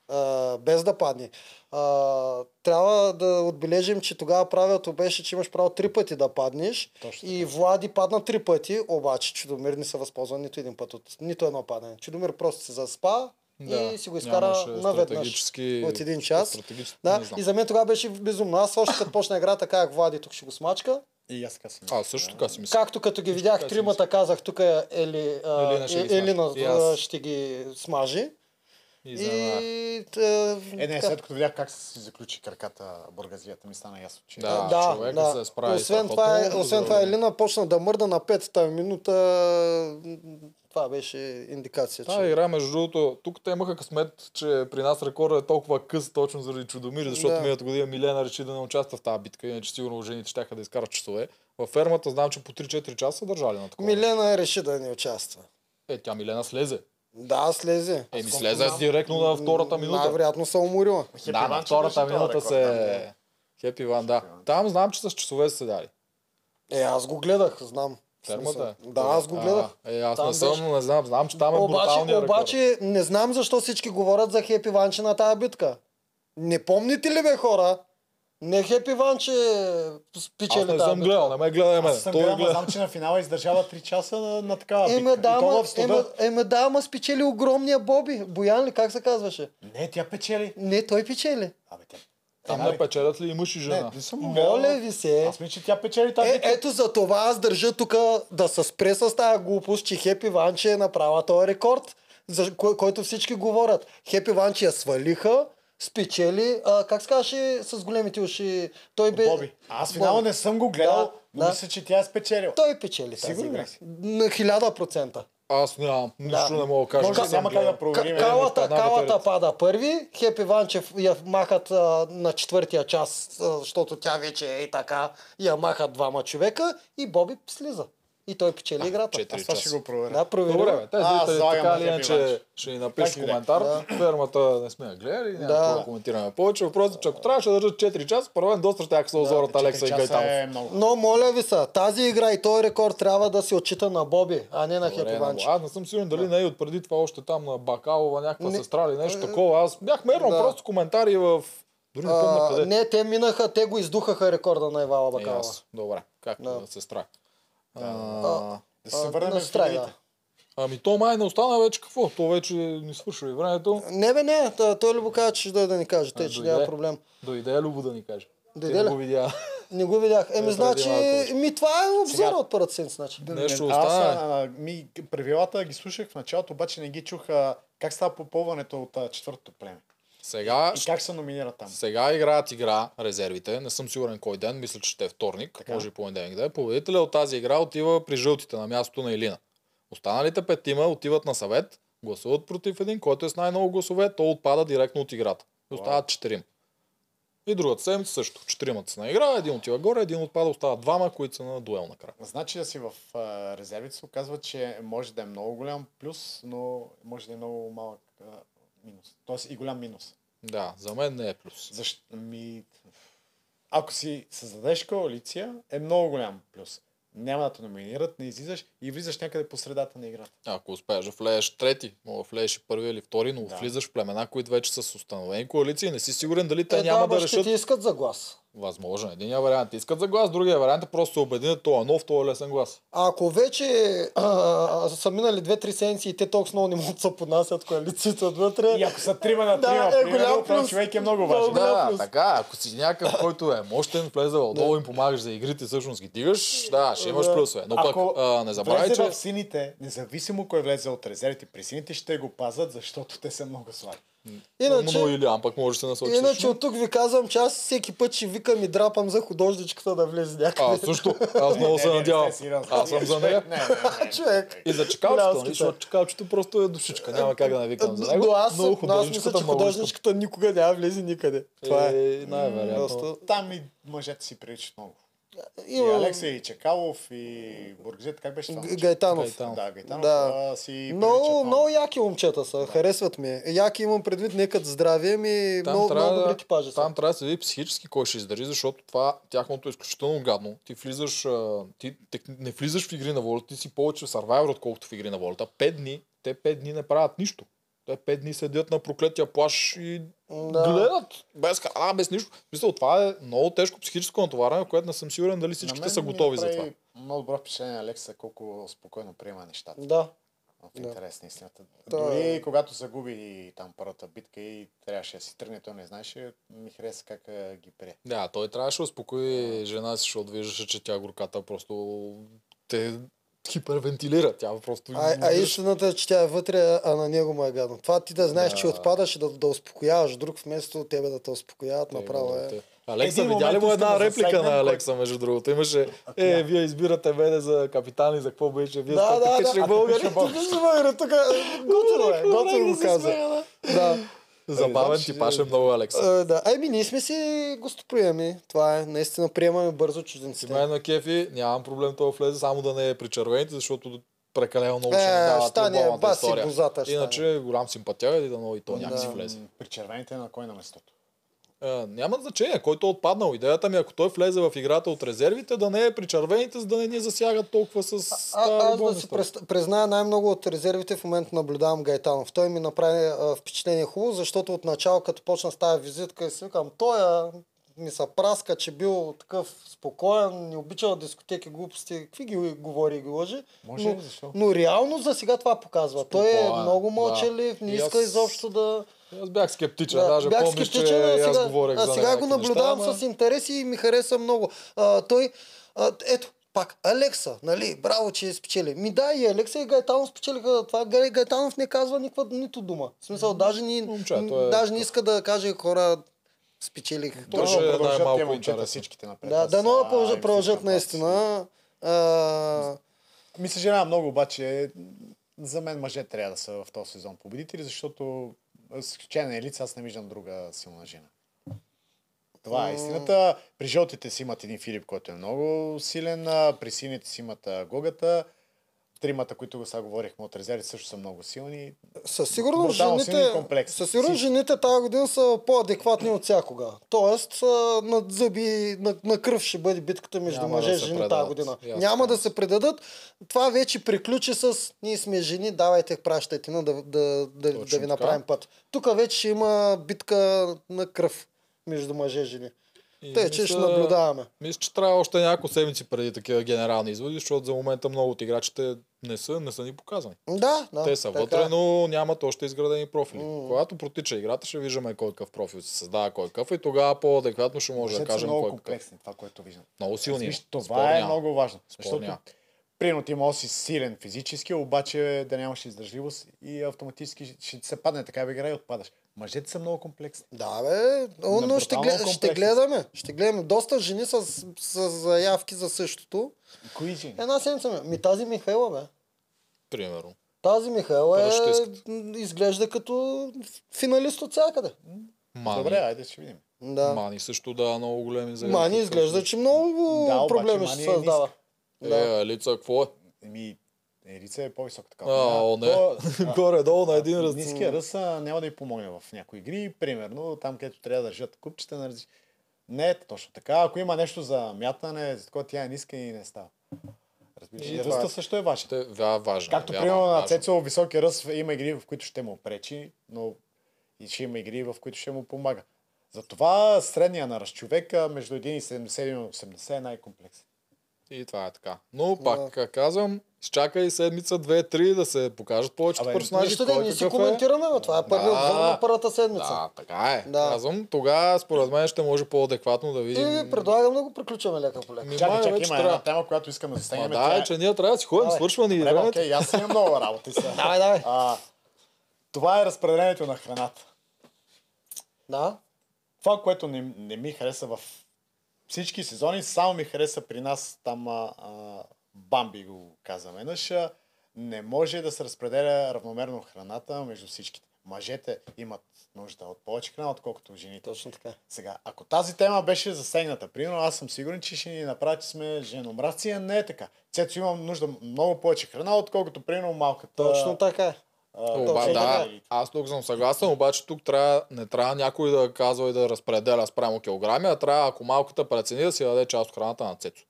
а, без да падне. А, трябва да отбележим, че тогава правилото беше, че имаш право три пъти да паднеш.
Точно
и Влади падна три пъти, обаче Чудомир не се възползва нито един път от нито едно падане. Чудомир просто се заспа и си го изкара наведнъж от един час. Да, и за мен тогава беше безумно. Аз още като почна играта, казах Влади, тук ще го смачка.
И аз така си
А, също така си мисля.
Както като ги видях
така
тримата, казах, тук е Ели,
Елина ще ги
Елина ще ги смажи.
И за...
И, т-
Е, не, след като видях как си заключи краката бургазията, ми стана ясно, че...
Да.
да,
човека
да.
се справи
Освен това, е, освен това Елина почна да мърда на петата минута. Това беше индикация,
Та
че...
игра, между другото, тук те имаха късмет, че при нас рекордът е толкова къс, точно заради Чудомир, защото
Да.
миналата година Милена реши да не участва в тази битка, иначе сигурно жените ще да изкарат часове. Във фермата знам, че по 3-4 часа са държали на такова.
Милена реши да не участва.
Е, тя Милена слезе.
Да, слезе.
Еми слезе директно на втората минута.
Най-вероятно се уморила.
Хепи
Да, на втората минута се... Хепи Ван, да. Там знам, че с часове са седали.
Е, аз го гледах, знам. Смисъл. Да, аз го гледах.
А, е, аз
Там
не съм,
беше-
не знам, знам, че там е
Обаче, обаче не знам защо всички говорят за Хепи Ванче на тази битка. Не помните ли бе хора? Не Хепи Ванче спичели
Аз не съм гледал, не ме гледай мен.
Аз съм
Той
гледал,
гледа.
знам, че на финала издържава 3 часа на, на такава битка.
Еме да, ама, еме, еме да, ама спечели огромния Боби. Боян ли, как се казваше?
Не, тя печели.
Не, той печели.
Абе, тя...
Там не печелят ли и мъж и
Не,
жена?
не съм го гледал.
Моля ви се.
Аз мисля, че тя печели тази
Е, ето за това аз държа тук да се спре с тази глупост, че Хепи Ванче е направила този рекорд, за кой, който всички говорят. Хепи Ванче я свалиха, спечели, а, как се казваше с големите уши, той бе...
Боби. Аз финала не съм го гледал,
Да,
но
да.
мисля, че тя е спечелила.
Той печели тази
Сигурен
игра. На хиляда процента.
Аз нямам, нищо
Да.
не мога да кажа.
Може няма как да проверим.
Ка- Калата, калата пада първи, Хепи Ванчев я махат а, на четвъртия час, а, защото тя вече е и така, я махат двама човека и Боби слиза. И той печели играта.
четири
Аз това ще
часа.
го проверя.
Да, провери.
Добре, бе, те
Аз
зрители
залагам
така
на
или иначе ще ни
да е.
коментар.
Да.
Фермата не сме я гледали, няма
Да.
да коментираме повече. Въпросът е, че ако трябваше да държат 4 часа, първо мен доста ще се озорят Алекса и
Четири часа
Гайтанов.
е много.
Но моля ви са, тази игра и този рекорд трябва да се отчита на Боби, а не на
Добре,
Хепи
но
Ванче.
Аз не съм сигурен дали не е от преди това още там на Бакалова някаква
Не.
сестра или нещо такова. Аз бях мерно
Да.
просто коментари в... Дори не помня
А,
къде.
не, те минаха, те го издухаха рекорда на Ивала
Е,
Бакалова.
Добре, как
Да.
да. сестра. А,
Да се
А,
върнем
на
в финалите.
Ами то май не остана вече какво? То вече ни свършва и времето.
Не бе, не, та- той Любо каза, че ще дойде да ни каже, тъй, че няма проблем.
Дойде Любо да ни каже.
Дойде
не го видя.
Не го видях. Еми,
преди
значи, ми това е обзора от първата седмица, значи.
Нещо остана,
а, ми, правилата ги слушах в началото, обаче не ги чух а, как става попълването от четвъртото племе.
Сега,
И как се номинира там.
сега играят игра резервите. Не съм сигурен кой ден. Мисля, че ще е вторник.
Така.
Може и понеделник да е. Победителя от тази игра отива при жълтите на мястото на Илина. Останалите петима отиват на съвет, гласуват против един, който е с най-много гласове, то отпада директно от играта. И остават четирим. И другата седмица също. Четиримата са на игра, един отива горе, един отпада, остават двама, които са на дуел накрая.
Значи да си в резервите се оказва, че може да е много голям плюс, но може да е много малък минус. Тоест и голям минус.
Да, за мен не е плюс.
Защо? Ми... Ако си създадеш коалиция, е много голям плюс. Няма да те номинират, не излизаш и влизаш някъде по средата на играта.
Ако успееш да влееш трети, мога да влееш и първи или втори, но
Да.
влизаш в племена, които вече са с установени коалиции, не си сигурен дали те
Е,
няма да
ще
решат.
ти искат за глас.
Възможно. Единия вариант искат за глас, другия вариант е просто се обединят, това е нов, това е лесен глас.
А Ако вече а, са минали две-три седмици и те толкова много не могат да се поднасят коалицията отвътре,
И ако са трима на
Да,
трима,
е
примерно,
плюс.
човек е много важен.
Да,
плюс.
така, ако си някакъв, който е мощен, влезе отдолу им помагаш за игрите, всъщност ги дигаш, да, ще имаш
Да.
плюсове. Но пък
Ако
а, не забравяй, че
в сините, независимо кой влезе от резервите при сините, ще го пазят, защото те са много слаби.
Иначе,
но Илиан пък може да се насочи.
иначе
също.
от тук ви казвам, че аз всеки път ще викам и драпам за художничката да влезе някъде.
А, също. Аз много се надявам. Аз съм за нея.
Не, не, не, не.
Човек.
И за чекалчето, нали? защото чекалчето просто е душичка. Няма как да не викам за него.
Но аз,
но
но аз мисля,
художничката
художничката никога няма влезе никъде. Това е.
е. най-вероятно.
Там и мъжете си приличат много. И и Чекалов, и Бургзет, как беше това?
Гайтанов.
Гайтанов.
Да, Гайтанов.
Да.
а, си
Много, много яки момчета са, харесват ми. Яки имам предвид не като здраве, ми
Там
много,
трябва,
много добри
да-
типажи са.
там трябва да се види психически кой ще издържи, защото това тяхното е изключително гадно. Ти влизаш, ти тек- не влизаш в игри на волята, ти си повече в Survivor, отколкото в игри на волята. Пет дни, те пет дни не правят нищо. Те пет дни седят на проклетия плаш и
Да.
гледат без храна, без нищо. Мисля, това е много тежко психическо натоварване, което не съм сигурен дали всичките са
ми
готови за това.
Много добро впечатление Алекса, колко спокойно приема нещата.
Да.
В интерес на истината.
Та-
Дори когато загуби там първата битка и трябваше да си тръгне, той не знаеше, ми хареса как а, ги прие.
Да, той трябваше да успокои жена си, защото виждаше, че тя горката просто те хипервентилира. Тя просто...
А, а истината е, че тя е вътре, а на него му е гадно. Това ти да знаеш,
Да.
че отпадаш и да, да успокояваш друг, вместо тебе да те успокояват,
Те,
направо е.
Алекса,
Един
видя ли му една реплика
засегнем,
на Алекса, между другото? Имаше, е, вие избирате мене за капитан и за какво беше? Вие
Да,
сте
да, да.
българи.
Тук ще бъде, тук готино е, готино го каза. Да.
Забавен
Значи,
типаш е много Алекса.
А, да. Ами ние сме си гостоприеми. Това е. Наистина приемаме бързо
Си
чужденците.
мен на кефи, нямам проблем това влезе, само да не е при червените, защото прекалено много ще
Е,
ми дават
стане баси
история.
бозата, ще
Иначе голям симпатия и да много и то някак си
Да.
влезе.
При червените на кой на местото?
А, няма значение, който е отпаднал. Идеята ми, е, ако той влезе в играта от резервите, да не е при червените, за да не ни засягат толкова с
А,
тази
аз да си призная най-много от резервите в момента наблюдавам Гайтанов. Той ми направи а, впечатление хубаво, защото от начало, като почна с тази визитка, си викам, той а, ми се праска, че бил такъв спокоен, не обичал дискотеки, глупости, какви ги говори и ги лъжи.
Може
но?
Защо?
но реално за сега това показва. Той е
Спокоен,
много
да.
мълчалив, не
И
иска
аз-
изобщо да...
Аз бях скептичен, даже
бях
помниш, че
скептичен, а
и аз
сега,
говорех
а
за
сега го наблюдавам
неща, ама-
с интерес и ми хареса много. А, той, а, ето, пак, Алекса, нали, браво, че я спечели. Ми да, и Алекса и Гайтанов спечелиха това. Гай- Гайтанов не казва никаква нито дума. В смисъл, даже, ни,
Момче, е
даже не иска да каже хора спечелих.
Той ще е
продължат
най-малко
момчета всичките напред.
Да, да, но продължат, продължат наистина. А,
Ми съжалявам много, обаче за мен мъже трябва да са в този сезон победители, защото с изключение на Елица аз не виждам друга силна жена. Това е истината. При жълтите си имат един Филип, който е много силен, при сините си имат Гогата. Тримата, които го сега говорихме от резерви, също са много силни.
Със сигурност жените, със
Всички.
жените тази година са по-адекватни от всякога. Тоест, на зъби, на, на кръв ще бъде битката между
Няма
мъже
да
и жени тази година.
Ясно.
Няма да се предадат. Това вече приключи с ние сме жени, давайте пращайте на да, да, да,
Точно
да ви направим път. Тук вече ще има битка на кръв между мъже и жени.
И
Тъй, че ще наблюдаваме.
Мисля, че трябва още няколко седмици преди такива генерални изводи, защото за момента много от играчите не са, не са ни показани.
Да, да.
Те са
така
вътре,
е.
но нямат още изградени профили. Когато протича играта, ще виждаме кой какъв профил се създава, кой какъв и тогава по-адекватно ще може да кажем
много
кой какъв.
комплексни, това, което виждам.
Много силни.
Виж, това
Спор
е
няма.
много важно.
Спор
Защото, примерно, ти може си силен физически, обаче да нямаш издържливост и автоматически ще ти се падне такава игра и отпадаш. Мъжете са много комплексни.
Да, бе, но, но ще, глед, ще гледаме. Ще гледаме. Доста жени с, с заявки за същото.
Кои жени?
Една седмица ми. Ми тази Михайла, бе.
Примерно.
Тази Михайла е, изглежда като финалист от всякъде.
Мани.
Добре, айде ще видим.
Да.
Мани също да много големи заявки.
Мани изглежда, че много
Да, обаче
проблеми
Мани
ще
е
създава.
ниска.
Да.
Е, лица, какво е?
Еми, Ерица е по-висока така.
А, о, не.
То,
Горе-долу на един ръст.
Ниския ръст няма да й помогне в някои игри. Примерно, там където трябва да държат купчета на различни. Не е точно така. Ако има нещо за мятане, за такова тя е ниска и не става. Разбираш,
И
ръста
е.
също е важен.
Да, важно.
Както
вярно,
примерно на. Цецо високия ръст има игри, в които ще му пречи, но и ще има игри, в които ще му помага. Затова средния на разчовека между 1,70 и 1,80 е най-комплексен.
И това е така. Но пак да. казвам, изчакай седмица, две, три да се покажат повечето
Абе,
персонажи.
Нищо да ние си
е.
коментираме, бе. това е първият
Да.
на първата седмица.
Да, така е.
Да.
Казвам, тогава според мен ще може по-адекватно да видим.
И предлагам да го приключваме лека по лека.
Чакай, чакай, има една тема, която искам да засегнем.
да, е, че ние трябва да си ходим,
Давай.
свършва ни
Добре,
времето.
окей, аз имам много работа сега.
Давай, давай.
А, това е разпределението на храната.
Да.
Това, което не, не ми хареса в всички сезони, само ми хареса при нас, там а, а, Бамби го каза веднъж, не може да се разпределя равномерно храната между всичките. Мъжете имат нужда от повече храна, отколкото жените.
Точно така.
Сега, ако тази тема беше засегната, примерно аз съм сигурен, че ще ни направи, че сме женомразци, а не е така. Цецо имам нужда много повече храна, отколкото примерно малката.
Точно така.
А,
Оба, да,
така.
аз тук съм съгласен, обаче тук трябва, не трябва някой да казва и да разпределя спрямо килограми, а трябва, ако малката прецени, да си даде част от храната на Цецо.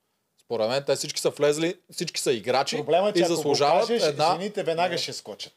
Според мен те всички са влезли, всички са играчи
Проблема е, че
и
ако го
заслужават
кажеш,
една...
жените веднага ще скочат.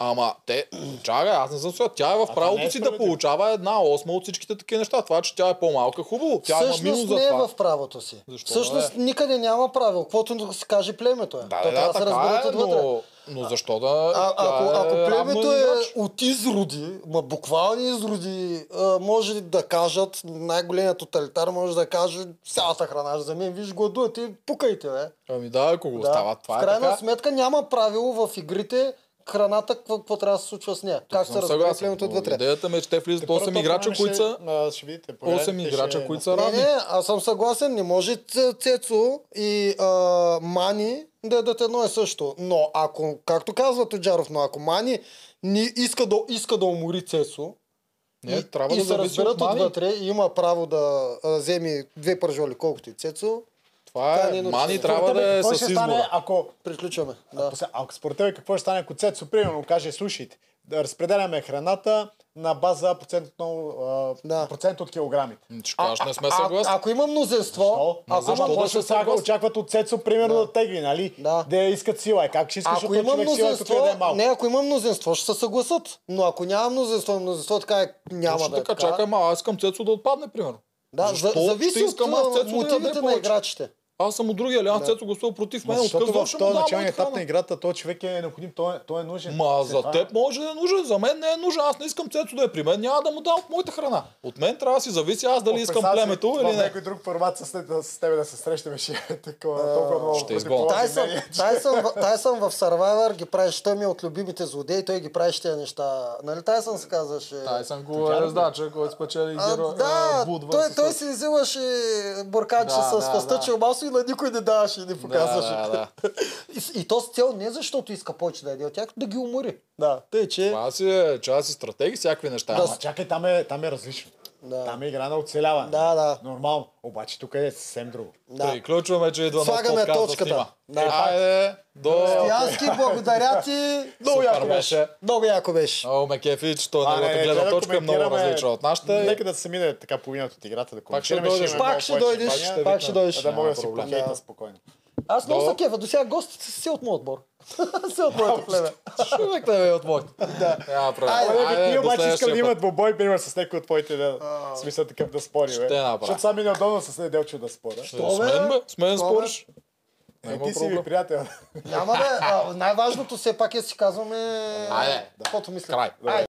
Ама те, чакай, аз не съм сега. Тя е в правото
не е
си да получава една осма от всичките такива неща. Това, че тя е по-малка, хубаво. Тя има минус
Всъщност
за
не е
това.
в правото си.
Защо
Всъщност
не?
никъде няма правило. Каквото да се каже племето е.
Да,
То
да,
трябва
да,
да се разберат
така е,
отвътре.
но, но защо да...
А, ако, ако
е
племето
равно
е от изроди, ма буквални изроди, а, може да кажат, най-големият тоталитар може да каже цялата храна за мен, виж гладувате, пукайте, бе.
Ами да, ако го
Да.
става, това
в
е
крайна
така.
сметка няма правило в игрите храната, какво, какво трябва да се случва с нея. как се
но
отвътре.
Идеята ми е, че те влизат
Първата
8 играча,
промяна
които са...
а, ще видите,
8
погледнете,
играча, които са
Не,
равни.
не, аз съм съгласен, не може Цецо и а, Мани да ядат едно и също. Но ако, както казва Тоджаров, но ако Мани ни иска да, иска да умори Цецо,
Не,
и,
трябва
и
да
се разберат
от
отвътре и има право да а, вземе две пържоли, колкото и Цецо,
Това е,
не е
Мани трябва да е с избора.
стане, ако,
приключваме. Да.
ако, ако според тебе какво ще стане, ако Цецо примерно каже, слушайте, да разпределяме храната на база процентно, а,
Да.
процент от килограмите.
Ще кажеш, не сме съгласни.
ако има мнозинство,
Защо?
ако
защо
има,
да
Какво
се
ще очаква-
съгласни?
очакват от Цецо, примерно, да, тегли, нали?
Да.
Да искат сила. Е, как ще искаш
ако
от
има
човек сила, да е
мнозинство,
малко?
не, ако има мнозинство, ще се съгласат. Но ако няма мнозинство, мнозинство така е, няма
Точно
да е
така,
така.
чакай, ма, аз искам Цецо да отпадне, примерно.
Да,
Защо
за, зависи от
да
мотивите на играчите.
Аз съм от другия алианс, Цецо гласува против мен.
Защото в този начален етап на играта, този човек е необходим, той, е- той е нужен.
Ма
След
за
това-
теб може да е нужен, за мен не е нужен. Аз не искам Цецо да е при мен, няма да му дам от моята храна. От мен трябва да си зависи аз дали искам племето или не.
някой друг формат с, теб- с тебе да се срещаме, ще е такова толкова много.
ще.
Тайсън,
мнения.
Тайсън, в- Survivor ги правиш, той ми е от любимите злодеи, той ги правиш тези неща. Нали Тайсън се казваше?
Тайсън го е раздача, който спечели
А,
геро...
да, той, си взимаше буркаче
Да,
с
да,
фастъчил масо и на никой не даваше и не показваше.
Да, да,
И, и то с цел не защото иска повече да яде от тях, да ги умори. Да, тъй че...
Това си е, че си стратеги, всякакви неща.
Да,
Ама
чакай, там е, там е различно.
Да.
Там е игра на оцеляване.
Да, да.
Нормално. Обаче тук е съвсем друго.
Да.
Приключваме, че идва
Слагаме
да
точката. Да.
Айде, до...
Стоянски, благодаря ти. Много яко беше. Много яко беше.
Много ме кефи, че той неговата
не,
гледна
да
точка е много различна от нашата.
Нека да се мине така половината от играта да
Пак ще
коментираме.
Пак ще дойдеш, пак ще дойдеш.
Да мога да си
Да.
спокойно.
Аз много са кефа. До сега гостите са си от моят отбор. си от моето племе.
Човек не е от моят. Да.
Айде, ти обаче искам да имат бобой, пример, с някой от твоите, да, смисъл такъв да спори, бе.
направя.
Защото сами неудобно с неделчо да споря.
С мен, бе, с мен спориш.
Е, ти си ми приятел.
Няма да. а, Най-важното все пак е да си казваме
Айде.
каквото мисля.
Край.